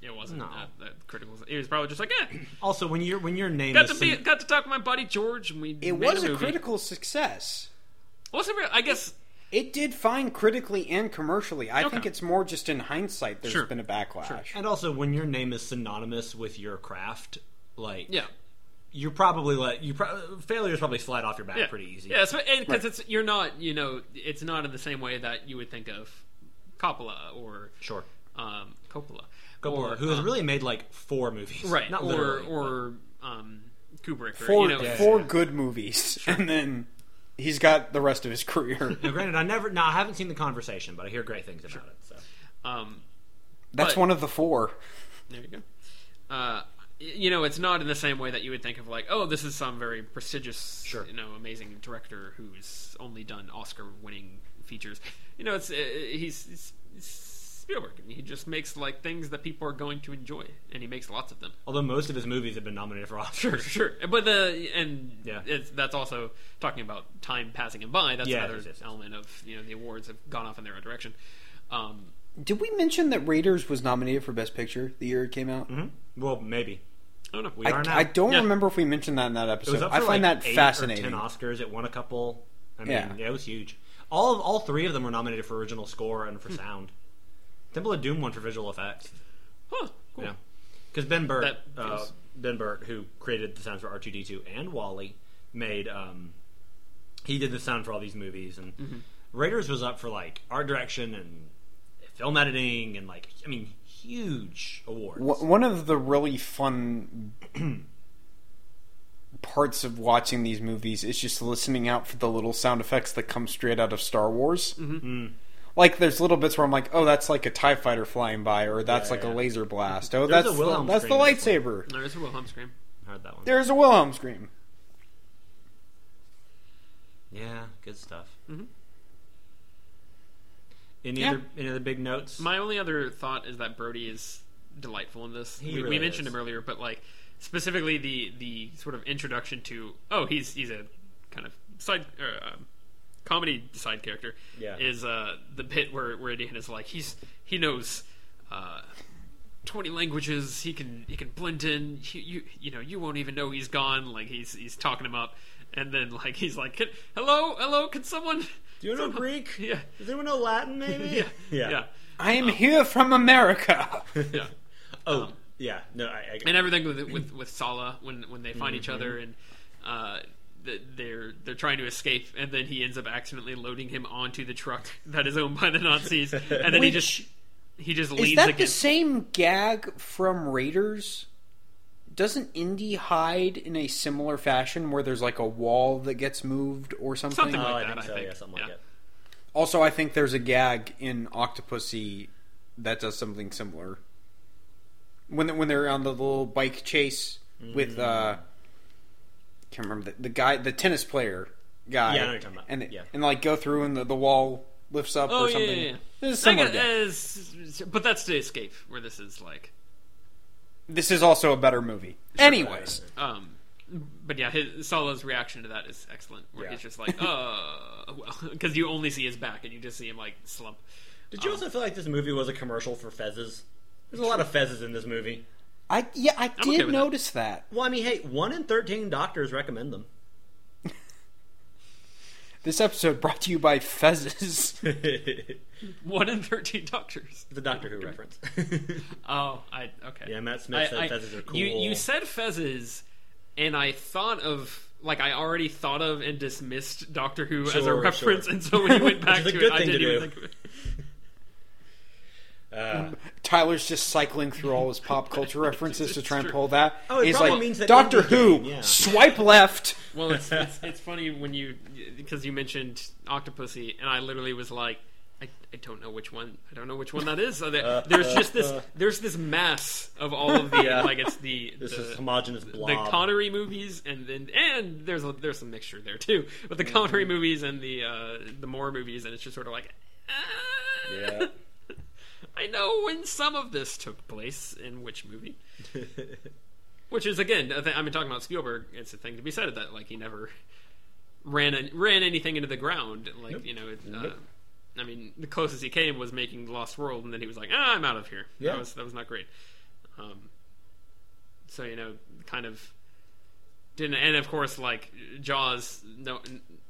Speaker 1: it wasn't
Speaker 3: No.
Speaker 1: that, that critical he was probably just like eh
Speaker 3: Also, when your when your name
Speaker 1: got
Speaker 3: is
Speaker 1: to be got to talk to my buddy George and we
Speaker 2: it
Speaker 1: made
Speaker 2: was a
Speaker 1: movie.
Speaker 2: critical success.
Speaker 1: wasn't real I guess
Speaker 2: It did fine critically and commercially. I think it's more just in hindsight there's
Speaker 1: Sure.
Speaker 2: been a backlash.
Speaker 3: and also when your name is synonymous with your craft, like
Speaker 1: yeah
Speaker 3: you're probably let you pro- failures probably slide off your back
Speaker 1: yeah.
Speaker 3: pretty easy.
Speaker 1: Yeah, because it's you're not you know it's not in the same way that you would think of Coppola or
Speaker 3: Sure.
Speaker 1: um, Coppola,
Speaker 3: Coppola,
Speaker 1: or,
Speaker 3: who has
Speaker 1: um,
Speaker 3: really made like four movies,
Speaker 1: right
Speaker 3: Not
Speaker 1: or
Speaker 3: literally,
Speaker 1: or um, Kubrick or
Speaker 2: Four
Speaker 1: you know
Speaker 2: four good movies, [LAUGHS] and then he's got the rest of his career. [LAUGHS]
Speaker 3: Now, granted, I never, no, I haven't seen the conversation, but I hear great things about it. So
Speaker 1: um,
Speaker 2: That's
Speaker 1: But-
Speaker 2: one of the four.
Speaker 1: there you go. Uh, y- you know, it's not in the same way that you would think of like, oh, this is some very prestigious,
Speaker 3: Sure.
Speaker 1: you know, amazing director who's only done Oscar-winning features. You know, it's uh, he's, he's, he's Spielberg. and He just makes like things that people are going to enjoy, and he makes lots of them.
Speaker 3: although most of his movies have been nominated for [LAUGHS] Oscars,
Speaker 1: Sure, sure. But the and
Speaker 3: Yeah.
Speaker 1: it's, that's also talking about time passing him by. That's
Speaker 3: Yeah,
Speaker 1: another
Speaker 3: yes, yes, yes.
Speaker 1: element of you know the awards have gone off in their own direction. Um,
Speaker 2: Did we mention that Raiders was nominated for Best Picture the year it came out?
Speaker 3: well, maybe
Speaker 1: I don't know.
Speaker 3: We
Speaker 2: I,
Speaker 3: are now.
Speaker 2: I don't
Speaker 1: Yeah.
Speaker 2: remember if we mentioned that in that episode. I find
Speaker 3: like
Speaker 2: that fascinating.
Speaker 3: Ten Oscars. It won a couple. I mean,
Speaker 2: Yeah.
Speaker 3: yeah. it was huge. All all three of them were nominated for original score and for
Speaker 1: Hmm.
Speaker 3: sound. Temple of Doom won for visual effects.
Speaker 1: huh, cool.
Speaker 3: Yeah, because Ben
Speaker 1: Burtt,
Speaker 3: uh, Ben Burtt, who created the sounds for R two D two and WALL-E, made um, he did the sound for all these movies, and
Speaker 1: Mm-hmm.
Speaker 3: Raiders was up for like art direction and film editing and like I mean huge awards.
Speaker 2: One of the really fun [CLEARS THROAT] parts of watching these movies is just listening out for the little sound effects that come straight out of Star Wars. Mm-hmm. Like, there's little bits where I'm like, "Oh, that's like a Tie Fighter flying by," or "That's
Speaker 3: Yeah,
Speaker 2: like
Speaker 3: yeah.
Speaker 2: a laser blast." Oh,
Speaker 3: There's
Speaker 2: that's
Speaker 3: a Wilhelm
Speaker 2: the, that's the
Speaker 3: scream in this one.
Speaker 2: lightsaber.
Speaker 1: There's a Wilhelm scream.
Speaker 3: I heard that one.
Speaker 2: There's a Wilhelm scream.
Speaker 3: Yeah, good stuff.
Speaker 1: Mhm.
Speaker 3: Any
Speaker 2: Yeah.
Speaker 3: other any other big notes?
Speaker 1: My only other thought is that Brody is delightful in this.
Speaker 3: He
Speaker 1: we, we mentioned
Speaker 3: is.
Speaker 1: him earlier, but like specifically the the sort of introduction to oh he's he's a kind of side uh, um, comedy side character.
Speaker 3: Yeah.
Speaker 1: is uh, the bit where where Dan is like he's he knows. Uh, 20 languages he can he can blend in you, you you know you won't even know he's gone like he's he's talking him up and then like he's like "Can- hello hello can someone
Speaker 3: Do you know
Speaker 1: someone-"
Speaker 3: Greek? [LAUGHS]
Speaker 1: yeah
Speaker 3: Does anyone know Latin? Maybe. [LAUGHS]
Speaker 1: yeah
Speaker 3: yeah.
Speaker 1: yeah
Speaker 2: I am here from America. [LAUGHS]
Speaker 1: yeah
Speaker 3: Oh, yeah. No, I. I
Speaker 1: and everything with with [CLEARS THROAT] with Sallah when when they find each
Speaker 3: Mm-hmm.
Speaker 1: other and uh, they're they're trying to escape and then he ends up accidentally loading him onto the truck that is owned by the Nazis and then he just he just
Speaker 2: Is
Speaker 1: leans
Speaker 2: that the same gag from Raiders? Doesn't Indy hide in a similar fashion where there's like a wall that gets moved or something?
Speaker 1: Something
Speaker 3: oh,
Speaker 1: like
Speaker 3: I
Speaker 1: that,
Speaker 3: think
Speaker 1: I
Speaker 3: so.
Speaker 1: think.
Speaker 3: Yeah, something
Speaker 1: Yeah.
Speaker 3: like it.
Speaker 2: Also, I think there's a gag in Octopussy that does something similar. When when they're on the little bike chase with uh, can't remember the, the guy, the tennis player guy.
Speaker 3: Yeah, I know what you're talking about.
Speaker 2: And
Speaker 3: Yeah.
Speaker 2: and like go through and the, the wall lifts up
Speaker 1: oh
Speaker 2: or something.
Speaker 1: yeah, yeah.
Speaker 2: This is similar.
Speaker 1: Guess- as- but that's to escape where this is like
Speaker 2: This is also a better movie. Anyways,
Speaker 1: um but yeah his Sallah's reaction to that is excellent where
Speaker 3: Yeah.
Speaker 1: he's just like uh well [LAUGHS] because you only see his back and you just see him like slump
Speaker 3: Did you also feel like this movie was a commercial for fezzes? There's a lot of fezzes in this movie.
Speaker 2: I yeah I
Speaker 1: okay
Speaker 2: did
Speaker 1: with that.
Speaker 2: notice that.
Speaker 3: Well, I mean, hey, one in thirteen doctors recommend them.
Speaker 2: This episode brought to you by Fezzes. [LAUGHS]
Speaker 1: one in 13 doctors The
Speaker 3: Doctor Who reference. [LAUGHS]
Speaker 1: oh I okay
Speaker 3: yeah, Matt Smith said
Speaker 1: I- I-
Speaker 3: fezzes are cool.
Speaker 1: You you said fezzes, and I thought of like I already thought of and dismissed Doctor Who as a
Speaker 3: Sure,
Speaker 1: reference,
Speaker 3: sure.
Speaker 1: and so when you went [LAUGHS] back
Speaker 3: Which is
Speaker 1: to
Speaker 3: a good
Speaker 1: it, I
Speaker 3: thing to
Speaker 1: didn't even
Speaker 3: do.
Speaker 1: think of it.
Speaker 3: Uh,
Speaker 2: Tyler's just cycling through all his pop culture [LAUGHS] references to try and pull that.
Speaker 3: Oh, it
Speaker 2: He's
Speaker 3: probably
Speaker 2: like,
Speaker 3: means that
Speaker 2: Doctor Who,
Speaker 3: game, yeah.
Speaker 2: swipe left.
Speaker 1: Well, it's, [LAUGHS] it's it's funny when you because you mentioned Octopussy, and I literally was like, I, I don't know which one. I don't know which one that is. So there- [LAUGHS] there's just this. There's this mass of all of the
Speaker 3: Yeah.
Speaker 1: like it's the
Speaker 3: This
Speaker 1: the,
Speaker 3: is homogenous blob.
Speaker 1: the
Speaker 3: blob.
Speaker 1: Connery movies, and then and there's a, there's some mixture there too. But the Connery movies and the uh, the Moore movies, and it's just sort of like. ah.
Speaker 3: yeah.
Speaker 1: I know when some of this took place in which movie. [LAUGHS] Which is again, I thi- I mean, talking about Spielberg, it's a thing to be said that like he never ran an, ran anything into the ground. Like you know, it, uh,
Speaker 3: Nope.
Speaker 1: I mean, the closest he came was making Lost World, and then he was like, "Ah, I'm out of here."
Speaker 3: Yeah.
Speaker 1: That was that was not great. Um, so you know, kind of didn't, and of course, like Jaws, no,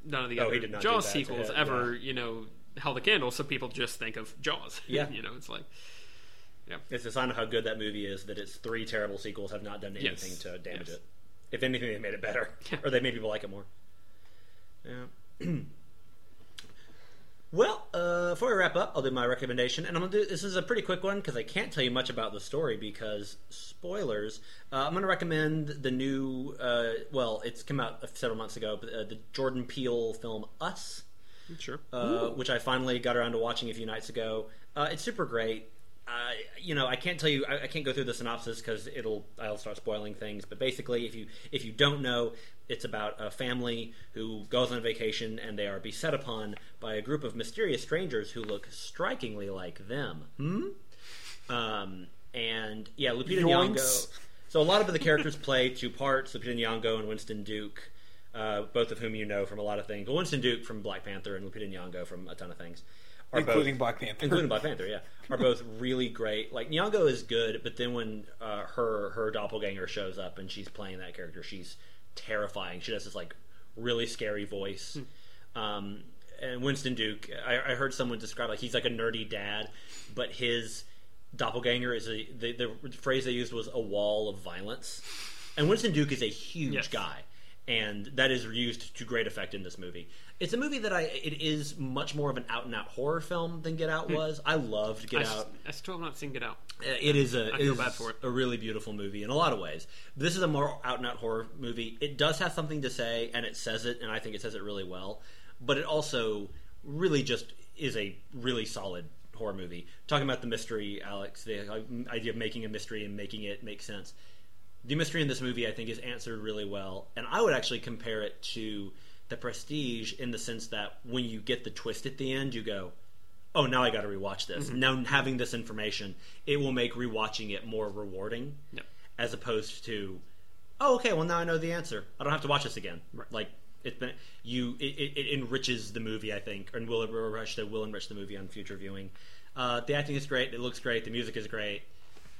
Speaker 1: none of the
Speaker 3: Oh,
Speaker 1: other
Speaker 3: he did not
Speaker 1: Jaws sequels ever, you know, held a candle. So people just think of Jaws. [LAUGHS]
Speaker 3: Yeah.
Speaker 1: you know, it's like. Yeah.
Speaker 3: It's a sign of how good that movie is that its three terrible sequels have not done anything
Speaker 1: Yes.
Speaker 3: to damage
Speaker 1: Yes.
Speaker 3: it. If anything, they made it better,
Speaker 1: Yeah.
Speaker 3: or they made people like it more. Yeah. [CLEARS THROAT] well, uh, before we wrap up, I'll do my recommendation, and I'm gonna do. This is a pretty quick one because I can't tell you much about the story because spoilers. Uh, I'm gonna recommend the new. Uh, well, it's come out several months ago, but uh, the Jordan Peele film Us
Speaker 1: Sure.
Speaker 3: uh, which I finally got around to watching a few nights ago. Uh, it's super great. Uh, you know, I can't tell you, I, I can't go through the synopsis because it'll, I'll start spoiling things. But basically, if you if you don't know, it's about a family who goes on vacation and they are beset upon by a group of mysterious strangers who look strikingly like them. Hmm. Um, and yeah, Lupita
Speaker 2: Yoinks.
Speaker 3: Nyong'o. So a lot of the characters play two parts: Lupita Nyong'o and Winston Duke, uh, both of whom you know from a lot of things. Well, Winston Duke from Black Panther and Lupita Nyong'o from a ton of things, are
Speaker 2: including
Speaker 3: both,
Speaker 2: Black Panther.
Speaker 3: including Black Panther. Yeah, are both really great. Like Nyong'o is good, but then when uh, her her doppelganger shows up and she's playing that character, she's terrifying. She does this like really scary voice. Um, and Winston Duke, I, I heard someone describe like he's like a nerdy dad, but his doppelganger is a the, the phrase they used was a wall of violence. And Winston Duke is a huge
Speaker 1: Yes.
Speaker 3: guy, and that is used to great effect in this movie. It's a movie that I it is much more of an out and out horror film than Get Out was. I loved Get
Speaker 1: I, s-
Speaker 3: Out.
Speaker 1: I still have not seen Get Out.
Speaker 3: Uh, It is a
Speaker 1: I feel bad for it.
Speaker 3: a really beautiful movie in a lot of ways. This is a more out and out horror movie. It does have something to say, and it says it, and I think it says it really well. But it also really just is a really solid horror movie. Talking about the mystery, Alex, the uh, idea of making a mystery and making it make sense. The mystery in this movie, I think, is answered really well, and I would actually compare it to The Prestige in the sense that when you get the twist at the end, you go, oh, now I got to rewatch this.
Speaker 1: Mm-hmm.
Speaker 3: Now having this information, it will make rewatching it more rewarding,
Speaker 1: Yep.
Speaker 3: as opposed to, oh, okay, well now I know the answer. I don't have to watch this again.
Speaker 1: Right.
Speaker 3: Like it's been you, it, it, it enriches the movie, I think, and will enrich the will enrich the movie on future viewing. Uh, the acting is great. It looks great. The music is great.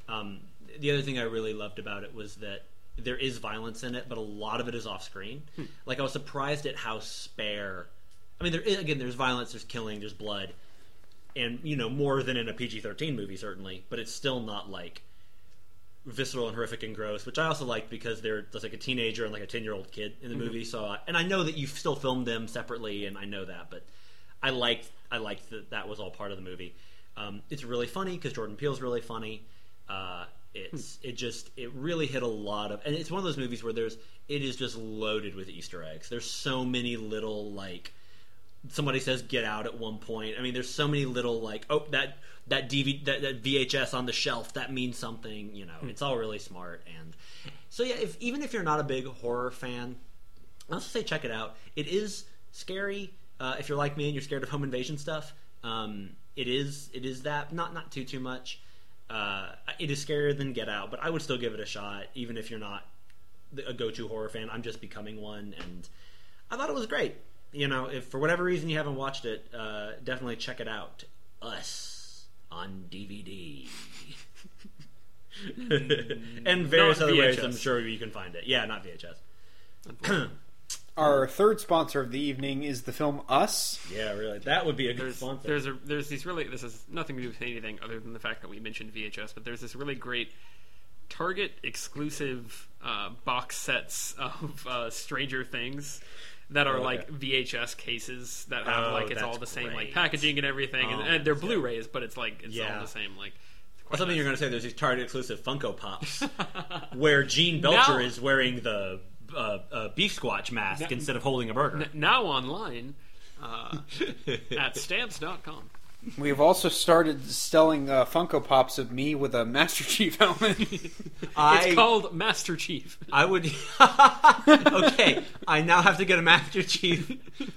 Speaker 3: Um, the other thing I really loved about it was that there is violence in it, but a lot of it is off screen. Like I was surprised at how spare. I mean, there is, again, there's violence, there's killing, there's blood, and you know more than in a PG-13 movie certainly, but it's still not like visceral and horrific and gross, which I also liked because there- there's like a teenager and like a 10-year-old kid in the movie. So, I, and I know that you've still filmed them separately, and I know that, but I liked I liked that that was all part of the movie. Um, it's really funny because Jordan Peele's really funny. Uh, it's it just it really hit a lot of, and it's one of those movies where there's it is just loaded with Easter eggs. There's so many little like somebody says get out at one point. I mean, there's so many little like oh that that DV that, that VHS on the shelf that means something. You know, it's all really smart and so yeah. If even if you're not a big horror fan, I'll also say check it out. It is scary uh, if you're like me and you're scared of home invasion stuff. Um, it is it is that not not too too much. Uh, it is scarier than Get Out, but I would still give it a shot, even if you're not a go-to horror fan. I'm just becoming one, and I thought it was great. You know, if for whatever reason you haven't watched it, uh, definitely check it out. Us on DVD. [LAUGHS] [LAUGHS] and various
Speaker 1: Not
Speaker 3: other ways I'm sure you can find it. Yeah, not VHS. [CLEARS THROAT]
Speaker 2: Our third sponsor of the evening is the film Us.
Speaker 3: Yeah, really. That would be a good
Speaker 1: There's
Speaker 3: sponsor.
Speaker 1: there's a there's these really this has nothing to do with anything other than the fact that we mentioned VHS, but there's this really great Target exclusive uh, box sets of uh, Stranger Things that are
Speaker 3: Oh, okay.
Speaker 1: like VHS cases that have
Speaker 3: Oh,
Speaker 1: like it's all
Speaker 3: that's
Speaker 1: the same like packaging and everything,
Speaker 3: Oh,
Speaker 1: and, and they're Blu-rays, but it's like it's
Speaker 3: Yeah.
Speaker 1: all the same like.
Speaker 3: Or something you're going to say. There's these Target exclusive Funko Pops [LAUGHS] where Gene Belcher
Speaker 1: Now-
Speaker 3: is wearing the uh, uh, beef squatch mask
Speaker 1: Now-
Speaker 3: instead of holding a burger.
Speaker 1: N- now online uh, at stamps.com.
Speaker 2: We've also started selling uh, Funko Pops of me with a Master Chief helmet. [LAUGHS]
Speaker 3: I
Speaker 1: It's called Master Chief.
Speaker 3: I would. [LAUGHS] okay, I now have to get a Master Chief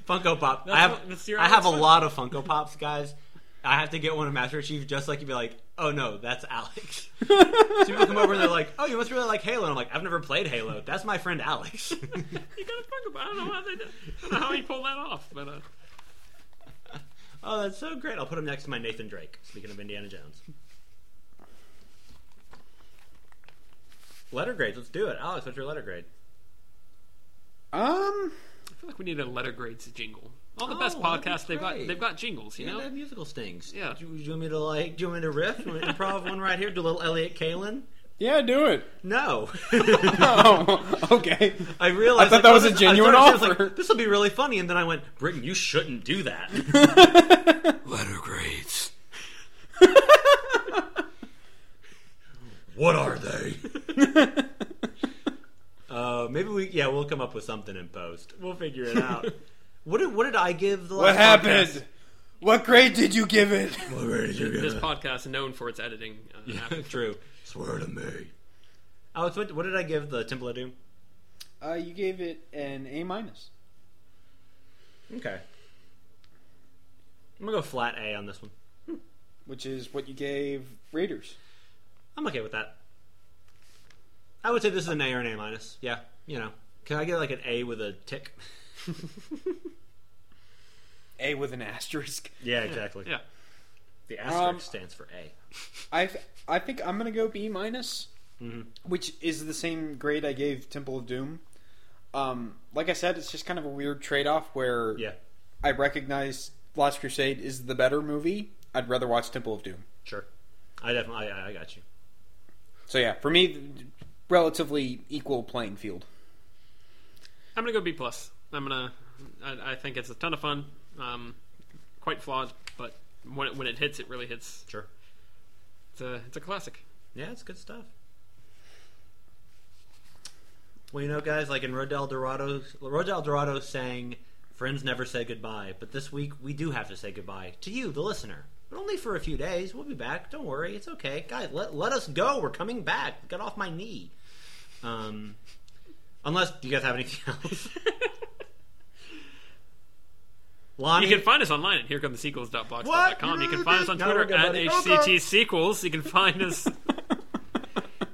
Speaker 3: Funko Pop. I have.
Speaker 1: what-
Speaker 3: I have a lot of Funko Pops, guys. I have to get one of Master Chief just like you'd be like, oh no, that's Alex. [LAUGHS] so people come over and they're like, oh, you must really like Halo. And I'm like, I've never played Halo. That's my friend Alex. [LAUGHS]
Speaker 1: You got a Funko Pop. I don't know how they did. I don't know how he pulled that off, but uh,
Speaker 3: oh, that's so great. I'll put him next to my Nathan Drake. Speaking of Indiana Jones. Letter grades, let's do it. Alex, what's your letter grade?
Speaker 2: um,
Speaker 1: I feel like we need a letter grades jingle. All the
Speaker 3: Oh,
Speaker 1: best podcasts they've got they've got jingles. You
Speaker 3: Yeah,
Speaker 1: know,
Speaker 3: they have musical stings.
Speaker 1: Yeah.
Speaker 3: Do, you- do you want me to like? Do you want me to riff? Do you want me to improv one right here? Do a little Elliott Kalan?
Speaker 2: yeah, do it.
Speaker 3: No. [LAUGHS] [LAUGHS]
Speaker 2: Oh, okay.
Speaker 3: I realized
Speaker 2: I thought that was
Speaker 3: oh,
Speaker 2: a
Speaker 3: this-
Speaker 2: genuine
Speaker 3: I started- I was
Speaker 2: offer.
Speaker 3: like, this will be really funny, and then I went, Britton, you shouldn't do that. [LAUGHS]
Speaker 1: letter grades.
Speaker 3: what are they? uh, maybe we, yeah, we'll come up with something in post. We'll figure it out. What did what did I give the last
Speaker 2: What happened?
Speaker 3: podcast?
Speaker 2: What grade did you give it? [LAUGHS]
Speaker 3: What grade did you give
Speaker 1: This
Speaker 3: it?
Speaker 1: podcast is known for its editing. Uh,
Speaker 3: Yeah, [LAUGHS] true. Swear to me. Alex, what, what did I give the Temple of Doom?
Speaker 2: Uh, you gave it an A minus.
Speaker 3: Okay. I'm gonna go flat A on this one.
Speaker 2: which is what you gave Raiders.
Speaker 3: I'm okay with that. I would say this is an A or an A minus. Yeah, you know. Can I get like an A with a tick? [LAUGHS]
Speaker 2: A with an [LAUGHS] asterisk.
Speaker 3: Yeah, exactly.
Speaker 1: Yeah.
Speaker 3: The asterisk
Speaker 2: Um,
Speaker 3: stands for A.
Speaker 2: I th- I think I'm gonna go B minus,
Speaker 3: Mhm.
Speaker 2: which is the same grade I gave Temple of Doom. Um, like I said, it's just kind of a weird trade off where
Speaker 3: Yeah,
Speaker 2: I recognize Last Crusade is the better movie. I'd rather watch Temple of Doom.
Speaker 3: sure. I definitely, I, I got you.
Speaker 2: So yeah, for me, relatively equal playing field.
Speaker 1: I'm gonna go B plus. I'm gonna. I, I think it's a ton of fun. Um, quite flawed, but when it, when it hits, it really hits.
Speaker 3: Sure.
Speaker 1: It's a it's a classic.
Speaker 3: Yeah, it's good stuff. Well, you know, guys, like in Road to El Dorado, Road to El Dorado sang, "Friends never say goodbye," but this week we do have to say goodbye to you, the listener. But only for a few days. We'll be back. Don't worry, it's okay, guys. Let let us go. We're coming back. Get off my knee. Um, unless do you guys have anything [LAUGHS] else? Lonnie,
Speaker 1: You can find us online at herecomethesequels.blogspot.com. You can find us on
Speaker 3: Now
Speaker 1: Twitter
Speaker 3: good,
Speaker 1: at
Speaker 3: buddy.
Speaker 1: HCT Sequels. You can find us [LAUGHS] on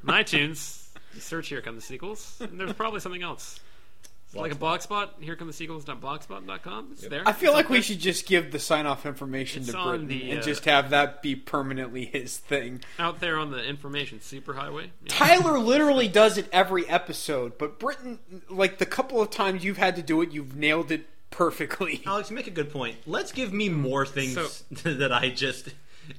Speaker 1: iTunes. You search Here Come the Sequels. And there's probably something else. It's like a blog spot, herecomesequels. blogspot, herecomethesequels.blogspot.com. It's there.
Speaker 2: I feel
Speaker 1: It's
Speaker 2: like we
Speaker 1: there.
Speaker 2: should just give the sign off information
Speaker 1: It's
Speaker 2: to
Speaker 1: on
Speaker 2: Britton
Speaker 1: the,
Speaker 2: and
Speaker 1: uh,
Speaker 2: just have that be permanently his thing.
Speaker 1: out there on the information superhighway. Yeah.
Speaker 2: Tyler literally does it every episode, but Britton, like the couple of times you've had to do it, you've nailed it perfectly. [LAUGHS]
Speaker 3: Alex, you make a good point. Let's give me more things
Speaker 1: So- [LAUGHS]
Speaker 3: that I just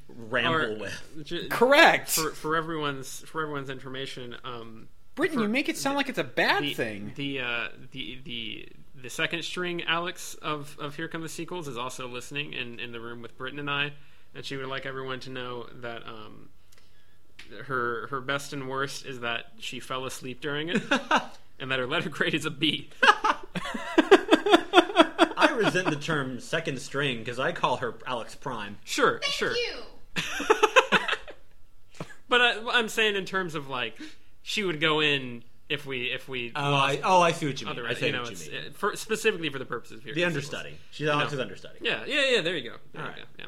Speaker 3: ramble
Speaker 1: Or-
Speaker 3: with.
Speaker 1: j-
Speaker 2: Correct.
Speaker 1: For, for everyone's for everyone's information, um,
Speaker 2: Britton,
Speaker 1: for-
Speaker 2: you make it sound like it's a bad
Speaker 1: the
Speaker 2: thing.
Speaker 1: the uh, the the the second string Alex of of Here Come the Sequels is also listening in in the room with Britton and I, and she would like everyone to know that um, her her best and worst is that she fell asleep during it, [LAUGHS] and that her letter grade is a B.
Speaker 3: I resent the term second string because I call her Alex Prime.
Speaker 1: Sure,
Speaker 5: Thank
Speaker 1: sure.
Speaker 5: you. [LAUGHS]
Speaker 1: But I, I'm saying in terms of like she would go in if we if we
Speaker 3: Oh,
Speaker 1: lost
Speaker 3: I, oh, I see what you mean. I
Speaker 1: otherwise,
Speaker 3: see
Speaker 1: you know,
Speaker 3: what you mean.
Speaker 1: for, specifically for the purposes of Here
Speaker 3: the
Speaker 1: Come Sequels.
Speaker 3: understudy. She's Alex's
Speaker 1: No.
Speaker 3: understudy.
Speaker 1: Yeah, yeah, yeah. There you go. There
Speaker 3: All
Speaker 1: you
Speaker 3: right.
Speaker 1: go. Yeah.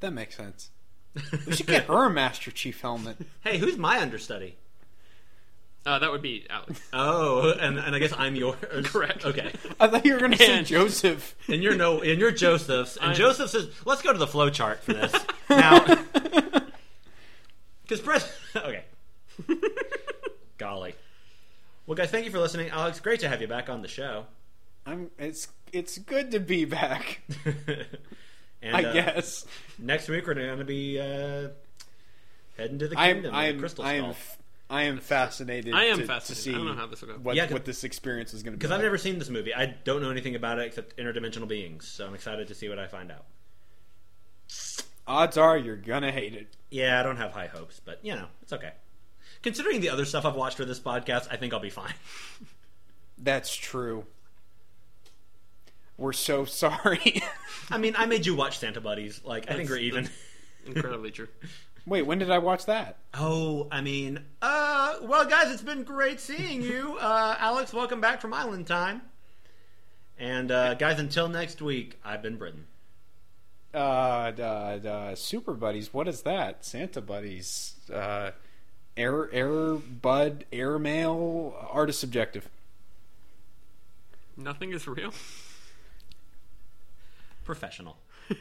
Speaker 2: That makes sense. [LAUGHS] We should get her a Master Chief helmet.
Speaker 3: Hey, who's my understudy?
Speaker 1: Uh, that would be Alex.
Speaker 3: Oh, and, and I guess I'm yours. [LAUGHS]
Speaker 1: Correct.
Speaker 3: Okay.
Speaker 2: I thought you were going to say
Speaker 1: And-
Speaker 2: Joseph.
Speaker 3: And you're no, and you're Joseph's, and
Speaker 1: I'm-
Speaker 3: Joseph says, "Let's go to the flow chart for this [LAUGHS] now." Because Brett, [LAUGHS] okay. Golly. Well, guys, thank you for listening, Alex. Great to have you back on the show.
Speaker 2: I'm. It's it's good to be back.
Speaker 3: and,
Speaker 2: I
Speaker 3: uh,
Speaker 2: guess.
Speaker 3: next week we're going to be uh, heading to the
Speaker 2: I'm.
Speaker 3: kingdom, the
Speaker 2: I'm.
Speaker 3: Crystal
Speaker 2: I am. F- I am fascinated.
Speaker 1: I am
Speaker 2: to,
Speaker 1: fascinated.
Speaker 2: to see
Speaker 1: I don't know how this will go.
Speaker 2: What,
Speaker 3: Yeah, 'cause-
Speaker 2: what this experience is going to be.
Speaker 3: Because I've never seen this movie. I don't know anything about it except interdimensional beings, so I'm excited to see what I find out.
Speaker 2: Odds are you're gonna hate it.
Speaker 3: Yeah, I don't have high hopes, but you know, it's okay. Considering the other stuff I've watched for this podcast, I think I'll be fine. [LAUGHS]
Speaker 2: That's true. We're so sorry.
Speaker 3: I mean, I made you watch Santa Buddies. Like, I think we're even.
Speaker 1: Incredibly true. [LAUGHS]
Speaker 2: Wait, when did I watch that?
Speaker 3: Oh, I mean, uh, well, guys, it's been great seeing you. [LAUGHS] Uh, Alex, welcome back from Island Time. And, uh, guys, until next week, I've been Britton.
Speaker 2: Uh, uh, uh, Super Buddies. What is that? Santa Buddies. Uh, air, air, bud, airmail, artist subjective.
Speaker 1: Nothing is real.
Speaker 3: Professional. [LAUGHS]